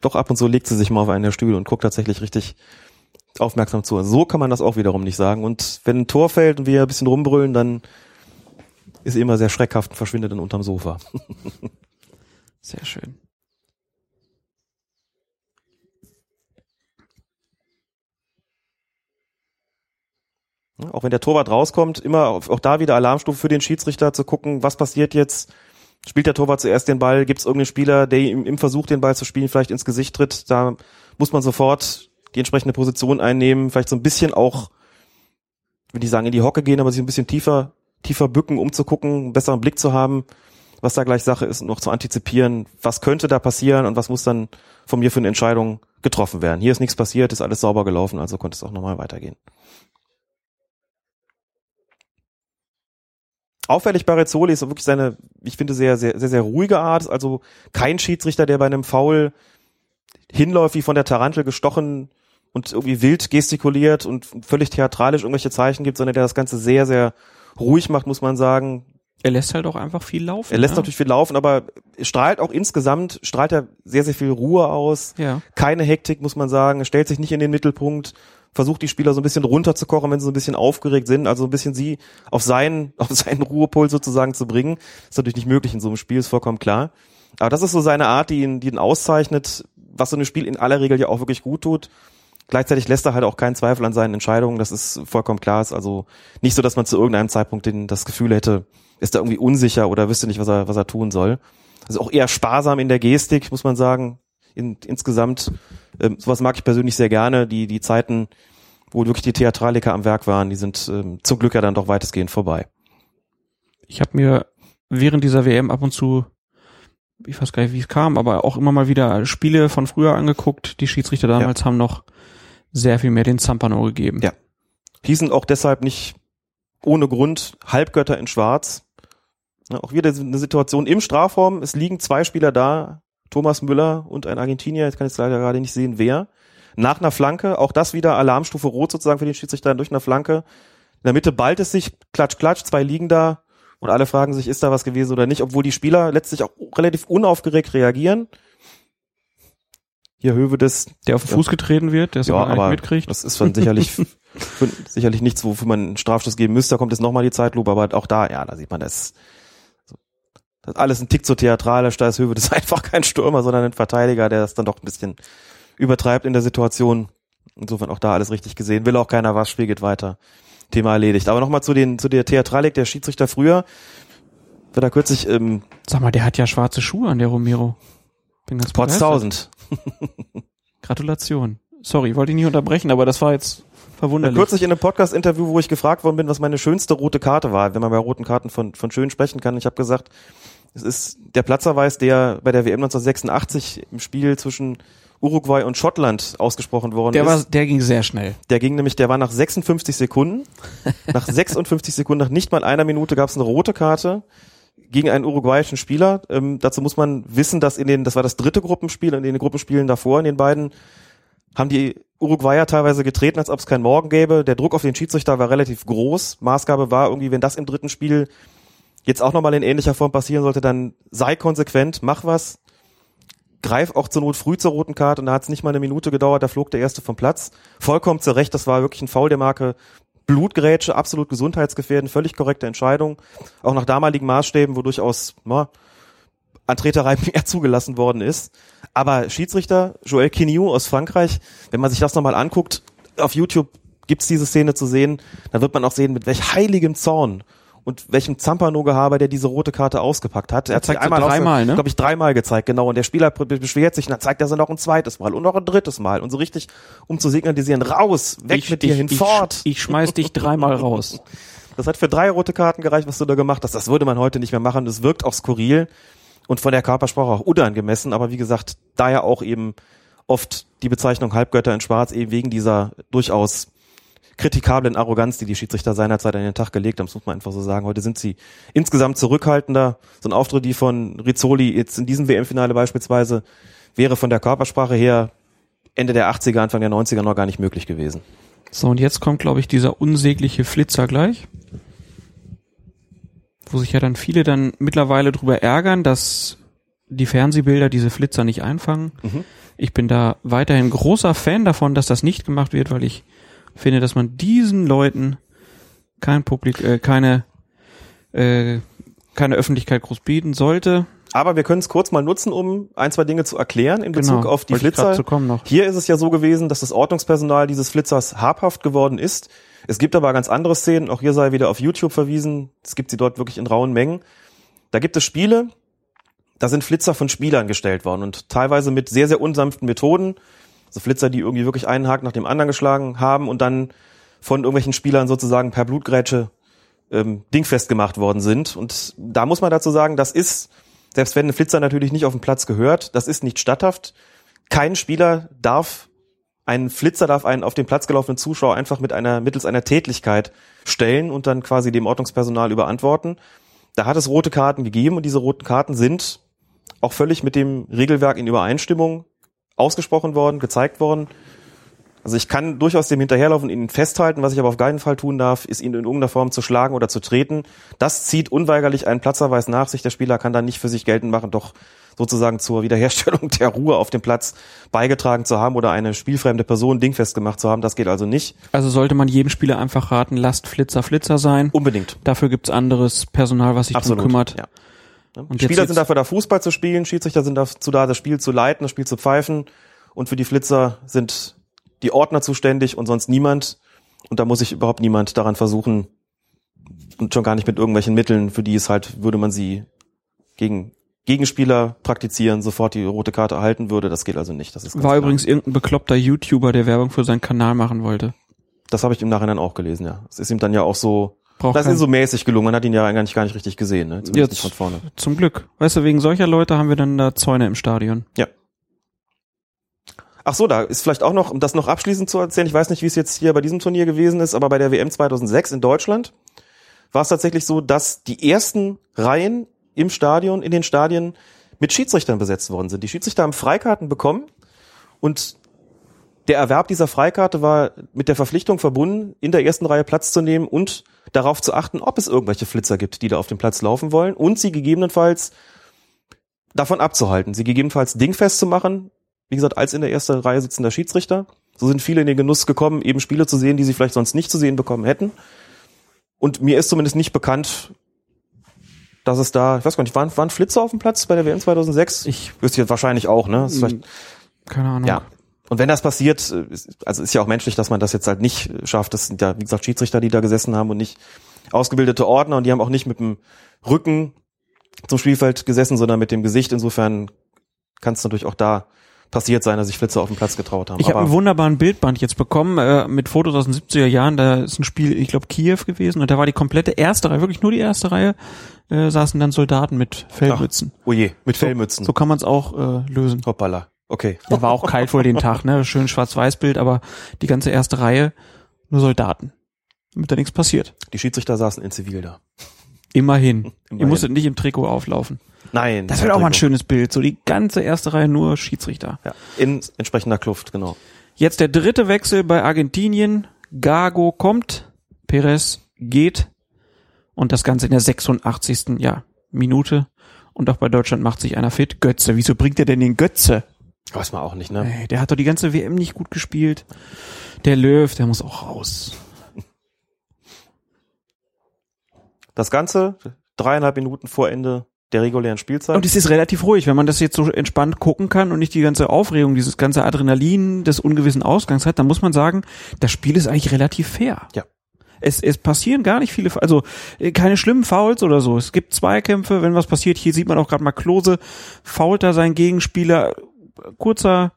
doch ab und zu legt sie sich mal auf einen der Stühle und guckt tatsächlich richtig aufmerksam zu. So kann man das auch wiederum nicht sagen. Und wenn ein Tor fällt und wir ein bisschen rumbrüllen, dann ist immer sehr schreckhaft und verschwindet dann unterm Sofa. *laughs* Sehr schön. Auch wenn der Torwart rauskommt, immer auch da wieder Alarmstufe für den Schiedsrichter zu gucken, was passiert jetzt. Spielt der Torwart zuerst den Ball? Gibt es irgendeinen Spieler, der ihm im Versuch, den Ball zu spielen, vielleicht ins Gesicht tritt? Da muss man sofort die entsprechende Position einnehmen, vielleicht so ein bisschen auch, will ich sagen, in die Hocke gehen, aber sich ein bisschen tiefer, tiefer bücken, um zu gucken, einen besseren Blick zu haben, was da gleich Sache ist und noch zu antizipieren, was könnte da passieren und was muss dann von mir für eine Entscheidung getroffen werden. Hier ist nichts passiert, ist alles sauber gelaufen, also konnte es auch nochmal weitergehen. Auffällig bei Rezzoli ist wirklich seine, ich finde, sehr, sehr, sehr, sehr ruhige Art. Also kein Schiedsrichter, der bei einem Foul hinläuft, wie von der Tarantel gestochen und irgendwie wild gestikuliert und völlig theatralisch irgendwelche Zeichen gibt, sondern der das Ganze sehr, sehr ruhig macht, muss man sagen. Er lässt halt auch einfach viel laufen. Er lässt ja. natürlich viel laufen, aber strahlt auch insgesamt, strahlt er sehr, sehr viel Ruhe aus. Ja. Keine Hektik, muss man sagen. Er stellt sich nicht in den Mittelpunkt, versucht die Spieler so ein bisschen runterzukochen, wenn sie so ein bisschen aufgeregt sind, also ein bisschen sie auf seinen, *laughs* auf seinen Ruhepol sozusagen zu bringen. Ist natürlich nicht möglich in so einem Spiel, ist vollkommen klar. Aber das ist so seine Art, die ihn, die ihn auszeichnet, was so ein Spiel in aller Regel ja auch wirklich gut tut. Gleichzeitig lässt er halt auch keinen Zweifel an seinen Entscheidungen, das ist vollkommen klar. Ist also nicht so, dass man zu irgendeinem Zeitpunkt den, das Gefühl hätte, ist er irgendwie unsicher oder wüsste nicht, was er, was er tun soll. Also auch eher sparsam in der Gestik, muss man sagen. In, insgesamt, ähm, sowas mag ich persönlich sehr gerne. Die, die Zeiten, wo wirklich die Theatraliker am Werk waren, die sind ähm, zum Glück ja dann doch weitestgehend vorbei. Ich habe mir während dieser WM ab und zu, ich weiß gar nicht, wie es kam, aber auch immer mal wieder Spiele von früher angeguckt. Die Schiedsrichter damals haben noch sehr viel mehr den Zampano gegeben. Ja. Hießen auch deshalb nicht ohne Grund Halbgötter in Schwarz. Ja, auch wieder eine Situation im Strafraum. Es liegen zwei Spieler da, Thomas Müller und ein Argentinier. Jetzt kann ich leider gerade nicht sehen, wer. Nach einer Flanke, auch das wieder Alarmstufe Rot sozusagen für den Schiedsrichter durch eine Flanke. In der Mitte ballt es sich, klatsch, klatsch, zwei liegen da und alle fragen sich, ist da was gewesen oder nicht, obwohl die Spieler letztlich auch relativ unaufgeregt reagieren. Hier Höwe des, Der auf den Fuß getreten wird, der es ja, aber mitkriegt. das ist dann sicherlich, *laughs* sicherlich nichts, wofür man einen Strafstoß geben müsste. Da kommt jetzt nochmal die Zeitlupe, aber auch da, ja, da sieht man das. Das ist alles ein Tick zu theatralisch, da ist Höwe das ist *laughs* einfach kein Stürmer, sondern ein Verteidiger, der das dann doch ein bisschen übertreibt in der Situation. Insofern auch da alles richtig gesehen. Will auch keiner was, Spiel geht weiter. Thema erledigt. Aber nochmal zu den, zu der Theatralik der Schiedsrichter früher. Wird da kürzlich, ähm, Sag mal, der hat ja schwarze Schuhe an der Romero. Bin ganz begeistert. Potztausend. Gratulation. Sorry, wollte ich nicht unterbrechen, aber das war jetzt verwunderlich. Kürzlich in einem Podcast-Interview, wo ich gefragt worden bin, was meine schönste rote Karte war, wenn man bei roten Karten von, von schön sprechen kann. Ich habe gesagt, es ist der Platzerweis, der bei der WM 1986 im Spiel zwischen Uruguay und Schottland ausgesprochen worden der, ist. war, der ging sehr schnell. Der ging nämlich, der war nach 56 Sekunden. *laughs* nach 56 Sekunden, nach nicht mal einer Minute gab es eine rote Karte gegen einen uruguayischen Spieler. Ähm, dazu muss man wissen, dass in den, das war das dritte Gruppenspiel, in den Gruppenspielen davor, in den beiden, haben die Uruguayer teilweise getreten, als ob es keinen Morgen gäbe. Der Druck auf den Schiedsrichter war relativ groß. Maßgabe war irgendwie, wenn das im dritten Spiel jetzt auch nochmal in ähnlicher Form passieren sollte, dann sei konsequent, mach was, greif auch zur Not früh zur roten Karte und da hat es nicht mal eine Minute gedauert, da flog der erste vom Platz. Vollkommen zurecht, das war wirklich ein Foul der Marke Blutgrätsche, absolut gesundheitsgefährdend, völlig korrekte Entscheidung. Auch nach damaligen Maßstäben, wo durchaus na, an Treterei *laughs* mehr zugelassen worden ist. Aber Schiedsrichter Joël Quignou aus Frankreich, wenn man sich das nochmal anguckt, auf YouTube gibt's diese Szene zu sehen, dann wird man auch sehen, mit welch heiligem Zorn und welchem Zampano-Gehaber der diese rote Karte ausgepackt hat. Er hat zeigt sie dreimal, ne? glaube ich, dreimal gezeigt, genau. Und der Spieler be- beschwert sich und dann zeigt er sie noch ein zweites Mal und noch ein drittes Mal. Und so richtig, um zu signalisieren, raus, weg mit dir, hinfort. Ich, ich schmeiß dich dreimal raus. *laughs* Das hat für drei rote Karten gereicht, was du da gemacht hast. Das würde man heute nicht mehr machen. Das wirkt auch skurril und von der Körpersprache auch unangemessen. Aber wie gesagt, daher auch eben oft die Bezeichnung Halbgötter in Schwarz eben wegen dieser durchaus kritikablen Arroganz, die die Schiedsrichter seinerzeit an den Tag gelegt haben. Das muss man einfach so sagen. Heute sind sie insgesamt zurückhaltender. So ein Auftritt wie von Rizzoli jetzt in diesem WM-Finale beispielsweise wäre von der Körpersprache her Ende der 80er, Anfang der 90er noch gar nicht möglich gewesen. So, und jetzt kommt, glaube ich, dieser unsägliche Flitzer gleich. Wo sich ja dann viele dann mittlerweile drüber ärgern, dass die Fernsehbilder diese Flitzer nicht einfangen. Mhm. Ich bin da weiterhin großer Fan davon, dass das nicht gemacht wird, weil ich finde, dass man diesen Leuten kein Publik, äh, keine, äh, keine Öffentlichkeit groß bieten sollte. Aber wir können es kurz mal nutzen, um ein, zwei Dinge zu erklären in Bezug Genau, auf die Flitzer. Hier ist es ja so gewesen, dass das Ordnungspersonal dieses Flitzers habhaft geworden ist. Es gibt aber ganz andere Szenen, auch hier sei wieder auf YouTube verwiesen. Es gibt sie dort wirklich in rauen Mengen. Da gibt es Spiele, da sind Flitzer von Spielern gestellt worden und teilweise mit sehr, sehr unsanften Methoden. Also Flitzer, die irgendwie wirklich einen Haken nach dem anderen geschlagen haben und dann von irgendwelchen Spielern sozusagen per Blutgrätsche ähm, dingfest gemacht worden sind. Und da muss man dazu sagen, das ist, selbst wenn ein Flitzer natürlich nicht auf dem Platz gehört, das ist nicht statthaft. Kein Spieler darf, ein Flitzer darf einen auf den Platz gelaufenen Zuschauer einfach mit einer, mittels einer Tätlichkeit stellen und dann quasi dem Ordnungspersonal überantworten. Da hat es rote Karten gegeben und diese roten Karten sind auch völlig mit dem Regelwerk in Übereinstimmung ausgesprochen worden, gezeigt worden. Also ich kann durchaus dem hinterherlaufen ihn festhalten. Was ich aber auf keinen Fall tun darf, ist ihn in irgendeiner Form zu schlagen oder zu treten. Das zieht unweigerlich einen Platzerweis nach sich. Der Spieler kann dann nicht für sich geltend machen, doch sozusagen zur Wiederherstellung *laughs* der Ruhe auf dem Platz beigetragen zu haben oder eine spielfremde Person dingfest gemacht zu haben. Das geht also nicht. Also sollte man jedem Spieler einfach raten, lasst Flitzer Flitzer sein. Unbedingt. Dafür gibt's anderes Personal, was sich darum kümmert. Ja. Ne? Und Spieler sind dafür da, Fußball zu spielen, Schiedsrichter sind dazu da, das Spiel zu leiten, das Spiel zu pfeifen. Und für die Flitzer sind die Ordner zuständig und sonst niemand. Und da muss sich überhaupt niemand daran versuchen, und schon gar nicht mit irgendwelchen Mitteln, für die es halt, würde man sie gegen Gegenspieler praktizieren, sofort die rote Karte erhalten würde. Das geht also nicht. Das ist War klar. übrigens irgendein bekloppter YouTuber, der Werbung für seinen Kanal machen wollte. Das habe ich im Nachhinein auch gelesen, ja. Es ist ihm dann ja auch so, Braucht das ist so mäßig gelungen. Man hat ihn ja eigentlich gar nicht richtig gesehen, ne? Zumindest Jetzt- nicht von vorne. Zum Glück. Weißt du, wegen solcher Leute haben wir dann da Zäune im Stadion. Ja. Ach so, da ist vielleicht auch noch, um das noch abschließend zu erzählen, ich weiß nicht, wie es jetzt hier bei diesem Turnier gewesen ist, aber bei der WM 2006 in Deutschland war es tatsächlich so, dass die ersten Reihen im Stadion, in den Stadien mit Schiedsrichtern besetzt worden sind. Die Schiedsrichter haben Freikarten bekommen und der Erwerb dieser Freikarte war mit der Verpflichtung verbunden, in der ersten Reihe Platz zu nehmen und darauf zu achten, ob es irgendwelche Flitzer gibt, die da auf dem Platz laufen wollen und sie gegebenenfalls davon abzuhalten, sie gegebenenfalls dingfest zu machen, wie gesagt, als in der ersten Reihe sitzender Schiedsrichter. So sind viele in den Genuss gekommen, eben Spiele zu sehen, die sie vielleicht sonst nicht zu sehen bekommen hätten. Und mir ist zumindest nicht bekannt, dass es da, ich weiß gar nicht, waren, waren Flitzer auf dem Platz bei der WM 2006? Ich, Wüsste jetzt wahrscheinlich auch, ne? Vielleicht, keine Ahnung. ja. Und wenn das passiert, äh, ist- also ist ja auch menschlich, dass man das jetzt halt nicht äh, schafft. Das sind ja, wie gesagt, Schiedsrichter, die da gesessen haben und nicht ausgebildete Ordner und die haben auch nicht mit dem Rücken zum Spielfeld gesessen, sondern mit dem Gesicht. Insofern kann es natürlich auch da passiert sein, dass sich Flitzer auf den Platz getraut haben. Ich habe einen wunderbaren Bildband jetzt bekommen äh, mit Fotos aus den 70er Jahren. Da ist ein Spiel, ich glaube Kiew gewesen und da war die komplette erste Reihe, wirklich nur die erste Reihe, äh, saßen dann Soldaten mit Fellmützen. oh je, mit Fellmützen. So kann man es auch äh, lösen. Hoppala. Okay. Ja, war auch kalt wohl den Tag, ne? Schön Schwarz-Weiß-Bild, aber die ganze erste Reihe nur Soldaten. Damit da nichts passiert. Die Schiedsrichter saßen in Zivil da. Immerhin. Ihr Immerhin. musstet nicht im Trikot auflaufen. Nein. Das wäre auch mal ein schönes Bild. So die ganze erste Reihe nur Schiedsrichter. Ja, in entsprechender Kluft, genau. Jetzt der dritte Wechsel bei Argentinien. Gago kommt, Perez geht und das Ganze in der 86. Ja, Minute. Und auch bei Deutschland macht sich einer fit. Götze. Wieso bringt er denn den Götze? Weiß man auch nicht, ne? Ey, der hat doch die ganze WM nicht gut gespielt. Der Löw, der muss auch raus. Das Ganze dreieinhalb Minuten vor Ende der regulären Spielzeit. Und es ist relativ ruhig, wenn man das jetzt so entspannt gucken kann und nicht die ganze Aufregung, dieses ganze Adrenalin des ungewissen Ausgangs hat, dann muss man sagen, das Spiel ist eigentlich relativ fair. Ja. Es, es passieren gar nicht viele, also äh, keine schlimmen Fouls oder so. Es gibt Zweikämpfe, wenn was passiert. Hier sieht man auch gerade mal Klose, fault da seinen Gegenspieler, kurzer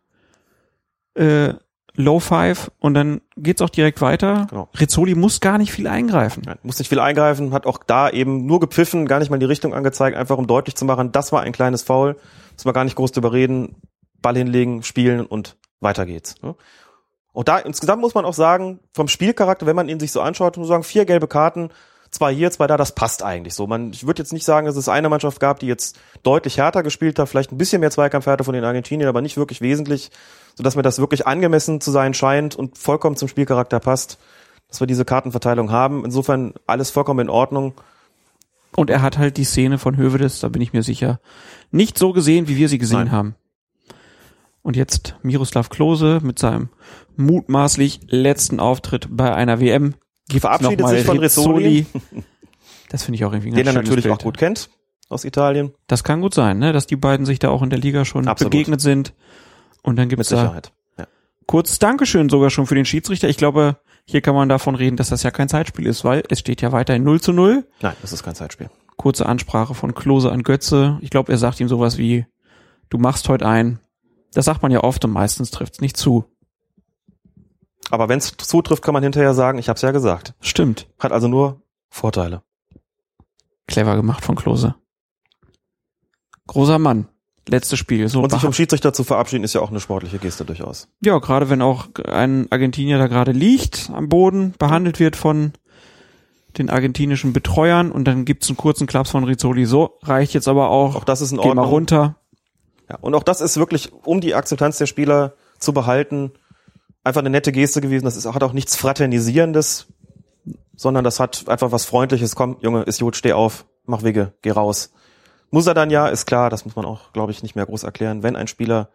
äh, Low Five und dann geht's auch direkt weiter. Genau. Rizzoli muss gar nicht viel eingreifen. Ja, muss nicht viel eingreifen, hat auch da eben nur gepfiffen, gar nicht mal in die Richtung angezeigt, einfach um deutlich zu machen, das war ein kleines Foul. Muss man gar nicht groß drüber reden. Ball hinlegen, spielen und weiter geht's. ne? Und da insgesamt muss man auch sagen, vom Spielcharakter, wenn man ihn sich so anschaut, muss man sagen, vier gelbe Karten, zwei hier, zwei da, das passt eigentlich so. Man, ich würde jetzt nicht sagen, dass es eine Mannschaft gab, die jetzt deutlich härter gespielt hat, vielleicht ein bisschen mehr Zweikampfhärte von den Argentiniern, aber nicht wirklich wesentlich, sodass mir das wirklich angemessen zu sein scheint und vollkommen zum Spielcharakter passt, dass wir diese Kartenverteilung haben. Insofern alles vollkommen in Ordnung. Und er hat halt die Szene von Hövedes, da bin ich mir sicher, nicht so gesehen, wie wir sie gesehen Nein. haben. Und jetzt Miroslav Klose mit seinem mutmaßlich letzten Auftritt bei einer WM. Gibt Verabschiedet sich von Rizzoli. *laughs* Das finde ich auch irgendwie ein Den er natürlich Bild. auch gut kennt aus Italien. Das kann gut sein, ne? dass die beiden sich da auch in der Liga schon Absolut. begegnet sind. Und dann Mit gibt's da Sicherheit. Ja. kurzes Dankeschön sogar schon für den Schiedsrichter. Ich glaube, hier kann man davon reden, dass das ja kein Zeitspiel ist, weil es steht ja weiterhin 0 zu 0. Nein, das ist kein Zeitspiel. Kurze Ansprache von Klose an Götze. Ich glaube, er sagt ihm sowas wie, du machst heute ein. Das sagt man ja oft und meistens trifft's nicht zu. Aber wenn es zutrifft, kann man hinterher sagen, ich habe es ja gesagt. Stimmt. Hat also nur Vorteile. Clever gemacht von Klose. Großer Mann. Letztes Spiel. So Und sich vom Schiedsrichter zu verabschieden, ist ja auch eine sportliche Geste durchaus. Ja, gerade wenn auch ein Argentinier da gerade liegt am Boden, behandelt wird von den argentinischen Betreuern und dann gibt's einen kurzen Klaps von Rizzoli. So reicht jetzt aber auch. Auch das ist in Geh mal Ordnung. runter. Ja, und auch das ist wirklich, um die Akzeptanz der Spieler zu behalten, einfach eine nette Geste gewesen. Das ist, hat auch nichts Fraternisierendes, sondern das hat einfach was Freundliches. Komm, Junge, ist gut, steh auf, mach Wege, geh raus. Muss er dann ja, ist klar, das muss man auch, glaube ich, nicht mehr groß erklären. Wenn ein Spieler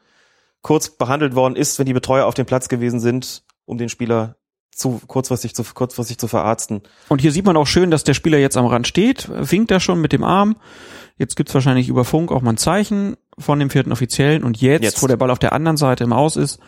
kurz behandelt worden ist, wenn die Betreuer auf dem Platz gewesen sind, um den Spieler zu kurzfristig zu kurzfristig zu verarzten. Und hier sieht man auch schön, dass der Spieler jetzt am Rand steht, winkt er schon mit dem Arm. Jetzt gibt's wahrscheinlich über Funk auch mal ein Zeichen von dem vierten Offiziellen. Und jetzt, Jetzt. wo der Ball auf der anderen Seite im Aus ist,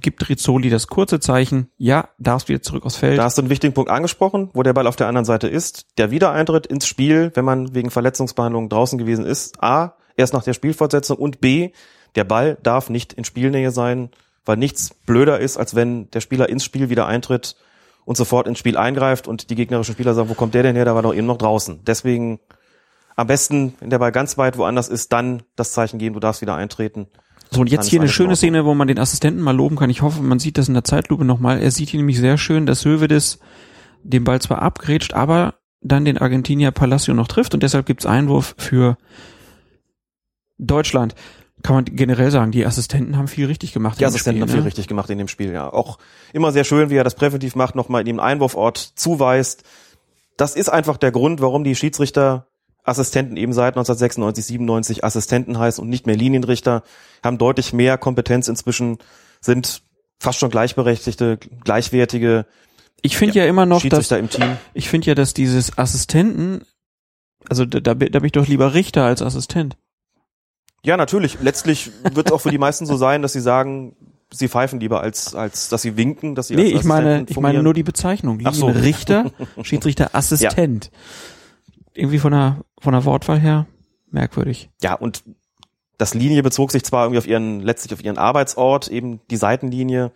gibt Rizzoli das kurze Zeichen. Ja, darfst wieder zurück aufs Feld. Da hast du einen wichtigen Punkt angesprochen, wo der Ball auf der anderen Seite ist. Der Wiedereintritt ins Spiel, wenn man wegen Verletzungsbehandlung draußen gewesen ist. A, erst nach der Spielfortsetzung und B, der Ball darf nicht in Spielnähe sein, weil nichts blöder ist, als wenn der Spieler ins Spiel wieder eintritt und sofort ins Spiel eingreift und die gegnerischen Spieler sagen, wo kommt der denn her? Der war doch eben noch draußen. Deswegen am besten, wenn der Ball ganz weit woanders ist, dann das Zeichen geben, du darfst wieder eintreten. So, und jetzt hier eine in schöne. Szene, wo man den Assistenten mal loben kann. Ich hoffe, man sieht das in der Zeitlupe nochmal. Er sieht hier nämlich sehr schön, dass Hövedes den Ball zwar abgrätscht, aber dann den Argentinier Palacio noch trifft und deshalb gibt's Einwurf für Deutschland. Kann man generell sagen, die Assistenten haben viel richtig gemacht. Die in dem Assistenten haben Spiel, viel ne? richtig gemacht in dem Spiel, ja. Auch immer sehr schön, wie er das präventiv macht, nochmal ihm einen Einwurfort zuweist. Das ist einfach der Grund, warum die Schiedsrichter Assistenten eben seit 1996, 97 Assistenten heißen und nicht mehr Linienrichter, haben deutlich mehr Kompetenz inzwischen, sind fast schon gleichberechtigte, gleichwertige Ich finde ja, immer noch, dass Schiedsrichter im Team. ich finde ja, dass dieses Assistenten, also da, da, bin- ich doch lieber Richter als Assistent. Ja, natürlich. Letztlich wird es auch für die meisten so sein, dass sie sagen, sie pfeifen lieber als, als dass sie winken, dass sie Nee, ich meine, ich meine nur die Bezeichnung. Ach so. Richter, *laughs* Schiedsrichter, Assistent. Irgendwie von der, von der Wortwahl her merkwürdig. Ja, und das Linie bezog sich zwar irgendwie auf ihren, letztlich auf ihren Arbeitsort, eben die Seitenlinie,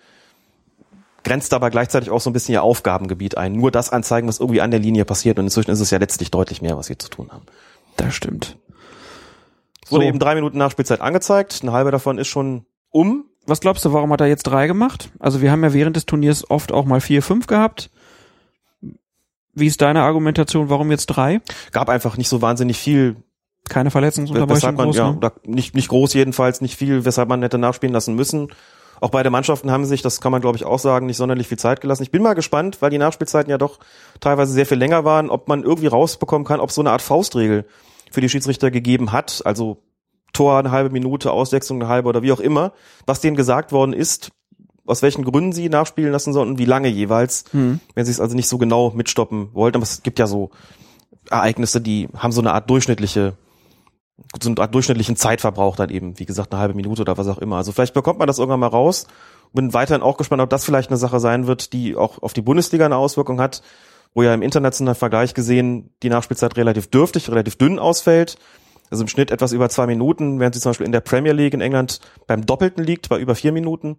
grenzt aber gleichzeitig auch so ein bisschen ihr Aufgabengebiet ein. Nur das anzeigen, was irgendwie an der Linie passiert. Und inzwischen ist es ja letztlich deutlich mehr, was sie zu tun haben. Das stimmt. Es wurde So. eben drei Minuten Nachspielzeit angezeigt. Eine halbe davon ist schon um. Was glaubst du, warum hat er jetzt drei gemacht? Also wir haben ja während des Turniers oft auch mal vier, fünf gehabt. Wie ist deine Argumentation, warum jetzt drei? Gab einfach nicht so wahnsinnig viel, Keine Verletzungsunterbrechung man, groß, ja, ne? nicht, nicht groß jedenfalls, nicht viel, weshalb man hätte nachspielen lassen müssen. Auch beide Mannschaften haben sich, das kann man glaube ich auch sagen, nicht sonderlich viel Zeit gelassen. Ich bin mal gespannt, weil die Nachspielzeiten ja doch teilweise sehr viel länger waren, ob man irgendwie rausbekommen kann, ob so eine Art Faustregel für die Schiedsrichter gegeben hat. Also Tor eine halbe Minute, Auswechslung eine halbe oder wie auch immer, was denen gesagt worden ist, aus welchen Gründen sie nachspielen lassen sollten, wie lange jeweils, Hm. wenn sie es also nicht so genau mitstoppen wollten. Aber es gibt ja so Ereignisse, die haben so eine Art durchschnittliche so eine Art durchschnittlichen Zeitverbrauch dann eben, wie gesagt, eine halbe Minute oder was auch immer. Also vielleicht bekommt man das irgendwann mal raus. Bin weiterhin auch gespannt, ob das vielleicht eine Sache sein wird, die auch auf die Bundesliga eine Auswirkung hat, wo ja im internationalen Vergleich gesehen die Nachspielzeit relativ dürftig, relativ dünn ausfällt. Also im Schnitt etwas über zwei Minuten, während sie zum Beispiel in der Premier League in England beim Doppelten liegt, bei über vier Minuten.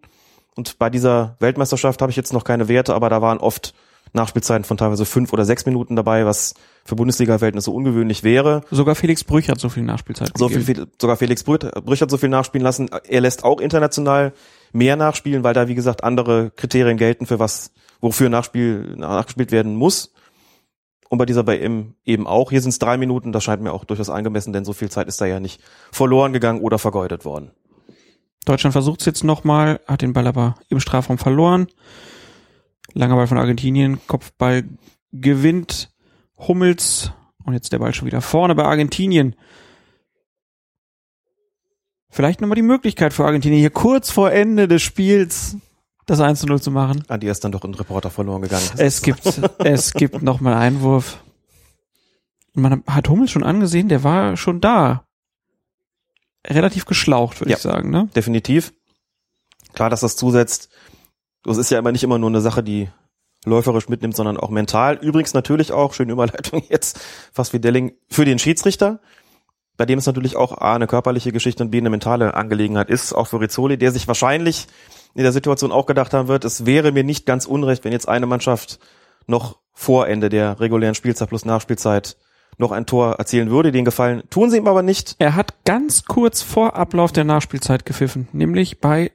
Und bei dieser Weltmeisterschaft habe ich jetzt noch keine Werte, aber da waren oft Nachspielzeiten von teilweise fünf oder sechs Minuten dabei, was für Bundesliga-Verhältnisse ungewöhnlich wäre. Sogar Felix Brüch hat so viel Nachspielzeit So viel, gegeben. viel, sogar Felix Brüch, Brüch hat so viel nachspielen lassen. Er lässt auch international mehr nachspielen, weil da, wie gesagt, andere Kriterien gelten, für was, wofür Nachspiel, nachgespielt werden muss. Und bei dieser bei ihm eben auch. Hier sind es drei Minuten, das scheint mir auch durchaus angemessen, denn so viel Zeit ist da ja nicht verloren gegangen oder vergeudet worden. Deutschland versucht es jetzt nochmal, hat den Ball aber im Strafraum verloren. Langer Ball von Argentinien, Kopfball gewinnt Hummels und jetzt der Ball schon wieder vorne bei Argentinien. vielleicht nochmal die Möglichkeit für Argentinien hier kurz vor Ende des Spiels das 1 zu 0 zu machen. An die ist dann doch ein Reporter verloren gegangen. *laughs* Es gibt, es gibt nochmal Einwurf. Man hat Hummels schon angesehen, der war schon da. Relativ geschlaucht, würde Ja. ich sagen, ne? Definitiv. Klar, dass das zusetzt. Das ist ja immer nicht immer nur eine Sache, die läuferisch mitnimmt, sondern auch mental. Übrigens natürlich auch, schöne Überleitung *laughs* jetzt, fast wie Delling, für den Schiedsrichter, bei dem es natürlich auch A, eine körperliche Geschichte und B, eine mentale Angelegenheit ist, auch für Rizzoli, der sich wahrscheinlich in der Situation auch gedacht haben wird, es wäre mir nicht ganz unrecht, wenn jetzt eine Mannschaft noch vor Ende der regulären Spielzeit plus Nachspielzeit noch ein Tor erzielen würde. Den Gefallen tun sie ihm aber nicht. Er hat ganz kurz vor Ablauf der Nachspielzeit gepfiffen, nämlich bei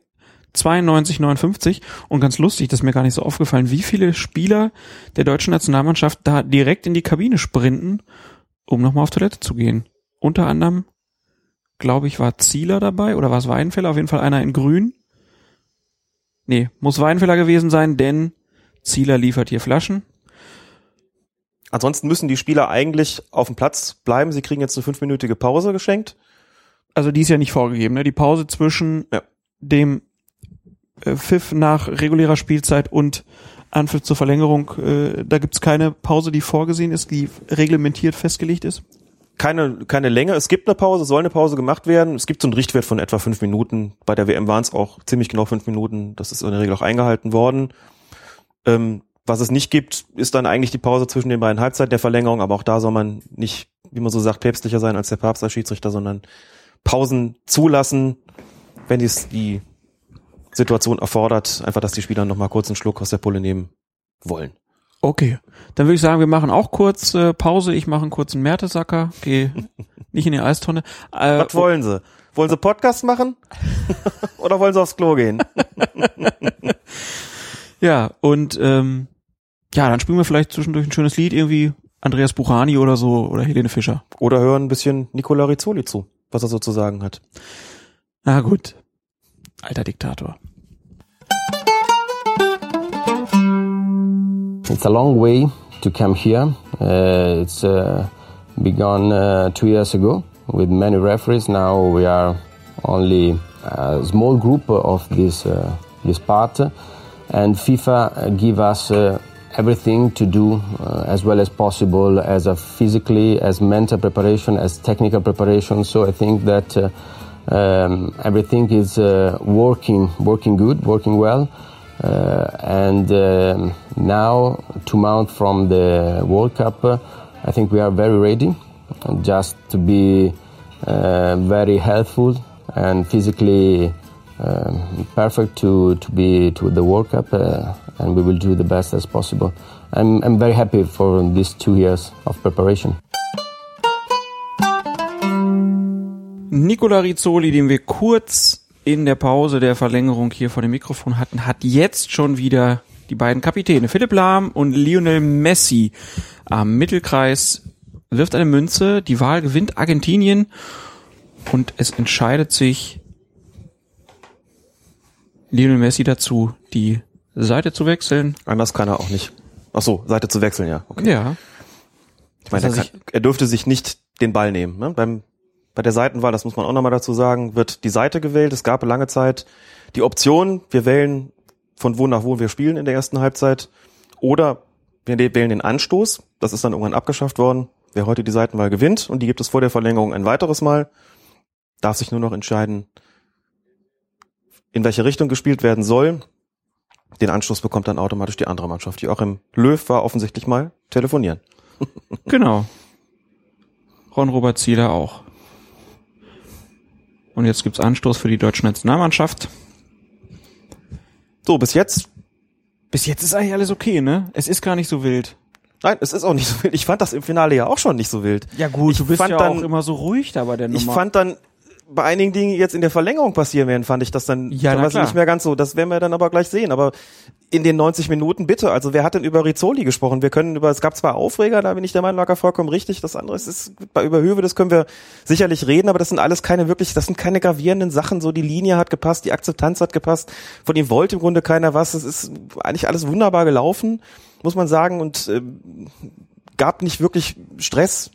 92, 59 und ganz lustig, das ist mir gar nicht so aufgefallen, wie viele Spieler der deutschen Nationalmannschaft da direkt in die Kabine sprinten, um nochmal auf Toilette zu gehen. Unter anderem, glaube ich, war Zieler dabei oder war es Weidenfeller? Auf jeden Fall einer in grün. Nee, muss Weidenfeller gewesen sein, denn Zieler liefert hier Flaschen. Ansonsten müssen die Spieler eigentlich auf dem Platz bleiben. Sie kriegen jetzt eine fünfminütige Pause geschenkt. Also die ist ja nicht vorgegeben, ne? Die Pause zwischen Ja. dem äh, Pfiff nach regulärer Spielzeit und Anpfiff zur Verlängerung, äh, da gibt's keine Pause, die vorgesehen ist, die reglementiert festgelegt ist. Keine, keine Länge. Es gibt eine Pause, soll eine Pause gemacht werden. Es gibt so einen Richtwert von etwa fünf Minuten. Bei der WM waren es auch ziemlich genau fünf Minuten. Das ist in der Regel auch eingehalten worden. Ähm, was es nicht gibt, ist dann eigentlich die Pause zwischen den beiden Halbzeiten der Verlängerung. Aber auch da soll man nicht, wie man so sagt, päpstlicher sein als der Papst als Schiedsrichter, sondern Pausen zulassen, wenn dies die Situation erfordert. Einfach, dass die Spieler noch mal kurz einen Schluck aus der Pulle nehmen wollen. Okay. Dann würde ich sagen, wir machen auch kurz äh, Pause. Ich mache einen kurzen Mertesacker, gehe *laughs* nicht in die Eistonne. Äh, Was wollen sie? Wollen sie Podcast machen? *laughs* Oder wollen sie aufs Klo gehen? *laughs* Ja, und ähm, ja, dann spielen wir vielleicht zwischendurch ein schönes Lied, irgendwie Andreas Buchani oder so oder Helene Fischer. Oder hören ein bisschen Nicola Rizzoli zu, was er so zu sagen hat. Na gut. Alter Diktator. It's a long way to come here. Uh, it's uh, begun uh, two years ago with many referees. Now we are only a small group of this uh, this part, and FIFA give us uh, everything to do uh, as well as possible, as a physically, as mental preparation, as technical preparation. So I think that. Uh, um, everything is uh, working, working good, working well. Uh, and um, now to mount from the World Cup, uh, I think we are very ready, just to be uh, very helpful and physically um, perfect to, to be to the World Cup, and we will do the best as possible. I'm, I'm very happy for these two years of preparation. Nicola Rizzoli, den wir kurz in der Pause der Verlängerung hier vor dem Mikrofon hatten, hat jetzt schon wieder die beiden Kapitäne Philipp Lahm und Lionel Messi am Mittelkreis wirft eine Münze, die Wahl gewinnt Argentinien und es entscheidet sich Lionel Messi dazu, die Seite zu wechseln. Anders kann er auch nicht. Ach so, Seite zu wechseln, ja. Okay. Ja, Ich meine, er, er kann, er dürfte sich nicht den Ball nehmen. Ne? Beim, bei der Seitenwahl, das muss man auch nochmal dazu sagen, wird die Seite gewählt. Es gab lange Zeit die Option, wir wählen von wo nach wo wir spielen in der ersten Halbzeit. Oder wir wählen den Anstoß. Das ist dann irgendwann abgeschafft worden. Wer heute die Seitenwahl gewinnt, und die gibt es vor der Verlängerung ein weiteres Mal, darf sich nur noch entscheiden, in welche Richtung gespielt werden soll. Den Anstoß bekommt dann automatisch die andere Mannschaft. Die auch im Löw war offensichtlich mal telefonieren. *laughs* genau. Ron-Robert Zieler auch. Und jetzt gibt's Anstoß für die deutsche Nationalmannschaft. So, bis jetzt Bis jetzt ist eigentlich alles okay, ne? Es ist gar nicht so wild. Nein, es ist auch nicht so wild. Ich fand das im Finale ja auch schon nicht so wild. Ja gut, Ich du bist fand ja dann- auch immer so ruhig da bei der Nummer. Ich fand dann bei einigen Dingen, die jetzt in der Verlängerung passieren werden, fand ich das dann Ja, teilweise nicht mehr ganz so. Das werden wir dann aber gleich sehen. Aber in den 90 Minuten bitte. Also wer hat denn über Rizzoli gesprochen? Wir können über, es gab zwar Aufreger, da bin ich der Meinung, lag er vollkommen richtig. Das andere ist, ist bei über Höwe, das können wir sicherlich reden, aber das sind alles keine wirklich, das sind keine gravierenden Sachen. So die Linie hat gepasst, die Akzeptanz hat gepasst. Von ihm wollte im Grunde keiner was. Es ist eigentlich alles wunderbar gelaufen, muss man sagen. Und ähm, gab nicht wirklich Stress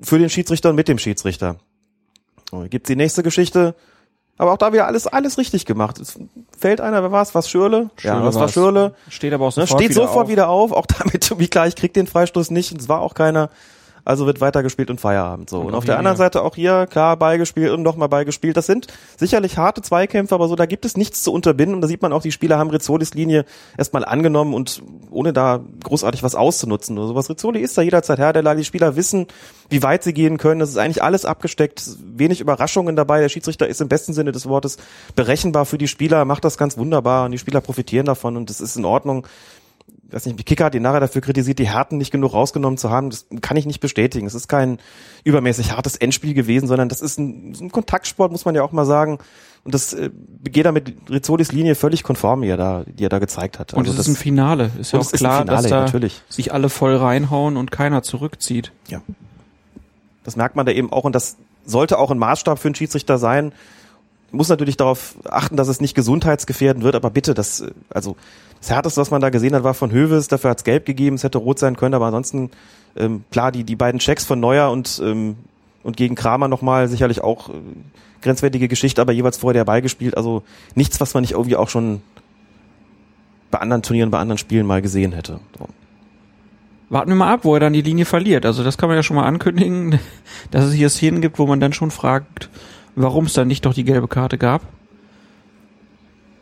für den Schiedsrichter und mit dem Schiedsrichter. Hier gibt's die nächste Geschichte. Aber auch da wieder alles, alles richtig gemacht. Es fällt einer, wer war's? Was Schürle? ja, das war. Schürle. Steht aber auch Ne, sofort steht wieder sofort auf. wieder auf, auch damit, wie klar, ich krieg den Freistoß nicht, und es war auch keiner. Also wird weitergespielt und Feierabend so. Und, Und auf der anderen. Seite auch hier, klar, beigespielt und nochmal beigespielt. Das sind sicherlich harte Zweikämpfe, aber so, da gibt es nichts zu unterbinden. Und da sieht man auch, die Spieler haben Rizzolis Linie erstmal angenommen und ohne da großartig was auszunutzen oder sowas. Rizzoli ist da jederzeit Herr der Lage. Die Spieler wissen, wie weit sie gehen können. Das ist eigentlich alles abgesteckt. Wenig Überraschungen dabei. Der Schiedsrichter ist im besten Sinne des Wortes berechenbar für die Spieler, macht das ganz wunderbar und die Spieler profitieren davon und das ist in Ordnung weiß nicht, Kicker hat ihn nachher dafür kritisiert, die Härten nicht genug rausgenommen zu haben. Das kann ich nicht bestätigen. Es ist kein übermäßig hartes Endspiel gewesen, sondern das ist ein, ein Kontaktsport, muss man ja auch mal sagen. Und das äh, geht da mit Rizzolis Linie völlig konform, die er da, die er da gezeigt hat. Und Also es ist das, ein Finale. Ist ja auch ist klar, Finale, dass da natürlich. sich alle voll reinhauen und keiner zurückzieht. ja. das merkt man da eben auch und das sollte auch ein Maßstab für einen Schiedsrichter sein. Muss natürlich darauf achten, dass es nicht gesundheitsgefährdend wird, aber bitte, das, äh, also das Härteste, was man da gesehen hat, war von Höves, dafür hat's gelb gegeben, es hätte rot sein können, aber ansonsten, ähm, klar, die, die beiden Checks von Neuer und, ähm, und gegen Kramer nochmal sicherlich auch äh, grenzwertige Geschichte, aber jeweils vorher der Ball gespielt, also nichts, was man nicht irgendwie auch schon bei anderen Turnieren, bei anderen Spielen mal gesehen hätte. So. Warten wir mal ab, wo er dann die Linie verliert. Also das kann man ja schon mal ankündigen, *laughs* dass es hier Szenen gibt, wo man dann schon fragt, warum es dann nicht doch die gelbe Karte gab.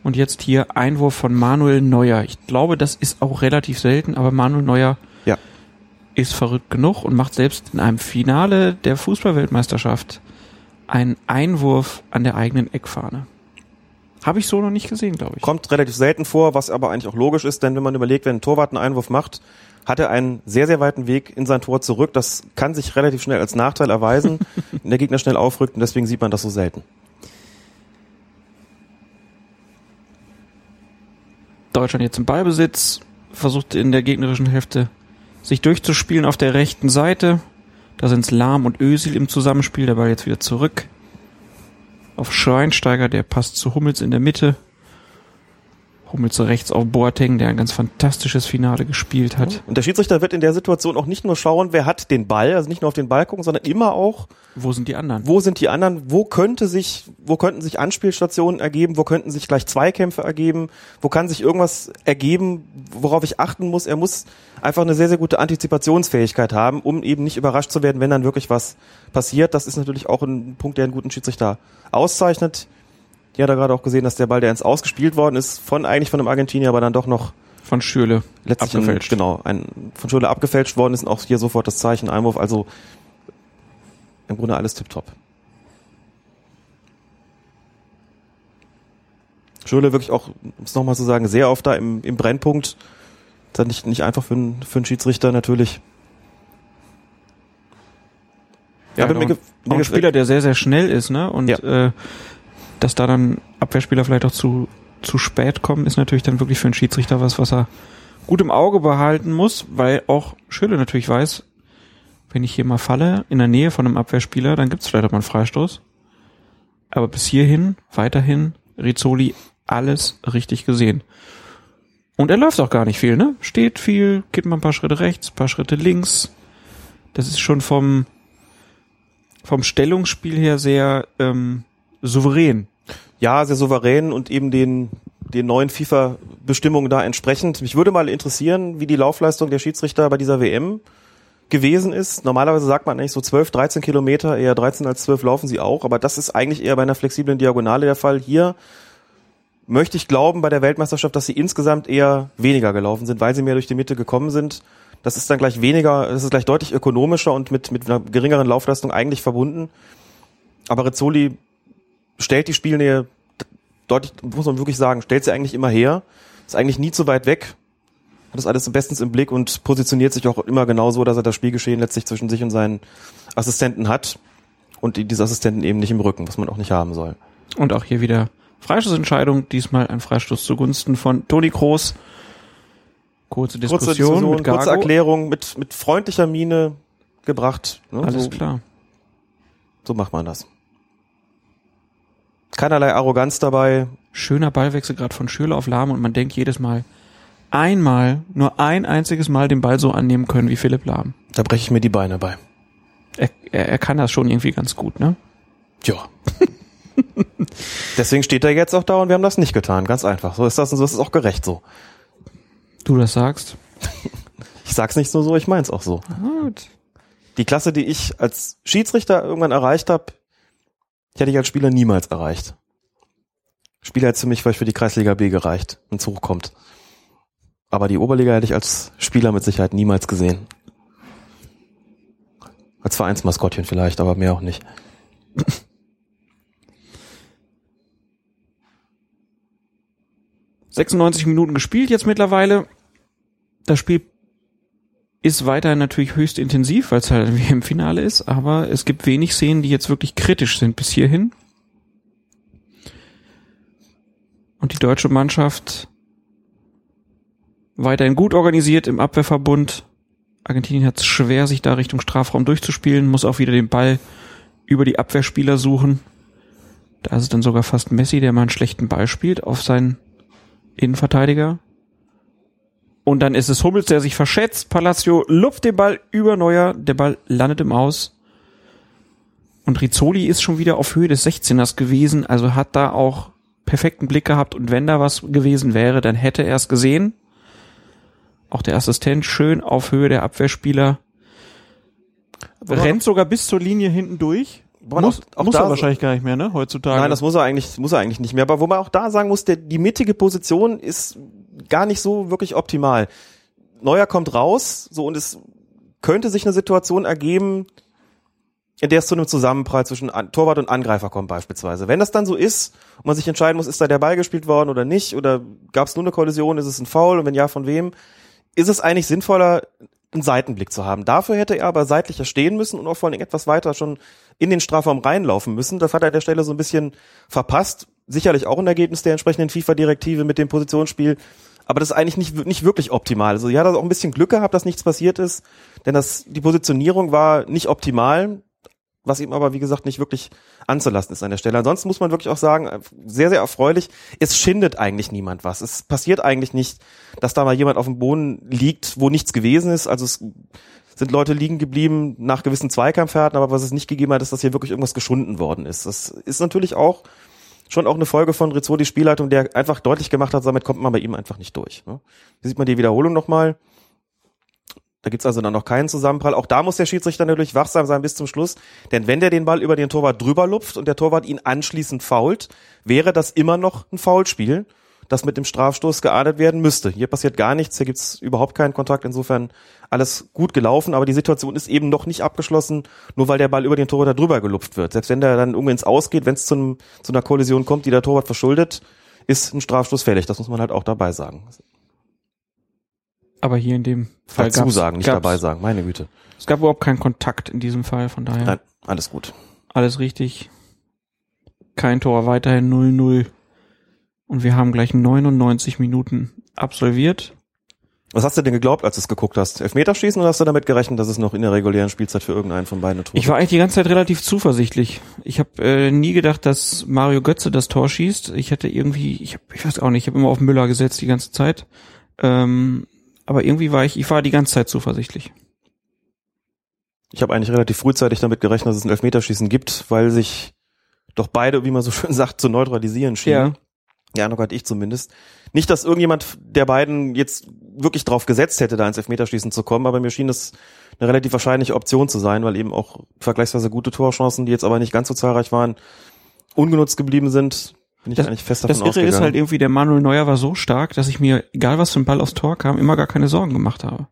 Und jetzt hier Einwurf von Manuel Neuer. Ich glaube, das ist auch relativ selten, aber Manuel Neuer Ja. ist verrückt genug und macht selbst in einem Finale der Fußballweltmeisterschaft einen Einwurf an der eigenen Eckfahne. Habe ich so noch nicht gesehen, glaube ich. Kommt relativ selten vor, was aber eigentlich auch logisch ist, denn wenn man überlegt, wenn ein Torwart einen Einwurf macht, hat er einen sehr, sehr weiten Weg in sein Tor zurück. Das kann sich relativ schnell als Nachteil erweisen, *laughs* wenn der Gegner schnell aufrückt und deswegen sieht man das so selten. Deutschland jetzt im Ballbesitz, versucht in der gegnerischen Hälfte sich durchzuspielen auf der rechten Seite. Da sind es Lahm und Ösil im Zusammenspiel, der Ball jetzt wieder zurück. Auf Schweinsteiger, der passt zu Hummels in der Mitte. Hummels rechts auf Boateng, der ein ganz fantastisches Finale gespielt hat. Und der Schiedsrichter wird in der Situation auch nicht nur schauen, wer hat den Ball, also nicht nur auf den Ball gucken, sondern immer auch, Wo sind die anderen? wo sind die anderen, wo könnte sich, wo könnten sich Anspielstationen ergeben, wo könnten sich gleich Zweikämpfe ergeben, wo kann sich irgendwas ergeben, worauf ich achten muss. Er muss einfach eine sehr, sehr gute Antizipationsfähigkeit haben, um eben nicht überrascht zu werden, wenn dann wirklich was passiert. Das ist natürlich auch ein Punkt, der einen guten Schiedsrichter auszeichnet. Die hat er gerade auch gesehen, dass der Ball, der ins Ausgespielt worden ist, von eigentlich von einem Argentinier, aber dann doch noch Von Schürle. letztlich Abgefälscht. Ein, genau ein von Schule abgefälscht worden ist und auch hier sofort das Zeichen Einwurf. Also im Grunde alles tipptopp. Schule wirklich auch, um es nochmal zu sagen, sehr oft da im, im Brennpunkt. Ist nicht, nicht einfach für einen, für einen Schiedsrichter natürlich. Ja, aber auch, mir mir ein Spieler, der sehr, sehr schnell ist, ne? Und Ja. äh, dass da dann Abwehrspieler vielleicht auch zu, zu spät kommen, ist natürlich dann wirklich für einen Schiedsrichter was, was er gut im Auge behalten muss, weil auch Schülle natürlich weiß, wenn ich hier mal falle, in der Nähe von einem Abwehrspieler, dann gibt's vielleicht auch mal einen Freistoß. Aber bis hierhin, weiterhin, Rizzoli alles richtig gesehen. Und er läuft auch gar nicht viel, ne? Steht viel, geht mal ein paar Schritte rechts, ein paar Schritte links. Das ist schon vom, vom Stellungsspiel her sehr ähm, souverän. Ja, sehr souverän und eben den, den neuen FIFA-Bestimmungen da entsprechend. Mich würde mal interessieren, wie die Laufleistung der Schiedsrichter bei dieser WM gewesen ist. Normalerweise sagt man eigentlich so 12, 13 Kilometer, eher 13 als 12 laufen sie auch, aber das ist eigentlich eher bei einer flexiblen Diagonale der Fall. Hier möchte ich glauben bei der Weltmeisterschaft, dass sie insgesamt eher weniger gelaufen sind, weil sie mehr durch die Mitte gekommen sind. Das ist dann gleich weniger, das ist gleich deutlich ökonomischer und mit, mit einer geringeren Laufleistung eigentlich verbunden. Aber Rizzoli stellt die Spielnähe deutlich, muss man wirklich sagen, stellt sie eigentlich immer her, ist eigentlich nie zu weit weg, hat das alles bestens im Blick und positioniert sich auch immer genau so, dass er das Spielgeschehen letztlich zwischen sich und seinen Assistenten hat und die- diese Assistenten eben nicht im Rücken, was man auch nicht haben soll. Und auch hier wieder Freistoßentscheidung, diesmal ein Freistoß zugunsten von Toni Kroos. Kurze Diskussion, Kurze Diskussion, mit kurze Erklärung, mit, mit freundlicher Miene gebracht. Ne? Alles so, klar. so macht man das. Keinerlei Arroganz dabei. Schöner Ballwechsel gerade von Schürle auf Lahm und man denkt jedes Mal, einmal, nur ein einziges Mal den Ball so annehmen können wie Philipp Lahm. Da breche ich mir die Beine bei. Er, er, er kann das schon irgendwie ganz gut, ne? Ja. Deswegen steht er jetzt auch da und wir haben das nicht getan. Ganz einfach. So ist das und so ist es auch gerecht so. Du das sagst. Ich sag's nicht nur so, ich mein's auch so. Gut. Die Klasse, die ich als Schiedsrichter irgendwann erreicht habe, die hätte ich als Spieler niemals erreicht. Spieler hätte mich vielleicht für die Kreisliga B gereicht, wenn es hochkommt. Aber die Oberliga hätte ich als Spieler mit Sicherheit niemals gesehen. Als Vereinsmaskottchen vielleicht, aber mehr auch nicht. 96 Minuten gespielt jetzt mittlerweile. Das Spiel ist weiterhin natürlich höchst intensiv, weil es halt wie im Finale ist, aber es gibt wenig Szenen, die jetzt wirklich kritisch sind bis hierhin. Und die deutsche Mannschaft weiterhin gut organisiert im Abwehrverbund. Argentinien hat es schwer, sich da Richtung Strafraum durchzuspielen, muss auch wieder den Ball über die Abwehrspieler suchen. Da ist es dann sogar fast Messi, der mal einen schlechten Ball spielt auf seinen Innenverteidiger. Und dann ist es Hummels, der sich verschätzt. Palacio lupft den Ball über Neuer. Der Ball landet im Aus. Und Rizzoli ist schon wieder auf Höhe des 16ers gewesen. Also hat da auch perfekten Blick gehabt. Und wenn da was gewesen wäre, dann hätte er es gesehen. Auch der Assistent schön auf Höhe der Abwehrspieler. Rennt sogar bis zur Linie hinten durch. Muss, auch- auch muss er wahrscheinlich gar nicht mehr, ne? Heutzutage. Nein, das muss er eigentlich, muss er eigentlich nicht mehr. Aber wo man auch da sagen muss, der, die mittige Position ist gar nicht so wirklich optimal. Neuer kommt raus, so und es könnte sich eine Situation ergeben, in der es zu einem Zusammenprall zwischen An Torwart und Angreifer kommt beispielsweise. Wenn das dann so ist und man sich entscheiden muss, ist da der Ball gespielt worden oder nicht oder gab es nur eine Kollision, ist es ein Foul und wenn ja, von wem, ist es eigentlich sinnvoller, einen Seitenblick zu haben. Dafür hätte er aber seitlicher stehen müssen und auch vor allem etwas weiter schon in den Strafraum reinlaufen müssen. Das hat er an der Stelle so ein bisschen verpasst. Sicherlich auch ein Ergebnis der entsprechenden FIFA-Direktive mit dem Positionsspiel. Aber das ist eigentlich nicht, nicht wirklich optimal. Also ja, da auch ein bisschen Glück gehabt, dass nichts passiert ist. Denn das, die Positionierung war nicht optimal, was ihm aber, wie gesagt, nicht wirklich anzulassen ist an der Stelle. Ansonsten muss man wirklich auch sagen, sehr, sehr erfreulich, es schindet eigentlich niemand was. Es passiert eigentlich nicht, dass da mal jemand auf dem Boden liegt, wo nichts gewesen ist. Also es sind Leute liegen geblieben nach gewissen Zweikampfhärten, aber was es nicht gegeben hat, ist, dass hier wirklich irgendwas geschunden worden ist. Das ist natürlich auch schon auch eine Folge von Rizzolis Spielleitung, der einfach deutlich gemacht hat, damit kommt man bei ihm einfach nicht durch. Ne? Hier sieht man die Wiederholung nochmal. Da gibt's also dann noch keinen Zusammenprall. Auch da muss der Schiedsrichter natürlich wachsam sein bis zum Schluss. Denn wenn der den Ball über den Torwart drüber lupft und der Torwart ihn anschließend fault, wäre das immer noch ein Foulspiel, das mit dem Strafstoß geahndet werden müsste. Hier passiert gar nichts, hier gibt's überhaupt keinen Kontakt. Insofern alles gut gelaufen, aber die Situation ist eben noch nicht abgeschlossen, nur weil der Ball über den Torwart da drüber gelupft wird. Selbst wenn der dann irgendwie ins Ausgeht, wenn es zu, zu einer Kollision kommt, die der Torwart verschuldet, ist ein Strafstoß fällig. Das muss man halt auch dabei sagen. aber hier in dem Fall Dazu sagen, nicht dabei sagen. Meine Güte. Es gab überhaupt keinen Kontakt in diesem Fall, von daher Nein, alles gut. alles richtig. Kein Tor, weiterhin 0-0. Und wir haben gleich 99 Minuten absolviert. Was hast du denn geglaubt, als du es geguckt hast? Elfmeterschießen oder hast du damit gerechnet, dass es noch in der regulären Spielzeit für irgendeinen von beiden Tor Ich war eigentlich die ganze Zeit relativ zuversichtlich. Ich habe äh, nie gedacht, dass Mario Götze das Tor schießt. Ich hätte irgendwie, ich, hab, ich weiß auch nicht, ich habe immer auf Müller gesetzt die ganze Zeit. Ähm, aber irgendwie war ich, ich war die ganze Zeit zuversichtlich. Ich habe eigentlich relativ frühzeitig damit gerechnet, dass es ein Elfmeterschießen gibt, weil sich doch beide, wie man so *laughs* schön sagt, zu neutralisieren schienen. Ja, noch ich zumindest. Nicht, dass irgendjemand der beiden jetzt wirklich drauf gesetzt hätte, da ins Elfmeterschießen zu kommen, aber mir schien es eine relativ wahrscheinliche Option zu sein, weil eben auch vergleichsweise gute Torchancen, die jetzt aber nicht ganz so zahlreich waren, ungenutzt geblieben sind. Bin ich Das- eigentlich fest davon Das Irre ausgegangen. ist halt irgendwie, der Manuel Neuer war so stark, dass ich mir, egal was für ein Ball aufs Tor kam, immer gar keine Sorgen gemacht habe.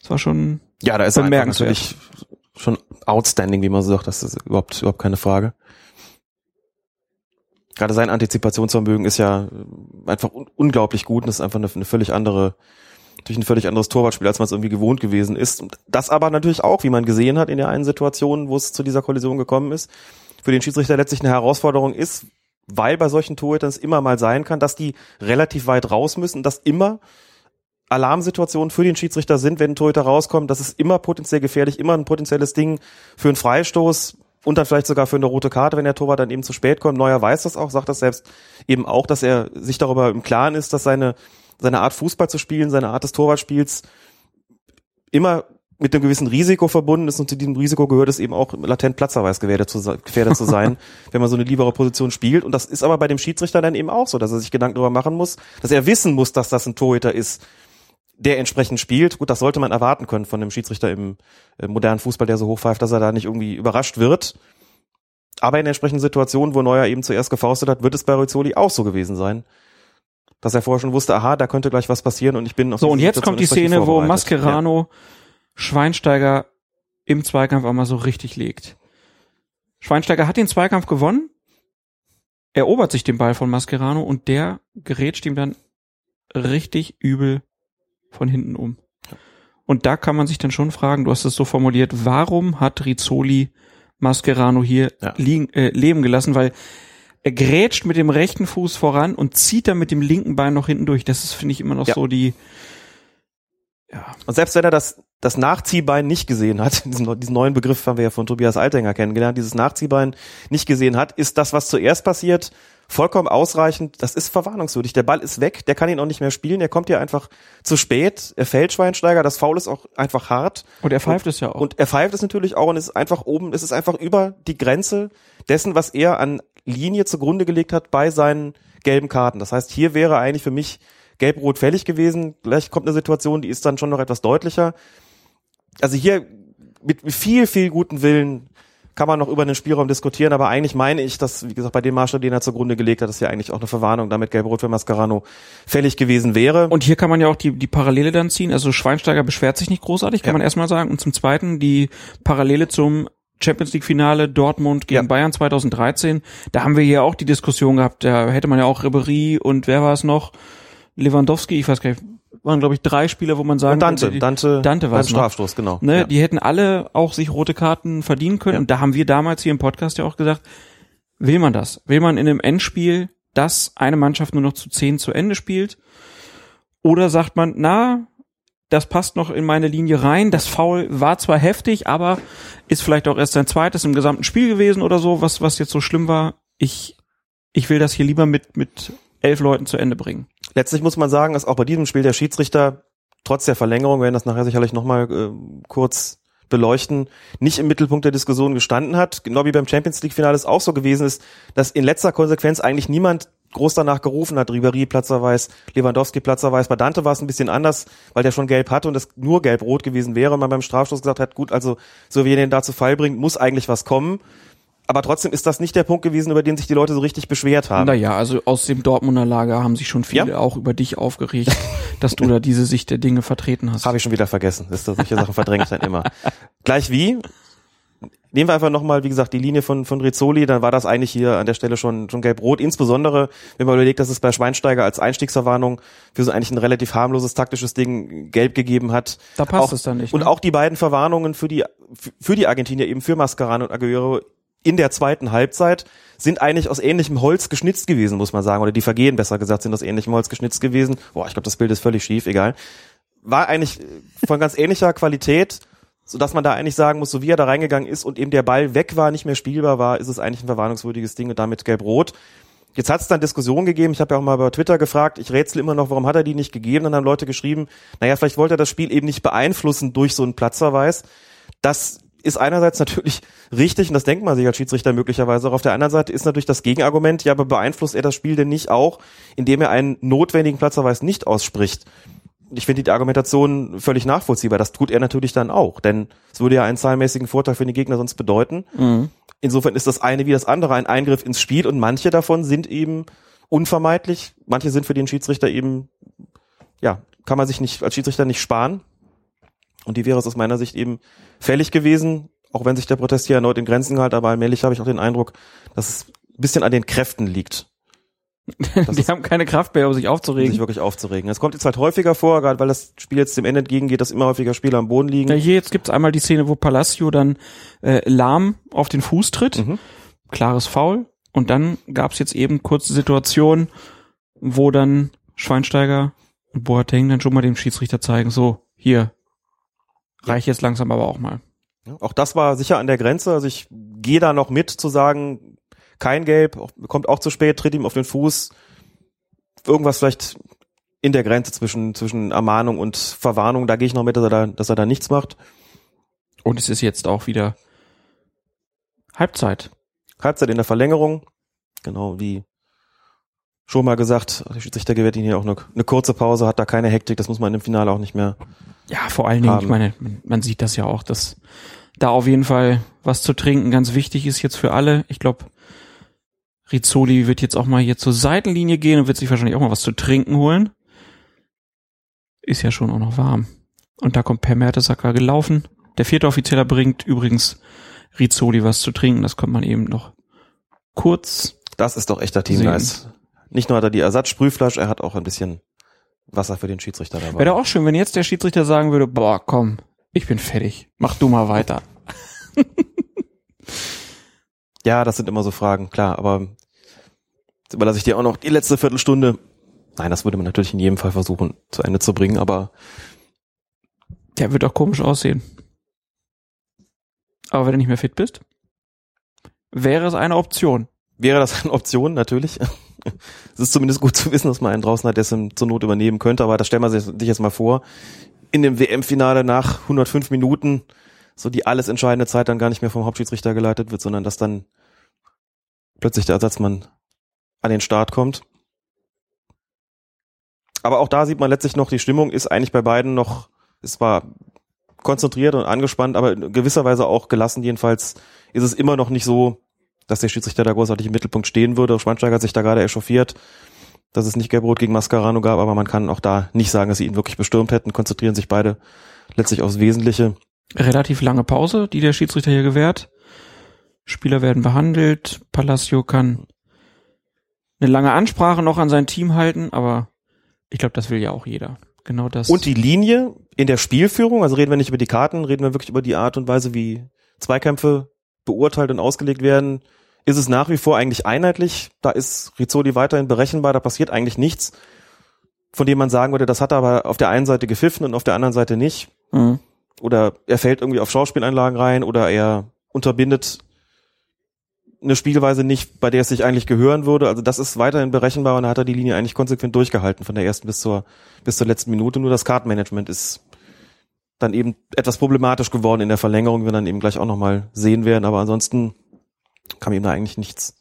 Das war schon, Ja, da ist er Bemerkenswert. natürlich schon outstanding, wie man so sagt. Das ist überhaupt, überhaupt keine Frage. Gerade sein Antizipationsvermögen ist ja einfach un unglaublich gut und ist einfach eine, eine völlig andere, natürlich ein völlig anderes Torwartspiel, als man es irgendwie gewohnt gewesen ist. Und das aber natürlich auch, wie man gesehen hat in der einen Situation, wo es zu dieser Kollision gekommen ist, für den Schiedsrichter letztlich eine Herausforderung ist, weil bei solchen Torhütern es immer mal sein kann, dass die relativ weit raus müssen, dass immer Alarmsituationen für den Schiedsrichter sind, wenn ein Torhüter rauskommt. Das ist immer potenziell gefährlich, immer ein potenzielles Ding für einen Freistoß und dann vielleicht sogar für eine rote Karte, wenn der Torwart dann eben zu spät kommt. Neuer weiß das auch, sagt das selbst eben auch, dass er sich darüber im Klaren ist, dass seine, seine Art Fußball zu spielen, seine Art des Torwartspiels immer mit einem gewissen Risiko verbunden ist und zu diesem Risiko gehört es eben auch latent Platzverweis gefährdet zu, gefährdet zu sein, *laughs* wenn man so eine libere Position spielt. Und das ist aber bei dem Schiedsrichter dann eben auch so, dass er sich Gedanken darüber machen muss, dass er wissen muss, dass das ein Torhüter ist, der entsprechend spielt. Gut, das sollte man erwarten können von einem Schiedsrichter im, im modernen Fußball, der so hochpfeift, dass er da nicht irgendwie überrascht wird. Aber in entsprechenden Situationen, wo Neuer eben zuerst gefaustet hat, wird es bei Rizzoli auch so gewesen sein. Dass er vorher schon wusste, aha, da könnte gleich was passieren und ich bin auf So, und jetzt Situation kommt die Szene, wo. Mascherano Schweinsteiger im Zweikampf einmal so richtig legt. Schweinsteiger hat den Zweikampf gewonnen, erobert sich den Ball von Mascherano und der gerätscht ihm dann richtig übel von hinten um. Und da kann man sich dann schon fragen, du hast es so formuliert, warum hat Rizzoli Mascherano hier Ja. liegen, äh, leben gelassen? Weil er grätscht mit dem rechten Fuß voran und zieht dann mit dem linken Bein noch hinten durch. Das ist, finde ich, immer noch Ja. so die, Ja. Und selbst wenn er das, das Nachziehbein nicht gesehen hat, *laughs* diesen, diesen neuen Begriff haben wir ja von Tobias Altenger kennengelernt, dieses Nachziehbein nicht gesehen hat, ist das, was zuerst passiert, vollkommen ausreichend. Das ist verwarnungswürdig. Der Ball ist weg, der kann ihn auch nicht mehr spielen, er kommt hier einfach zu spät, er fällt Schweinsteiger, das Foul ist auch einfach hart. und er pfeift es ja auch. Und er pfeift es natürlich auch und es ist einfach oben, es ist einfach über die Grenze dessen, was er an Linie zugrunde gelegt hat bei seinen gelben Karten. Das heißt, hier wäre eigentlich für mich gelb-rot fällig gewesen. Gleich kommt eine Situation, die ist dann schon noch etwas deutlicher. Also hier mit viel, viel guten Willen kann man noch über den Spielraum diskutieren, aber eigentlich meine ich, dass, wie gesagt, bei dem Maßstab, den er zugrunde gelegt hat, dass hier eigentlich auch eine Verwarnung damit gelb-rot für Mascarano fällig gewesen wäre. Und hier kann man ja auch die, die Parallele dann ziehen. Also Schweinsteiger beschwert sich nicht großartig, kann Ja. man erstmal sagen. Und zum Zweiten die Parallele zum Champions League Finale Dortmund gegen Ja. Bayern 2013. Da haben wir hier auch die Diskussion gehabt. Da hätte man ja auch Ribery und wer war es noch? Lewandowski, ich weiß gar nicht, waren glaube ich drei Spieler, wo man sagen und Dante, könnte, die- Dante, Dante war noch. Strafstoß, genau. Ne, Ja. Die hätten alle auch sich rote Karten verdienen können. Ja. Und da haben wir damals hier im Podcast ja auch gesagt, will man das? Will man in einem Endspiel, dass eine Mannschaft nur noch zu zehn zu Ende spielt? Oder sagt man, na, das passt noch in meine Linie rein. Das Foul war zwar heftig, aber ist vielleicht auch erst sein zweites im gesamten Spiel gewesen oder so, was, was jetzt so schlimm war. Ich, ich will das hier lieber mit, mit elf Leuten zu Ende bringen. Letztlich muss man sagen, dass auch bei diesem Spiel der Schiedsrichter trotz der Verlängerung, wir werden das nachher sicherlich nochmal äh, kurz beleuchten, nicht im Mittelpunkt der Diskussion gestanden hat. Genau wie beim Champions League Finale es auch so gewesen ist, dass in letzter Konsequenz eigentlich niemand groß danach gerufen hat, Ribéry Platzerweis, Lewandowski Platzerweis. Bei Dante war es ein bisschen anders, weil der schon gelb hatte und es nur gelb-rot gewesen wäre und man beim Strafstoß gesagt hat, gut, also so wie er den da zu Fall bringt, muss eigentlich was kommen. Aber trotzdem ist das nicht der Punkt gewesen, über den sich die Leute so richtig beschwert haben. Naja, also aus dem Dortmunder Lager haben sich schon viele Ja? auch über dich aufgeregt, *laughs* dass du da diese Sicht der Dinge vertreten hast. Habe ich schon wieder vergessen. Das ist das, solche Sachen verdränge ich dann immer. Gleich wie? Nehmen wir einfach nochmal, wie gesagt, die Linie von, von Rizzoli, dann war das eigentlich hier an der Stelle schon, schon gelb-rot. Insbesondere, wenn man überlegt, dass es bei Schweinsteiger als Einstiegsverwarnung für so eigentlich ein relativ harmloses taktisches Ding gelb gegeben hat. Da passt auch, es dann nicht, Und ne? auch die beiden Verwarnungen für die, für die Argentinier, eben für Mascarano und Aguero in der zweiten Halbzeit, sind eigentlich aus ähnlichem Holz geschnitzt gewesen, muss man sagen. Oder die Vergehen, besser gesagt, sind aus ähnlichem Holz geschnitzt gewesen. Boah, ich glaube, das Bild ist völlig schief, egal war eigentlich von ganz ähnlicher Qualität, so dass man da eigentlich sagen muss, so wie er da reingegangen ist und eben der Ball weg war, nicht mehr spielbar war, ist es eigentlich ein verwarnungswürdiges Ding und damit gelb-rot. Jetzt hat es dann Diskussionen gegeben, ich habe ja auch mal bei Twitter gefragt, ich rätsel immer noch, warum hat er die nicht gegeben? Dann haben Leute geschrieben, naja, vielleicht wollte er das Spiel eben nicht beeinflussen durch so einen Platzverweis. Das ist einerseits natürlich richtig und das denkt man sich als Schiedsrichter möglicherweise auch. Auf der anderen Seite ist natürlich das Gegenargument, ja, aber beeinflusst er das Spiel denn nicht auch, indem er einen notwendigen Platzverweis nicht ausspricht? ich finde die Argumentation völlig nachvollziehbar. Das tut er natürlich dann auch, denn es würde ja einen zahlenmäßigen Vorteil für den Gegner sonst bedeuten. Insofern ist das eine wie das andere ein Eingriff ins Spiel und manche davon sind eben unvermeidlich. Manche sind für den Schiedsrichter eben, ja, kann man sich nicht als Schiedsrichter nicht sparen. Und die wäre es aus meiner Sicht eben fällig gewesen, auch wenn sich der Protest hier erneut in Grenzen gehalten, aber allmählich habe ich auch den Eindruck, dass es ein bisschen an den Kräften liegt. *laughs* Die haben keine Kraft mehr, um sich sich aufzuregen. wirklich aufzuregen. Es kommt jetzt halt häufiger vor, gerade weil das Spiel jetzt dem Ende entgegengeht, dass immer häufiger Spieler am Boden liegen. Ja, hier jetzt gibt's einmal die Szene, wo Palacio dann äh, lahm auf den Fuß tritt. Mhm. Klares Foul. Und dann gab's jetzt eben kurze Situation, wo dann Schweinsteiger und Boateng dann schon mal dem Schiedsrichter zeigen, so, hier, reicht jetzt langsam aber auch mal. Auch das war sicher an der Grenze. Also ich gehe da noch mit zu sagen, kein Gelb, kommt auch zu spät, tritt ihm auf den Fuß. Irgendwas vielleicht in der Grenze zwischen, zwischen Ermahnung und Verwarnung, da gehe ich noch mit, dass er da, dass er da nichts macht. Und es ist jetzt auch wieder Halbzeit. Halbzeit in der Verlängerung. Genau, wie schon mal gesagt, der Schiedsrichter gewährt ihnen hier auch eine, eine kurze Pause, hat da keine Hektik, das muss man im Finale auch nicht mehr. Ja, vor allen Dingen, Haben. ich meine, man, sieht das ja auch, dass da auf jeden Fall was zu trinken ganz wichtig ist jetzt für alle. Ich glaube, Rizzoli wird jetzt auch mal hier zur Seitenlinie gehen und wird sich wahrscheinlich auch mal was zu trinken holen. Ist ja schon auch noch warm. Und da kommt Per Mertesacker gelaufen. Der vierte Offizieller bringt übrigens Rizzoli was zu trinken. Das kommt man eben noch kurz. Das ist doch echter Teamgeist. Nicht nur hat er die Ersatzsprühflasche, er hat auch ein bisschen Wasser für den Schiedsrichter dabei. Wäre doch auch schön, wenn jetzt der Schiedsrichter sagen würde, boah, komm, ich bin fertig. Mach du mal weiter. *laughs* Ja, das sind immer so Fragen, klar, aber überlasse ich dir auch noch die letzte Viertelstunde. Nein, das würde man natürlich in jedem Fall versuchen zu Ende zu bringen, aber Der wird auch komisch aussehen. Aber wenn du nicht mehr fit bist, wäre es eine Option. Wäre das eine Option, natürlich. *laughs* es ist zumindest gut zu wissen, dass man einen draußen hat, der es zur Not übernehmen könnte, aber das stellen wir sich jetzt mal vor. In dem WM-Finale nach 105 Minuten so die alles entscheidende Zeit dann gar nicht mehr vom Hauptschiedsrichter geleitet wird, sondern dass dann plötzlich der Ersatzmann an den Start kommt. Aber auch da sieht man letztlich noch, die Stimmung ist eigentlich bei beiden noch, es war konzentriert und angespannt, aber in gewisser Weise auch gelassen. Jedenfalls ist es immer noch nicht so, dass der Schiedsrichter da großartig im Mittelpunkt stehen würde. Schweinsteiger hat sich da gerade echauffiert, dass es nicht Gelbrot gegen Mascarano gab, aber man kann auch da nicht sagen, dass sie ihn wirklich bestürmt hätten, konzentrieren sich beide letztlich aufs Wesentliche. Relativ lange Pause, die der Schiedsrichter hier gewährt. Spieler werden behandelt. Palacio kann eine lange Ansprache noch an sein Team halten, aber ich glaube, das will ja auch jeder. Genau das. Und die Linie in der Spielführung, also reden wir nicht über die Karten, reden wir wirklich über die Art und Weise, wie Zweikämpfe beurteilt und ausgelegt werden, ist es nach wie vor eigentlich einheitlich. Da ist Rizzoli weiterhin berechenbar, da passiert eigentlich nichts, von dem man sagen würde, das hat er aber auf der einen Seite gepfiffen und auf der anderen Seite nicht. Mhm. Oder er fällt irgendwie auf Schauspieleinlagen rein oder er unterbindet eine Spielweise nicht, bei der es sich eigentlich gehören würde. Also das ist weiterhin berechenbar und da hat er die Linie eigentlich konsequent durchgehalten von der ersten bis zur bis zur letzten Minute. Nur das Kartenmanagement ist dann eben etwas problematisch geworden in der Verlängerung, wir dann eben gleich auch nochmal sehen werden. Aber ansonsten kann man ihm da eigentlich nichts,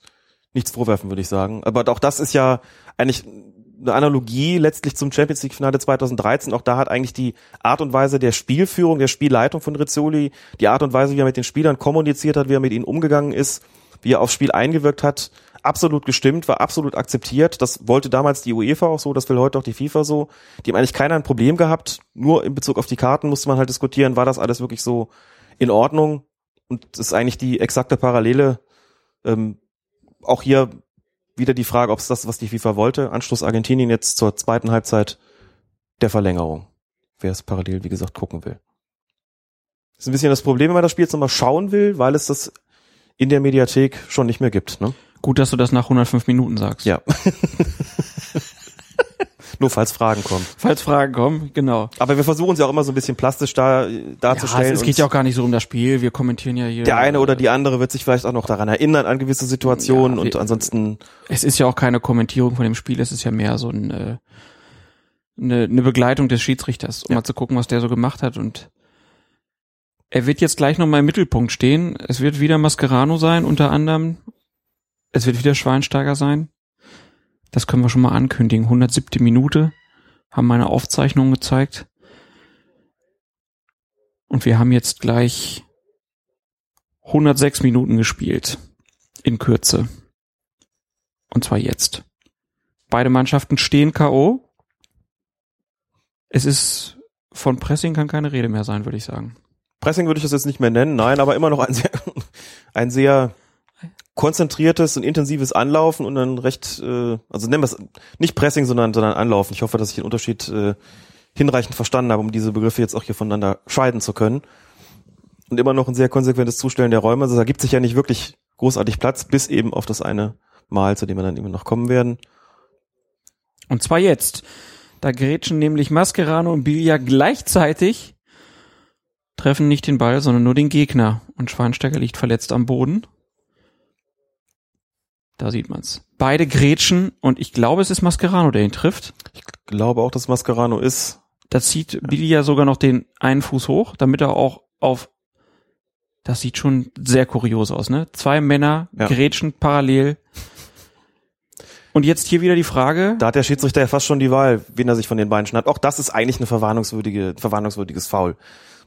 nichts vorwerfen, würde ich sagen. Aber auch das ist ja eigentlich eine Analogie letztlich zum Champions League Finale 2013. Auch da hat eigentlich die Art und Weise der Spielführung, der Spielleitung von Rizzoli, die Art und Weise, wie er mit den Spielern kommuniziert hat, wie er mit ihnen umgegangen ist, wie er aufs Spiel eingewirkt hat, absolut gestimmt, war absolut akzeptiert. Das wollte damals die UEFA auch so, das will heute auch die FIFA so. Die haben eigentlich keiner ein Problem gehabt. Nur in Bezug auf die Karten musste man halt diskutieren, war das alles wirklich so in Ordnung? Und das ist eigentlich die exakte Parallele. Ähm, auch hier wieder die Frage, ob es das, was die FIFA wollte. Anschluss Argentinien jetzt zur zweiten Halbzeit der Verlängerung. Wer es parallel, wie gesagt, gucken will. Das ist ein bisschen das Problem, wenn man das Spiel jetzt nochmal schauen will, weil es das in der Mediathek schon nicht mehr gibt. Ne? Gut, dass du das nach 105 Minuten sagst. Ja. *laughs* Nur falls Fragen kommen. Falls Fragen kommen, genau. Aber wir versuchen es ja auch immer so ein bisschen plastisch da, darzustellen. Ja, es geht und ja auch gar nicht so um das Spiel. Wir kommentieren ja hier. der eine oder die andere wird sich vielleicht auch noch daran erinnern an gewisse Situationen Ja, und wir- ansonsten Es ist ja auch keine Kommentierung von dem Spiel, es ist ja mehr so ein, äh, eine, eine Begleitung des Schiedsrichters, um Ja. mal zu gucken, was der so gemacht hat. Und er wird jetzt gleich nochmal im Mittelpunkt stehen. Es wird wieder Mascherano sein, unter anderem. Es wird wieder Schweinsteiger sein. Das können wir schon mal ankündigen. 107. Minute haben meine Aufzeichnungen gezeigt. Und wir haben jetzt gleich 106 Minuten gespielt. In Kürze. Und zwar jetzt. Beide Mannschaften stehen K.O. Es ist von Pressing kann keine Rede mehr sein, würde ich sagen. Pressing würde ich das jetzt nicht mehr nennen, nein, aber immer noch ein sehr, *laughs* ein sehr konzentriertes und intensives Anlaufen und dann recht, äh, also nennen wir es nicht Pressing, sondern, sondern Anlaufen. Ich hoffe, dass ich den Unterschied äh, hinreichend verstanden habe, um diese Begriffe jetzt auch hier voneinander scheiden zu können. Und immer noch ein sehr konsequentes Zustellen der Räume. Also da gibt sich ja nicht wirklich großartig Platz, bis eben auf das eine Mal, zu dem wir dann eben noch kommen werden. Und zwar jetzt. Da grätschen nämlich Mascherano und Bilia gleichzeitig, treffen nicht den Ball, sondern nur den Gegner. Und Schweinsteiger liegt verletzt am Boden. Da sieht man's. Beide grätschen und ich glaube, es ist Mascherano, der ihn trifft. Ich glaube auch, dass Mascherano ist. Da zieht Bilia sogar noch den einen Fuß hoch, damit er auch auf Das sieht schon sehr kurios aus, ne? Zwei Männer Ja. grätschen parallel. Und jetzt hier wieder die Frage, Da hat der Schiedsrichter ja fast schon die Wahl, wen er sich von den beiden schnappt. Auch das ist eigentlich eine verwarnungswürdige, verwarnungswürdiges Foul,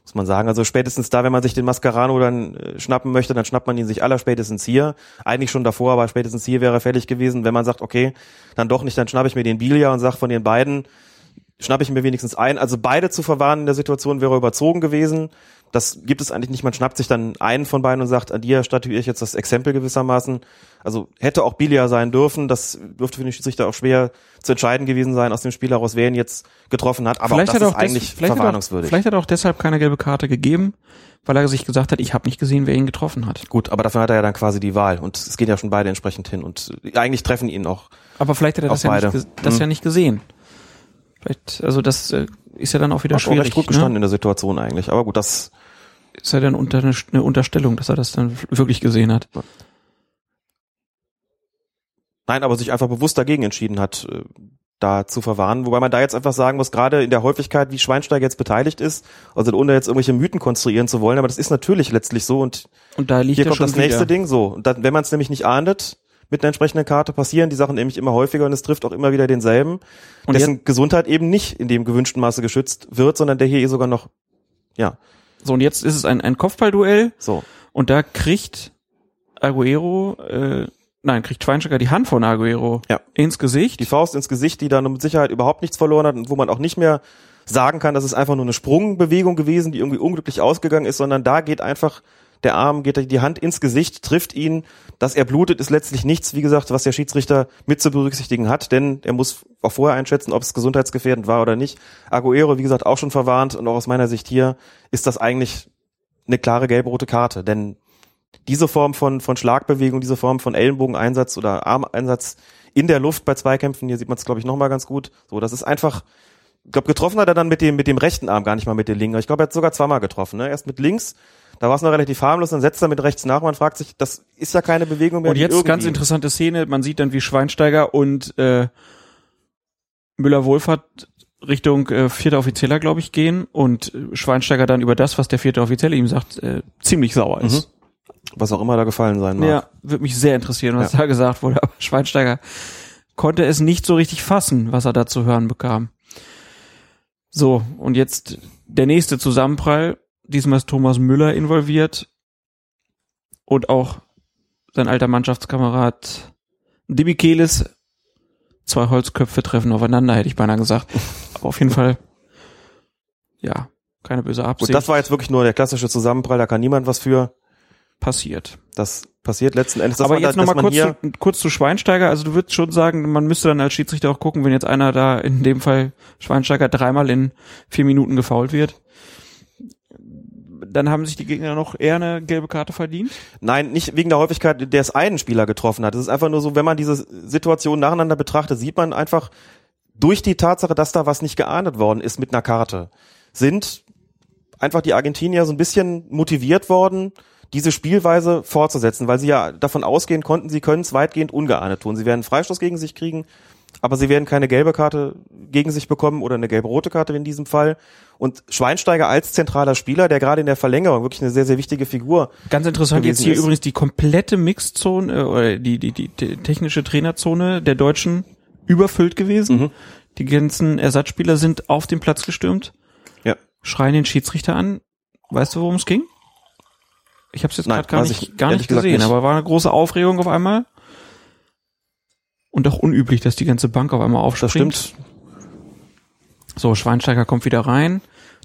muss man sagen. Also spätestens da, wenn man sich den Mascarano dann äh, schnappen möchte, dann schnappt man ihn sich aller spätestens hier. Eigentlich schon davor, aber spätestens hier wäre er fällig gewesen. Wenn man sagt, okay, dann doch nicht, dann schnappe ich mir den Bilia und sag von den beiden, schnappe ich mir wenigstens ein. Also beide zu verwarnen in der Situation wäre überzogen gewesen. Das gibt es eigentlich nicht. Man schnappt sich dann einen von beiden und sagt, an dir statuiere ich jetzt das Exempel gewissermaßen. Also hätte auch Bilia sein dürfen. Das dürfte für den Schiedsrichter auch schwer zu entscheiden gewesen sein aus dem Spiel heraus, wer ihn jetzt getroffen hat. Aber vielleicht auch das hat ist auch des- eigentlich vielleicht hat er, verwarnungswürdig. vielleicht hat er auch deshalb keine gelbe Karte gegeben, weil er sich gesagt hat, ich habe nicht gesehen, wer ihn getroffen hat. Gut, aber dafür hat er ja dann quasi die Wahl. Und es gehen ja schon beide entsprechend hin. Und eigentlich treffen ihn auch. Aber vielleicht hat er das, Auch ja nicht, beide. das Mhm. ja nicht gesehen. Vielleicht, also das äh, ist ja dann auch wieder Hat auch schwierig. recht gut ne? gestanden in der Situation eigentlich. Aber gut, das Ist ja dann unter eine, eine Unterstellung, dass er das dann wirklich gesehen hat. Nein, aber sich einfach bewusst dagegen entschieden hat, äh, da zu verwarnen. Wobei man da jetzt einfach sagen muss, gerade in der Häufigkeit, wie Schweinsteiger jetzt beteiligt ist, also ohne jetzt irgendwelche Mythen konstruieren zu wollen, aber das ist natürlich letztlich so und Und da liegt hier er kommt das nächste wieder. Ding so. Und dann, wenn man es nämlich nicht ahndet, mit einer entsprechenden Karte passieren die Sachen nämlich immer häufiger und es trifft auch immer wieder denselben, Und dessen Gesundheit eben nicht in dem gewünschten Maße geschützt wird, sondern der hier eh sogar noch, ja, So, und jetzt ist es ein, ein Kopfballduell so. und da kriegt Aguero, äh, nein, kriegt Schweinsteiger die Hand von Aguero Ja. ins Gesicht. die Faust ins Gesicht, die da mit Sicherheit überhaupt nichts verloren hat und wo man auch nicht mehr sagen kann, das ist einfach nur eine Sprungbewegung gewesen, die irgendwie unglücklich ausgegangen ist, sondern da geht einfach der Arm, geht die Hand ins Gesicht, trifft ihn. Dass er blutet, ist letztlich nichts, wie gesagt, was der Schiedsrichter mit zu berücksichtigen hat, denn er muss auch vorher einschätzen, ob es gesundheitsgefährdend war oder nicht. Aguero, wie gesagt, auch schon verwarnt und auch aus meiner Sicht hier ist das eigentlich eine klare gelb-rote Karte, denn diese Form von, von Schlagbewegung, diese Form von Ellenbogeneinsatz oder Armeinsatz in der Luft bei Zweikämpfen, hier sieht man es, glaube ich, nochmal ganz gut. So, das ist einfach, ich glaube, getroffen hat er dann mit dem, mit dem rechten Arm, gar nicht mal mit dem linken. Ich glaube, er hat sogar zweimal getroffen. Ne? Erst mit links, da war es noch relativ harmlos, dann setzt er mit rechts nach und man fragt sich, das ist ja keine Bewegung mehr. Und jetzt irgendwie- ganz interessante Szene, man sieht dann, wie Schweinsteiger und äh, Müller-Wohlfahrt Richtung äh, vierter Offizieller, glaube ich, gehen und Schweinsteiger dann über das, was der vierte Offizielle ihm sagt, äh, ziemlich sauer ist. Was auch immer da gefallen sein mag. Ja, würde mich sehr interessieren, was Ja. da gesagt wurde. Aber Schweinsteiger konnte es nicht so richtig fassen, was er da zu hören bekam. So, und jetzt der nächste Zusammenprall. Diesmal ist Thomas Müller involviert und auch sein alter Mannschaftskamerad Demichelis. Zwei Holzköpfe treffen aufeinander, hätte ich beinahe gesagt. *laughs* Aber auf jeden Fall, ja, keine böse Absicht. Gut, das war jetzt wirklich nur der klassische Zusammenprall, da kann niemand was für. passiert. Das passiert letzten Endes. Aber jetzt nochmal kurz, zu, kurz zu Schweinsteiger. Also du würdest schon sagen, man müsste dann als Schiedsrichter auch gucken, wenn jetzt einer da in dem Fall Schweinsteiger dreimal in vier Minuten gefault wird. Dann haben sich die Gegner noch eher eine gelbe Karte verdient. Nein, nicht wegen der Häufigkeit, der es einen Spieler getroffen hat. Es ist einfach nur so, wenn man diese Situation nacheinander betrachtet, sieht man einfach durch die Tatsache, dass da was nicht geahndet worden ist mit einer Karte, sind einfach die Argentinier so ein bisschen motiviert worden, diese Spielweise fortzusetzen, weil sie ja davon ausgehen konnten, sie können es weitgehend ungeahndet tun. Sie werden Freistoß gegen sich kriegen, aber sie werden keine gelbe Karte gegen sich bekommen oder eine gelbe-rote Karte in diesem Fall. Und Schweinsteiger als zentraler Spieler, der gerade in der Verlängerung wirklich eine sehr, sehr wichtige Figur Ganz interessant jetzt hier ist. übrigens die komplette Mixzone äh, oder die, die, die, die technische Trainerzone der Deutschen überfüllt gewesen. Mhm. Die ganzen Ersatzspieler sind auf den Platz gestürmt, Ja. schreien den Schiedsrichter an. Weißt du, worum es ging? Ich habe es jetzt gerade gar nicht, ich gar nicht gesehen, nicht. aber war eine große Aufregung auf einmal. Und auch unüblich, dass die ganze Bank auf einmal Das aufspringt. stimmt. So, Schweinsteiger kommt wieder rein.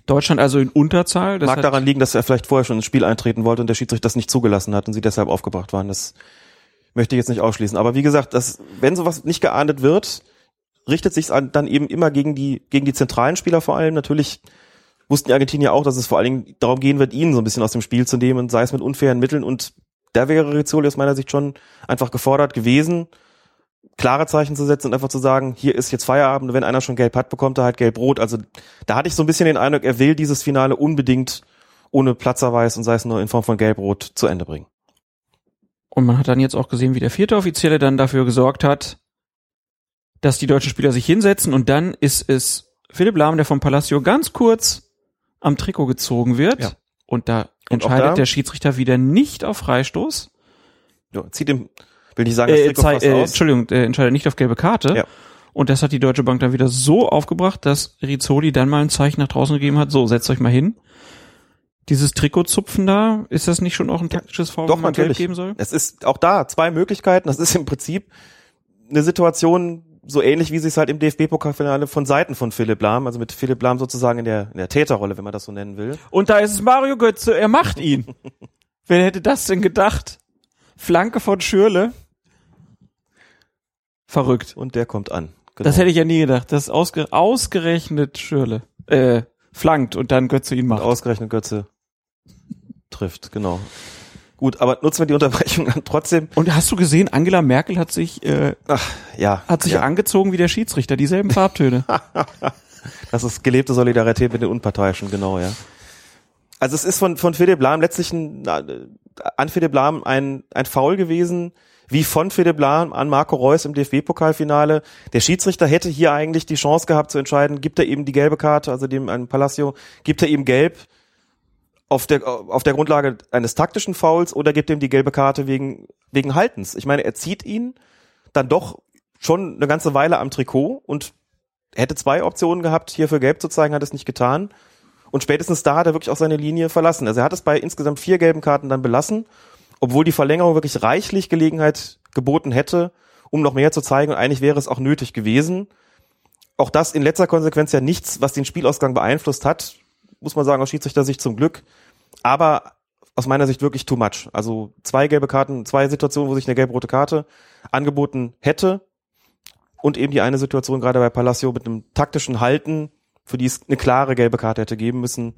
Deutschland also in Unterzahl. Das Mag daran liegen, dass er vielleicht vorher schon ins Spiel eintreten wollte und der Schiedsrichter das nicht zugelassen hat und sie deshalb aufgebracht waren. Das möchte ich jetzt nicht ausschließen. Aber wie gesagt, das, wenn sowas nicht geahndet wird, richtet sich dann eben immer gegen die, gegen die zentralen Spieler vor allem. Natürlich wussten die Argentinier auch, dass es vor allen Dingen darum gehen wird, ihnen so ein bisschen aus dem Spiel zu nehmen, sei es mit unfairen Mitteln. Und da wäre Rizzoli aus meiner Sicht schon einfach gefordert gewesen, klare Zeichen zu setzen und einfach zu sagen, hier ist jetzt Feierabend, und wenn einer schon gelb hat, bekommt er halt gelb-rot. Also da hatte ich so ein bisschen den Eindruck, er will dieses Finale unbedingt ohne Platzerweis und sei es nur in Form von gelb-rot zu Ende bringen. Und man hat dann jetzt auch gesehen, wie der vierte Offizielle dann dafür gesorgt hat, dass die deutschen Spieler sich hinsetzen und dann ist es Philipp Lahm, der vom Palacio ganz kurz am Trikot gezogen wird. Ja. Und da Und entscheidet da- der Schiedsrichter wieder nicht auf Freistoß. Ja, zieht dem, will nicht sagen, das Äh, Trikot äh, aus. Entschuldigung, äh, entscheidet nicht auf gelbe Karte. Ja. Und das hat die Deutsche Bank dann wieder so aufgebracht, dass Rizzoli dann mal ein Zeichen nach draußen gegeben hat, so, setzt euch mal hin. Dieses Trikotzupfen da, ist das nicht schon auch ein taktisches Foul, Doch, man Geld geben soll? Es ist auch da zwei Möglichkeiten. Das ist im Prinzip eine Situation so ähnlich, wie sie es halt im DFB-Pokalfinale von Seiten von Philipp Lahm, also mit Philipp Lahm sozusagen in der, in der Täterrolle, wenn man das so nennen will. Und da ist es Mario Götze, er macht ihn. *laughs* Wer hätte das denn gedacht? Flanke von Schürle. Verrückt. Und der kommt an. Genau. Das hätte ich ja nie gedacht. Das ausge ausgerechnet Schürle. Äh, flankt und dann Götze ihn macht. ausgerechnet Götze trifft, genau. Gut, aber nutzen wir die Unterbrechung dann trotzdem. Und hast du gesehen, Angela Merkel hat sich, äh, Ach, ja. hat sich ja. angezogen wie der Schiedsrichter, dieselben Farbtöne. *laughs* Das ist gelebte Solidarität mit den Unparteiischen, genau, ja. Also es ist von, von Philipp Lahm letztlich ein, äh, an Philipp Lahm ein, ein Foul gewesen, wie von Philipp Lahm an Marco Reus im DFB-Pokalfinale. Der Schiedsrichter hätte hier eigentlich die Chance gehabt zu entscheiden, gibt er eben die gelbe Karte, also dem an Palacio, gibt er ihm gelb auf der, auf der Grundlage eines taktischen Fouls oder gibt er ihm die gelbe Karte wegen, wegen Haltens. Ich meine, er zieht ihn dann doch schon eine ganze Weile am Trikot und hätte zwei Optionen gehabt, hier für gelb zu zeigen, hat es nicht getan. Und spätestens da hat er wirklich auch seine Linie verlassen. Also er hat es bei insgesamt vier gelben Karten dann belassen, obwohl die Verlängerung wirklich reichlich Gelegenheit geboten hätte, um noch mehr zu zeigen. Und eigentlich wäre es auch nötig gewesen. Auch das in letzter Konsequenz ja nichts, was den Spielausgang beeinflusst hat, muss man sagen, aus Schiedsrichter-Sicht zum Glück. Aber aus meiner Sicht wirklich too much. Also zwei gelbe Karten, zwei Situationen, wo sich eine gelb-rote Karte angeboten hätte. Und eben die eine Situation gerade bei Palacio mit einem taktischen Halten, für die es eine klare gelbe Karte hätte geben müssen.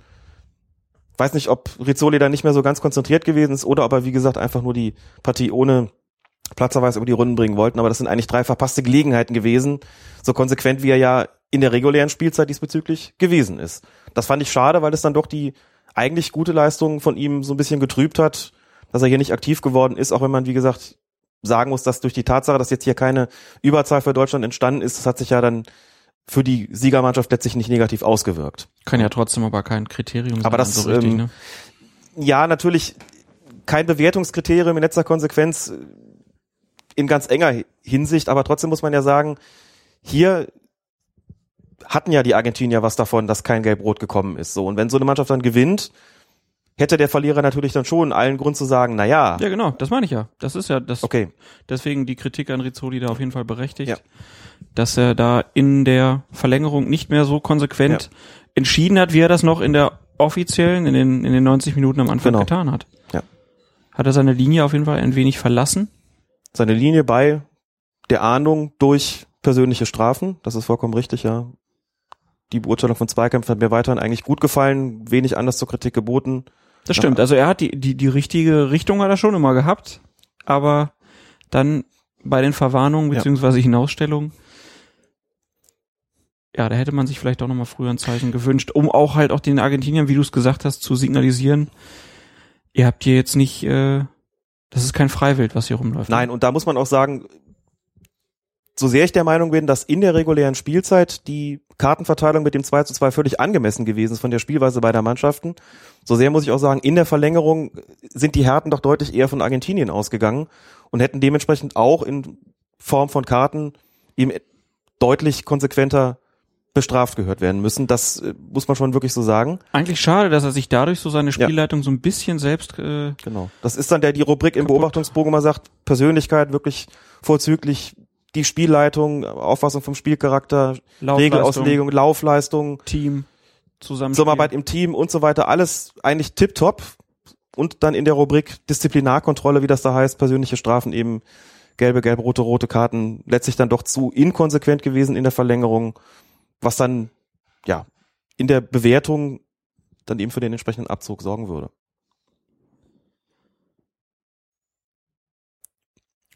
Weiß nicht, ob Rizzoli da nicht mehr so ganz konzentriert gewesen ist oder ob er, wie gesagt, einfach nur die Partie ohne Platzerweis über die Runden bringen wollten. Aber das sind eigentlich drei verpasste Gelegenheiten gewesen. So konsequent, wie er ja in der regulären Spielzeit diesbezüglich gewesen ist. Das fand ich schade, weil es dann doch die eigentlich gute Leistung von ihm so ein bisschen getrübt hat, dass er hier nicht aktiv geworden ist, auch wenn man, wie gesagt, sagen muss, dass durch die Tatsache, dass jetzt hier keine Überzahl für Deutschland entstanden ist, das hat sich ja dann für die Siegermannschaft letztlich nicht negativ ausgewirkt. Kann ja trotzdem aber kein Kriterium sein. Aber das, so richtig, ähm, ne? Ja, natürlich kein Bewertungskriterium in letzter Konsequenz äh, in ganz enger Hinsicht, aber trotzdem muss man ja sagen, hier hatten ja die Argentinier was davon, dass kein Gelb-Rot gekommen ist. So und wenn so eine Mannschaft dann gewinnt, hätte der Verlierer natürlich dann schon allen Grund zu sagen, na ja, Ja, genau, das meine ich ja. Das ist ja das. okay, Deswegen die Kritik an Rizzoli da auf jeden Fall berechtigt, Ja. dass er da in der Verlängerung nicht mehr so konsequent Ja. entschieden hat, wie er das noch in der offiziellen, in den, in den 90 Minuten am Anfang Genau. getan hat. Ja. Hat er seine Linie auf jeden Fall ein wenig verlassen. seine Linie bei der Ahndung durch persönliche Strafen, das ist vollkommen richtig, ja. Die Beurteilung von Zweikämpfen hat mir weiterhin eigentlich gut gefallen, wenig anders zur Kritik geboten. Das stimmt. Also er hat die, die, die richtige Richtung hat er schon immer gehabt, aber dann bei den Verwarnungen beziehungsweise Hinausstellungen, ja, da hätte man sich vielleicht auch nochmal früher ein Zeichen gewünscht, um auch halt auch den Argentiniern, wie du es gesagt hast, zu signalisieren, ihr habt hier jetzt nicht, äh, das ist kein Freiwild, was hier rumläuft. Nein, und da muss man auch sagen, so sehr ich der Meinung bin, dass in der regulären Spielzeit die Kartenverteilung mit dem 2 zu 2 völlig angemessen gewesen ist von der Spielweise beider Mannschaften, so sehr muss ich auch sagen, in der Verlängerung sind die Härten doch deutlich eher von Argentinien ausgegangen und hätten dementsprechend auch in Form von Karten eben deutlich konsequenter bestraft gehört werden müssen. Das äh, muss man schon wirklich so sagen. Eigentlich schade, dass er sich dadurch so seine Spielleitung so ein bisschen selbst, äh, Genau. Das ist dann der die Rubrik im Kaputt. Beobachtungsbogen mal sagt, Persönlichkeit wirklich vorzüglich, die Spielleitung, Auffassung vom Spielcharakter, Laufleistung, Regelauslegung, Laufleistung, Team, zusammen. Zusammenarbeit im Team und so weiter, alles eigentlich tipptopp. Und dann in der Rubrik Disziplinarkontrolle, wie das da heißt, persönliche Strafen eben gelbe, gelbe, rote, rote Karten, letztlich dann doch zu inkonsequent gewesen in der Verlängerung, was dann, ja, in der Bewertung dann eben für den entsprechenden Abzug sorgen würde.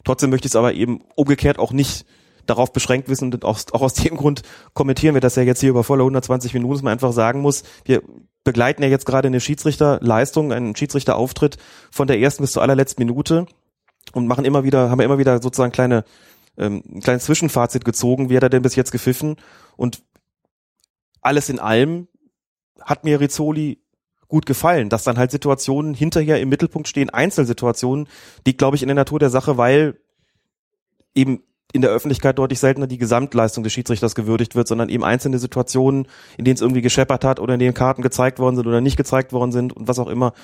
Trotzdem möchte ich es aber eben umgekehrt auch nicht darauf beschränkt wissen und auch, auch aus *laughs* dem Grund kommentieren wir das ja jetzt hier über volle 120 Minuten, dass man einfach sagen muss, wir begleiten ja jetzt gerade eine Schiedsrichterleistung, einen Schiedsrichterauftritt von der ersten bis zur allerletzten Minute und machen immer wieder, haben wir immer wieder sozusagen kleine, ähm, ein kleines Zwischenfazit gezogen, wie hat er denn bis jetzt gepfiffen und alles in allem hat mir Rizzoli gut gefallen, dass dann halt Situationen hinterher im Mittelpunkt stehen, Einzelsituationen, die glaube ich in der Natur der Sache, weil eben in der Öffentlichkeit deutlich seltener die Gesamtleistung des Schiedsrichters gewürdigt wird, sondern eben einzelne Situationen, in denen es irgendwie gescheppert hat oder in denen Karten gezeigt worden sind oder nicht gezeigt worden sind und was auch immer,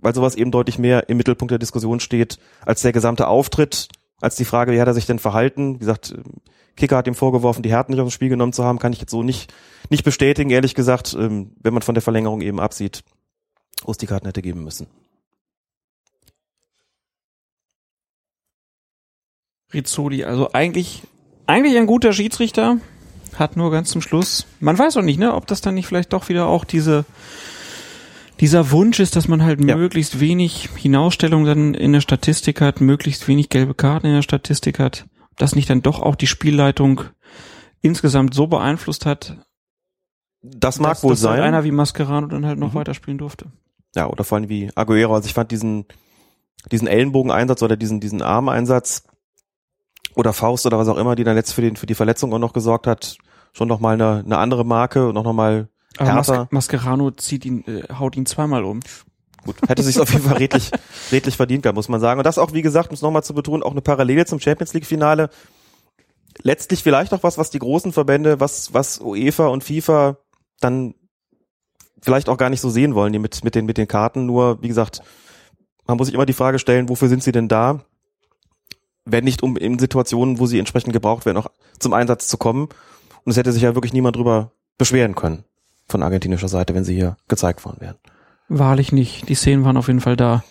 weil sowas eben deutlich mehr im Mittelpunkt der Diskussion steht als der gesamte Auftritt, als die Frage, wie hat er sich denn verhalten? Wie gesagt, Kicker hat ihm vorgeworfen, die Härten nicht dem Spiel genommen zu haben, kann ich jetzt so nicht, nicht bestätigen, ehrlich gesagt, ähm, wenn man von der Verlängerung eben absieht, wo es die Karten hätte geben müssen. Rizzoli, also eigentlich, eigentlich ein guter Schiedsrichter, hat nur ganz zum Schluss, man weiß auch nicht, ne, ob das dann nicht vielleicht doch wieder auch diese, dieser Wunsch ist, dass man halt Ja. möglichst wenig Hinausstellung dann in der Statistik hat, möglichst wenig gelbe Karten in der Statistik hat, ob das nicht dann doch auch die Spielleitung insgesamt so beeinflusst hat, Das mag dass, wohl dass halt sein. einer wie Mascherano dann halt noch Mhm. weiterspielen durfte. Ja, oder vor allem wie Aguero. Also ich fand diesen, diesen Ellenbogeneinsatz oder diesen, diesen Armeinsatz oder Faust oder was auch immer, die dann jetzt für, den, für die Verletzung auch noch gesorgt hat, schon noch mal eine, eine andere Marke und auch noch mal Aber Mas härter. Mascherano zieht ihn, äh, haut ihn zweimal um. Gut, hätte sich auf jeden Fall redlich, *laughs* redlich verdient gehabt, muss man sagen. Und das auch, wie gesagt, um es nochmal zu betonen, auch eine Parallele zum Champions League Finale. Letztlich vielleicht auch was, was die großen Verbände, was, was UEFA und FIFA dann vielleicht auch gar nicht so sehen wollen, die mit, mit den, mit den Karten. Nur, wie gesagt, man muss sich immer die Frage stellen, wofür sind sie denn da? Wenn nicht, um in Situationen, wo sie entsprechend gebraucht werden, auch zum Einsatz zu kommen. Und es hätte sich ja wirklich niemand drüber beschweren können von argentinischer Seite, wenn sie hier gezeigt worden wären. Wahrlich nicht. Die Szenen waren auf jeden Fall da.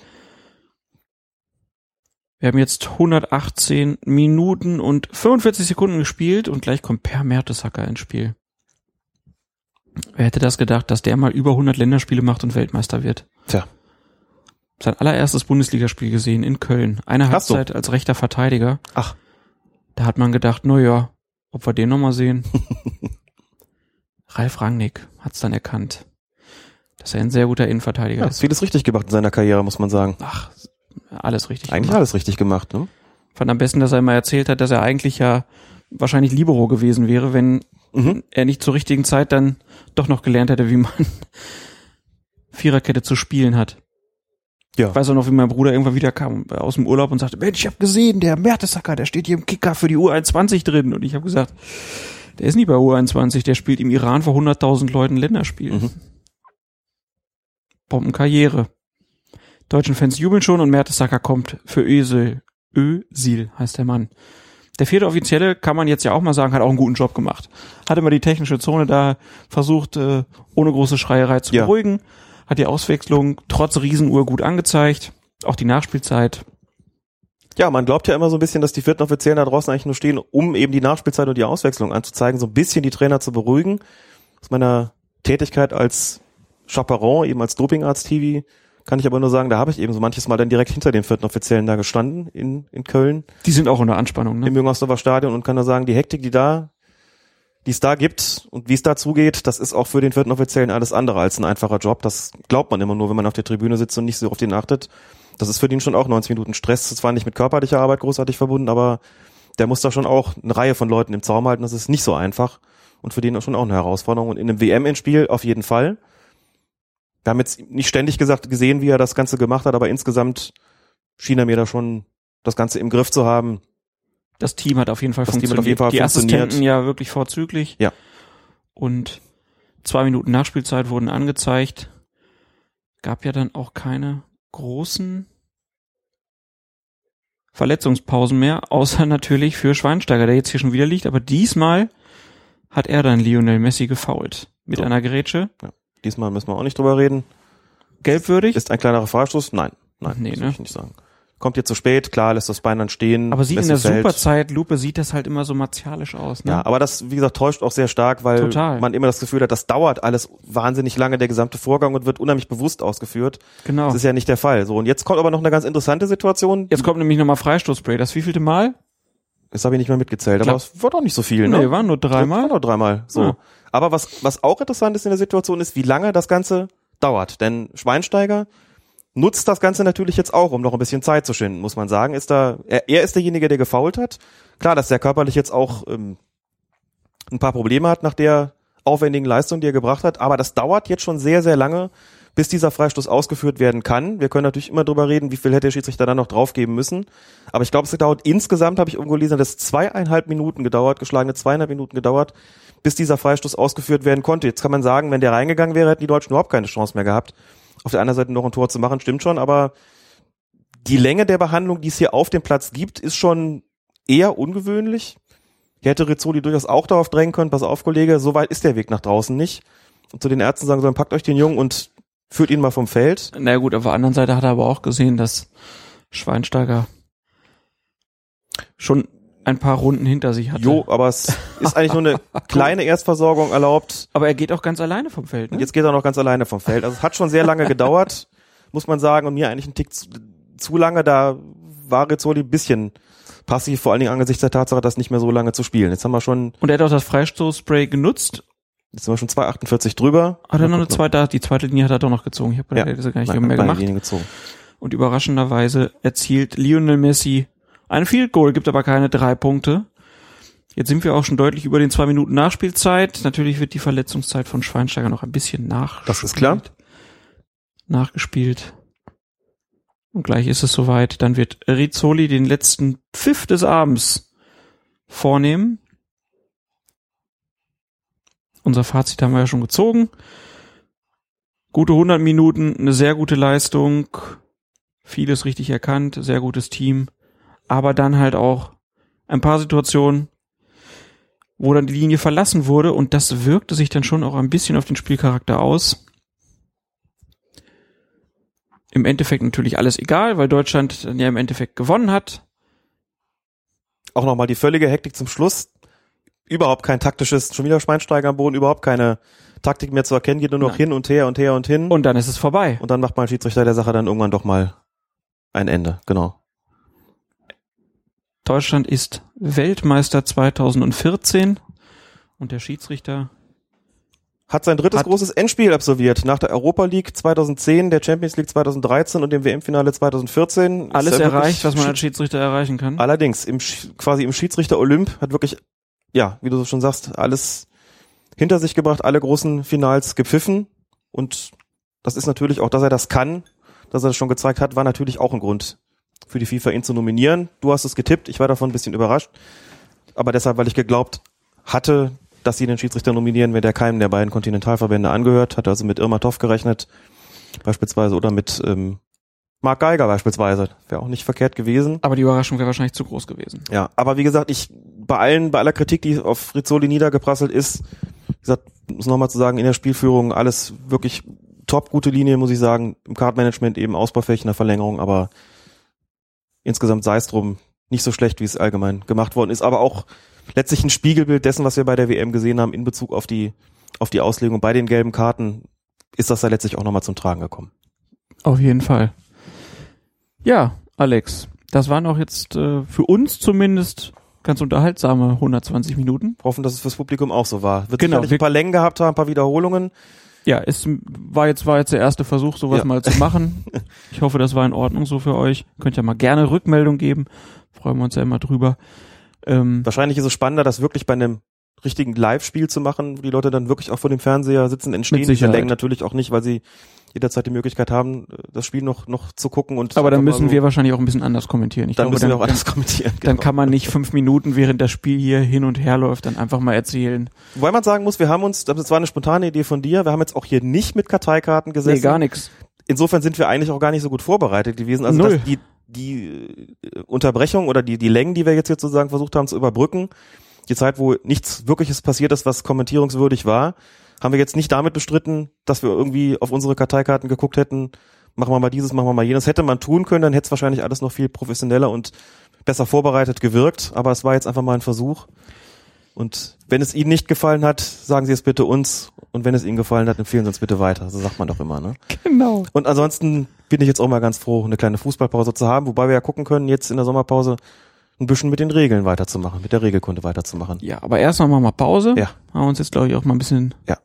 Wir haben jetzt 118 Minuten und 45 Sekunden gespielt und gleich kommt Per Mertesacker ins Spiel. Wer hätte das gedacht, dass der mal über 100 Länderspiele macht und Weltmeister wird? Tja. Sein allererstes Bundesligaspiel gesehen in Köln. Eine Hast du? Halbzeit als rechter Verteidiger. Ach. Da hat man gedacht, na ja, ob wir den nochmal sehen. *laughs* Ralf Rangnick hat's dann erkannt, dass er ein sehr guter Innenverteidiger Ja, ist. vieles richtig gemacht in seiner Karriere, muss man sagen. Ach, alles richtig. Eigentlich gemacht. alles richtig gemacht, ne? Fand am besten, dass er immer erzählt hat, dass er eigentlich ja wahrscheinlich Libero gewesen wäre, wenn Mhm. er nicht zur richtigen Zeit dann doch noch gelernt hätte, wie man *laughs* Viererkette zu spielen hat. Ja. Ich weiß auch noch, wie mein Bruder irgendwann wieder kam aus dem Urlaub und sagte, Mensch, ich habe gesehen, der Mertesacker, der steht hier im Kicker für die U21 drin. Und ich habe gesagt, der ist nicht bei U21, der spielt im Iran vor 100.000 Leuten Länderspiel. Mhm. Bombenkarriere. Deutschen Fans jubeln schon und Mertesacker kommt für Ösel. Ösil heißt der Mann. Der vierte Offizielle, kann man jetzt ja auch mal sagen, hat auch einen guten Job gemacht. Hat immer die technische Zone da versucht, äh, ohne große Schreierei zu Ja. beruhigen. Hat die Auswechslung trotz Riesenuhr gut angezeigt. Auch die Nachspielzeit. Ja, man glaubt ja immer so ein bisschen, dass die vierten Offiziellen da draußen eigentlich nur stehen, um eben die Nachspielzeit und die Auswechslung anzuzeigen, so ein bisschen die Trainer zu beruhigen. Aus meiner Tätigkeit als Chaperon, eben als Dopingarzt-TV, kann ich aber nur sagen, da habe ich eben so manches Mal dann direkt hinter den vierten Offiziellen da gestanden in, in Köln. Die sind auch unter Anspannung, ne? im Jüngersdorfer Stadion und kann nur sagen, die Hektik, die da, die es da gibt und wie es da zugeht, das ist auch für den vierten Offiziellen alles andere als ein einfacher Job. Das glaubt man immer nur, wenn man auf der Tribüne sitzt und nicht so auf den achtet. Das ist für den schon auch 90 Minuten Stress. Das war nicht mit körperlicher Arbeit großartig verbunden, aber der muss da schon auch eine Reihe von Leuten im Zaum halten. Das ist nicht so einfach und für den schon auch eine Herausforderung. Und in einem WM-Endspiel auf jeden Fall. Wir haben jetzt nicht ständig gesagt, gesehen, wie er das Ganze gemacht hat, aber insgesamt schien er mir da schon das Ganze im Griff zu haben. Das Team hat auf jeden Fall Das Team hat funktioniert. auf jeden Fall die funktioniert. Assistenten ja wirklich vorzüglich. Ja. Und zwei Minuten Nachspielzeit wurden angezeigt. Gab ja dann auch keine großen Verletzungspausen mehr, außer *laughs* natürlich für Schweinsteiger, der jetzt hier schon wieder liegt. Aber diesmal hat er dann Lionel Messi gefoult. Mit So. einer Grätsche. Diesmal müssen wir auch nicht drüber reden. Gelbwürdig. Ist ein kleinerer Freistoß? Nein. Nein, Nee, das ne? ich nicht sagen. Kommt jetzt zu spät, klar, lässt das Bein dann stehen. aber sieht in der fällt. Superzeitlupe sieht das halt immer so martial aus. Ne? Ja, aber das, wie gesagt, täuscht auch sehr stark, weil Total. man immer das Gefühl hat, das dauert alles wahnsinnig lange, der gesamte Vorgang und wird unheimlich bewusst ausgeführt. genau. Das ist ja nicht der Fall. So, und jetzt kommt aber noch eine ganz interessante Situation. Jetzt kommt nämlich nochmal Freistoßspray. Das wievielte Mal? Das habe ich nicht mehr mitgezählt, aber Glaub- es war doch nicht so viel, ne? Nee, waren nur War dreimal. nur dreimal. So. Ja. Aber was, was auch interessant ist in der Situation ist, wie lange das Ganze dauert. Denn Schweinsteiger nutzt das Ganze natürlich jetzt auch, um noch ein bisschen Zeit zu schinden, muss man sagen. Ist da, er, er ist derjenige, der gefault hat. Klar, dass der körperlich jetzt auch ähm, ein paar Probleme hat nach der aufwendigen Leistung, die er gebracht hat, aber das dauert jetzt schon sehr, sehr lange, bis dieser Freistoß ausgeführt werden kann. Wir können natürlich immer drüber reden, wie viel hätte der Schiedsrichter dann noch draufgeben müssen. Aber ich glaube, es dauert insgesamt, habe ich irgendwo gelesen, dass zweieinhalb Minuten gedauert, geschlagene zweieinhalb Minuten gedauert, bis dieser Freistoß ausgeführt werden konnte. Jetzt kann man sagen, wenn der reingegangen wäre, hätten die Deutschen überhaupt keine Chance mehr gehabt. Auf der anderen Seite noch ein Tor zu machen, stimmt schon, aber die Länge der Behandlung, die es hier auf dem Platz gibt, ist schon eher ungewöhnlich. Hier hätte Rizzoli durchaus auch darauf drängen können, pass auf, Kollege, so weit ist der Weg nach draußen nicht. Und zu den Ärzten sagen sollen, packt euch den Jungen und führt ihn mal vom Feld. Na gut, auf der anderen Seite hat er aber auch gesehen, dass Schweinsteiger schon ein paar Runden hinter sich hatte. Jo, aber es ist eigentlich nur eine *laughs* kleine Erstversorgung erlaubt. Aber er geht auch ganz alleine vom Feld. Ne? Jetzt geht er noch ganz alleine vom Feld. Also es hat schon sehr lange gedauert, *laughs* muss man sagen, und mir eigentlich ein Tick zu, zu lange. Da war Rizzoli ein bisschen passiv, vor allen Dingen angesichts der Tatsache, das nicht mehr so lange zu spielen. Jetzt haben wir schon, Und er hat auch das Freistoßspray genutzt. Jetzt sind wir schon 2,48 drüber. Hat er noch eine zweite, die zweite Linie hat er doch noch gezogen. Ich habe Ja. das gar nicht Nein, mehr gemacht. Linien gezogen. Und überraschenderweise erzielt Lionel Messi ein Field Goal, gibt aber keine drei Punkte. Jetzt sind wir auch schon deutlich über den zwei Minuten Nachspielzeit. Natürlich wird die Verletzungszeit von Schweinsteiger noch ein bisschen nach. Das ist klar. Nachgespielt. Und gleich ist es soweit. Dann wird Rizzoli den letzten Pfiff des Abends vornehmen. Unser Fazit haben wir ja schon gezogen. Gute 100 Minuten, eine sehr gute Leistung, vieles richtig erkannt, sehr gutes Team, aber dann halt auch ein paar Situationen, wo dann die Linie verlassen wurde und das wirkte sich dann schon auch ein bisschen auf den Spielcharakter aus. Im Endeffekt natürlich alles egal, weil Deutschland dann ja im Endeffekt gewonnen hat. Auch nochmal die völlige Hektik zum Schluss. Überhaupt kein taktisches, schon wieder Schweinsteiger am Boden, überhaupt keine Taktik mehr zu erkennen, geht nur noch Nein. hin und her und her und hin. Und dann ist es vorbei. Und dann macht mal ein Schiedsrichter der Sache dann irgendwann doch mal ein Ende. Genau. Deutschland ist Weltmeister 2014 und der Schiedsrichter Hat sein drittes Hat- großes Endspiel absolviert. Nach der Europa League 2010, der Champions League 2013 und dem WM-Finale 2014. alles er erreicht, was man als Schiedsrichter erreichen kann. Allerdings, im, quasi im Schiedsrichter Olymp hat wirklich, ja, wie du schon sagst, alles hinter sich gebracht, alle großen Finals gepfiffen. Und das ist natürlich auch, dass er das kann, dass er das schon gezeigt hat, war natürlich auch ein Grund für die FIFA, ihn zu nominieren. Du hast es getippt, ich war davon ein bisschen überrascht. Aber deshalb, weil ich geglaubt hatte, dass sie den Schiedsrichter nominieren, wenn der keinem der beiden Kontinentalverbände angehört, hat also mit Irma Toff gerechnet, beispielsweise, oder mit ähm, Mark Geiger beispielsweise. Wäre auch nicht verkehrt gewesen. Aber die Überraschung wäre wahrscheinlich zu groß gewesen. Ja, aber wie gesagt, ich bei allen, bei aller Kritik, die auf Rizzoli niedergeprasselt ist, wie gesagt, muss nochmal zu sagen, in der Spielführung alles wirklich top, gute Linie, muss ich sagen. Im Cardmanagement eben ausbaufähig in der Verlängerung, aber insgesamt sei es drum, nicht so schlecht, wie es allgemein gemacht worden ist, aber auch letztlich ein Spiegelbild dessen, was wir bei der WM gesehen haben in Bezug auf die, auf die Auslegung. Bei den gelben Karten ist das da letztlich auch nochmal zum Tragen gekommen. Auf jeden Fall. Ja, Alex, das waren auch jetzt äh, für uns zumindest ganz unterhaltsame 120 Minuten. Hoffen, dass es fürs Publikum auch so war. Wird Genau, wir- ein paar Längen gehabt haben, ein paar Wiederholungen. Ja, es war jetzt war jetzt der erste Versuch, sowas Ja. mal zu machen. *laughs* Ich hoffe, das war in Ordnung so für euch. Könnt ja mal gerne Rückmeldung geben. Freuen wir uns ja immer drüber. Ähm, Wahrscheinlich ist es spannender, das wirklich bei einem richtigen Live-Spiel zu machen, wo die Leute dann wirklich auch vor dem Fernseher sitzen, entstehen diese. Längen natürlich auch nicht, weil sie jederzeit die Möglichkeit haben, das Spiel noch, noch zu gucken und aber dann müssen so- wir wahrscheinlich auch ein bisschen anders kommentieren. Ich dann glaube, müssen dann, wir auch alles kommentieren. dann genau. kann man nicht *laughs* fünf Minuten, während das Spiel hier hin und her läuft, dann einfach mal erzählen. Wobei man sagen muss, wir haben uns, das war eine spontane Idee von dir, wir haben jetzt auch hier nicht mit Karteikarten gesessen. Nee, gar nichts. Insofern sind wir eigentlich auch gar nicht so gut vorbereitet gewesen. Also Null. dass die, die äh, Unterbrechung oder die, die Längen, die wir jetzt hier sozusagen versucht haben zu überbrücken, die Zeit, wo nichts Wirkliches passiert ist, was kommentierungswürdig war, haben wir jetzt nicht damit bestritten, dass wir irgendwie auf unsere Karteikarten geguckt hätten, machen wir mal dieses, machen wir mal jenes. Hätte man tun können, dann hätte es wahrscheinlich alles noch viel professioneller und besser vorbereitet gewirkt, aber es war jetzt einfach mal ein Versuch. Und wenn es Ihnen nicht gefallen hat, sagen Sie es bitte uns. Und wenn es Ihnen gefallen hat, empfehlen Sie uns bitte weiter. So sagt man doch immer, ne? Genau. Und ansonsten bin ich jetzt auch mal ganz froh, eine kleine Fußballpause zu haben, wobei wir ja gucken können, jetzt in der Sommerpause ein bisschen mit den Regeln weiterzumachen, mit der Regelkunde weiterzumachen. Ja, aber erst noch mal mal Pause. Ja. Haben wir uns jetzt, glaube ich, auch mal ein bisschen Ja.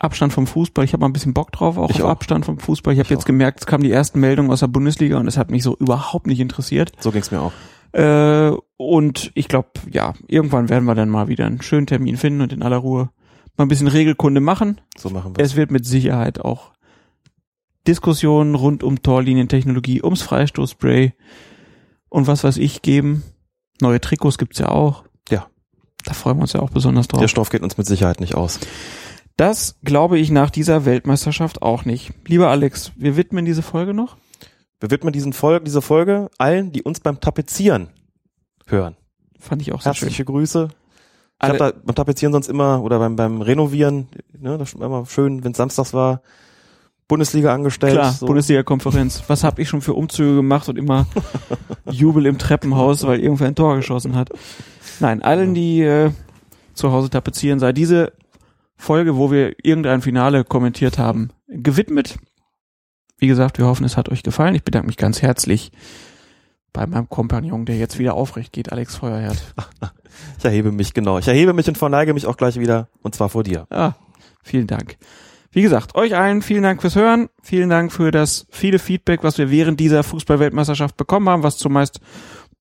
Abstand vom Fußball. Ich habe mal ein bisschen Bock drauf, auch Ich auf auch. Abstand vom Fußball. Ich habe jetzt auch. gemerkt, es kamen die ersten Meldungen aus der Bundesliga und es hat mich so überhaupt nicht interessiert. So ging's mir auch. Äh, und ich glaube, ja, irgendwann werden wir dann mal wieder einen schönen Termin finden und in aller Ruhe mal ein bisschen Regelkunde machen. So machen wir Es wird mit Sicherheit auch Diskussionen rund um Torlinientechnologie, ums Freistoßspray und was weiß ich geben. Neue Trikots gibt's ja auch. Ja. Da freuen wir uns ja auch besonders drauf. Der Stoff geht uns mit Sicherheit nicht aus. Das glaube ich nach dieser Weltmeisterschaft auch nicht. Lieber Alex, wir widmen diese Folge noch. Wir widmen diesen Folge, diese Folge allen, die uns beim Tapezieren hören. Fand ich auch sehr Herzliche schön. Grüße. Ich habe da beim Tapezieren sonst immer oder beim, beim Renovieren, ne, das ist immer schön, wenn samstags war, Bundesliga angestellt. Klar, so. Bundesliga-Konferenz. Was habe ich schon für Umzüge gemacht und immer *laughs* Jubel im Treppenhaus, weil irgendwer ein Tor geschossen hat. Nein, allen, die äh, zu Hause tapezieren, sei diese Folge, wo wir irgendein Finale kommentiert haben, gewidmet. Wie gesagt, wir hoffen, es hat euch gefallen. Ich bedanke mich ganz herzlich bei meinem Kompagnon, der jetzt wieder aufrecht geht, Alex Feuerherd. *laughs* Ich erhebe mich, genau. Ich erhebe mich und verneige mich auch gleich wieder. Und zwar vor dir. Ah, vielen Dank. Wie gesagt, euch allen vielen Dank fürs Hören. Vielen Dank für das viele Feedback, was wir während dieser Fußballweltmeisterschaft bekommen haben, was zumeist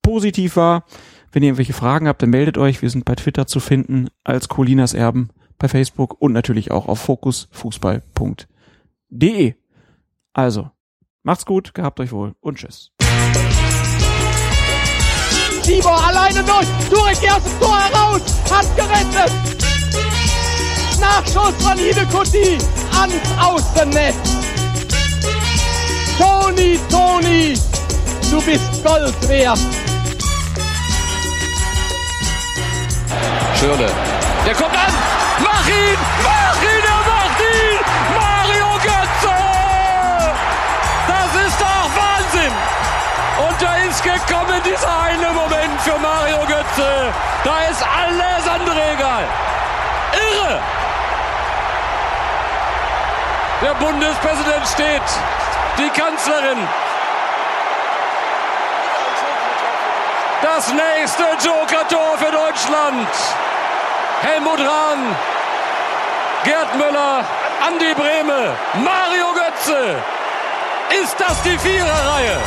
positiv war. Wenn ihr irgendwelche Fragen habt, dann meldet euch. Wir sind bei Twitter zu finden als Colinas Erben, bei Facebook und natürlich auch auf fokusfußball.de. Also, macht's gut, gehabt euch wohl und tschüss. Tibor alleine durch. Turek aus dem Tor heraus. Hat gerettet. Nachschuss von Hidekuti ans Außennetz. Toni, Toni, du bist Gold wert. Schirle. Der kommt an. Mach ihn! Mach ihn! Er macht ihn! Mario Götze! Das ist doch Wahnsinn! Und da ist gekommen dieser eine Moment für Mario Götze. Da ist alles andere egal. Irre! Der Bundespräsident steht. Die Kanzlerin. Das nächste Joker-Tor für Deutschland. Helmut Rahn, Gerd Müller, Andi Brehme, Mario Götze. Ist das die Viererreihe?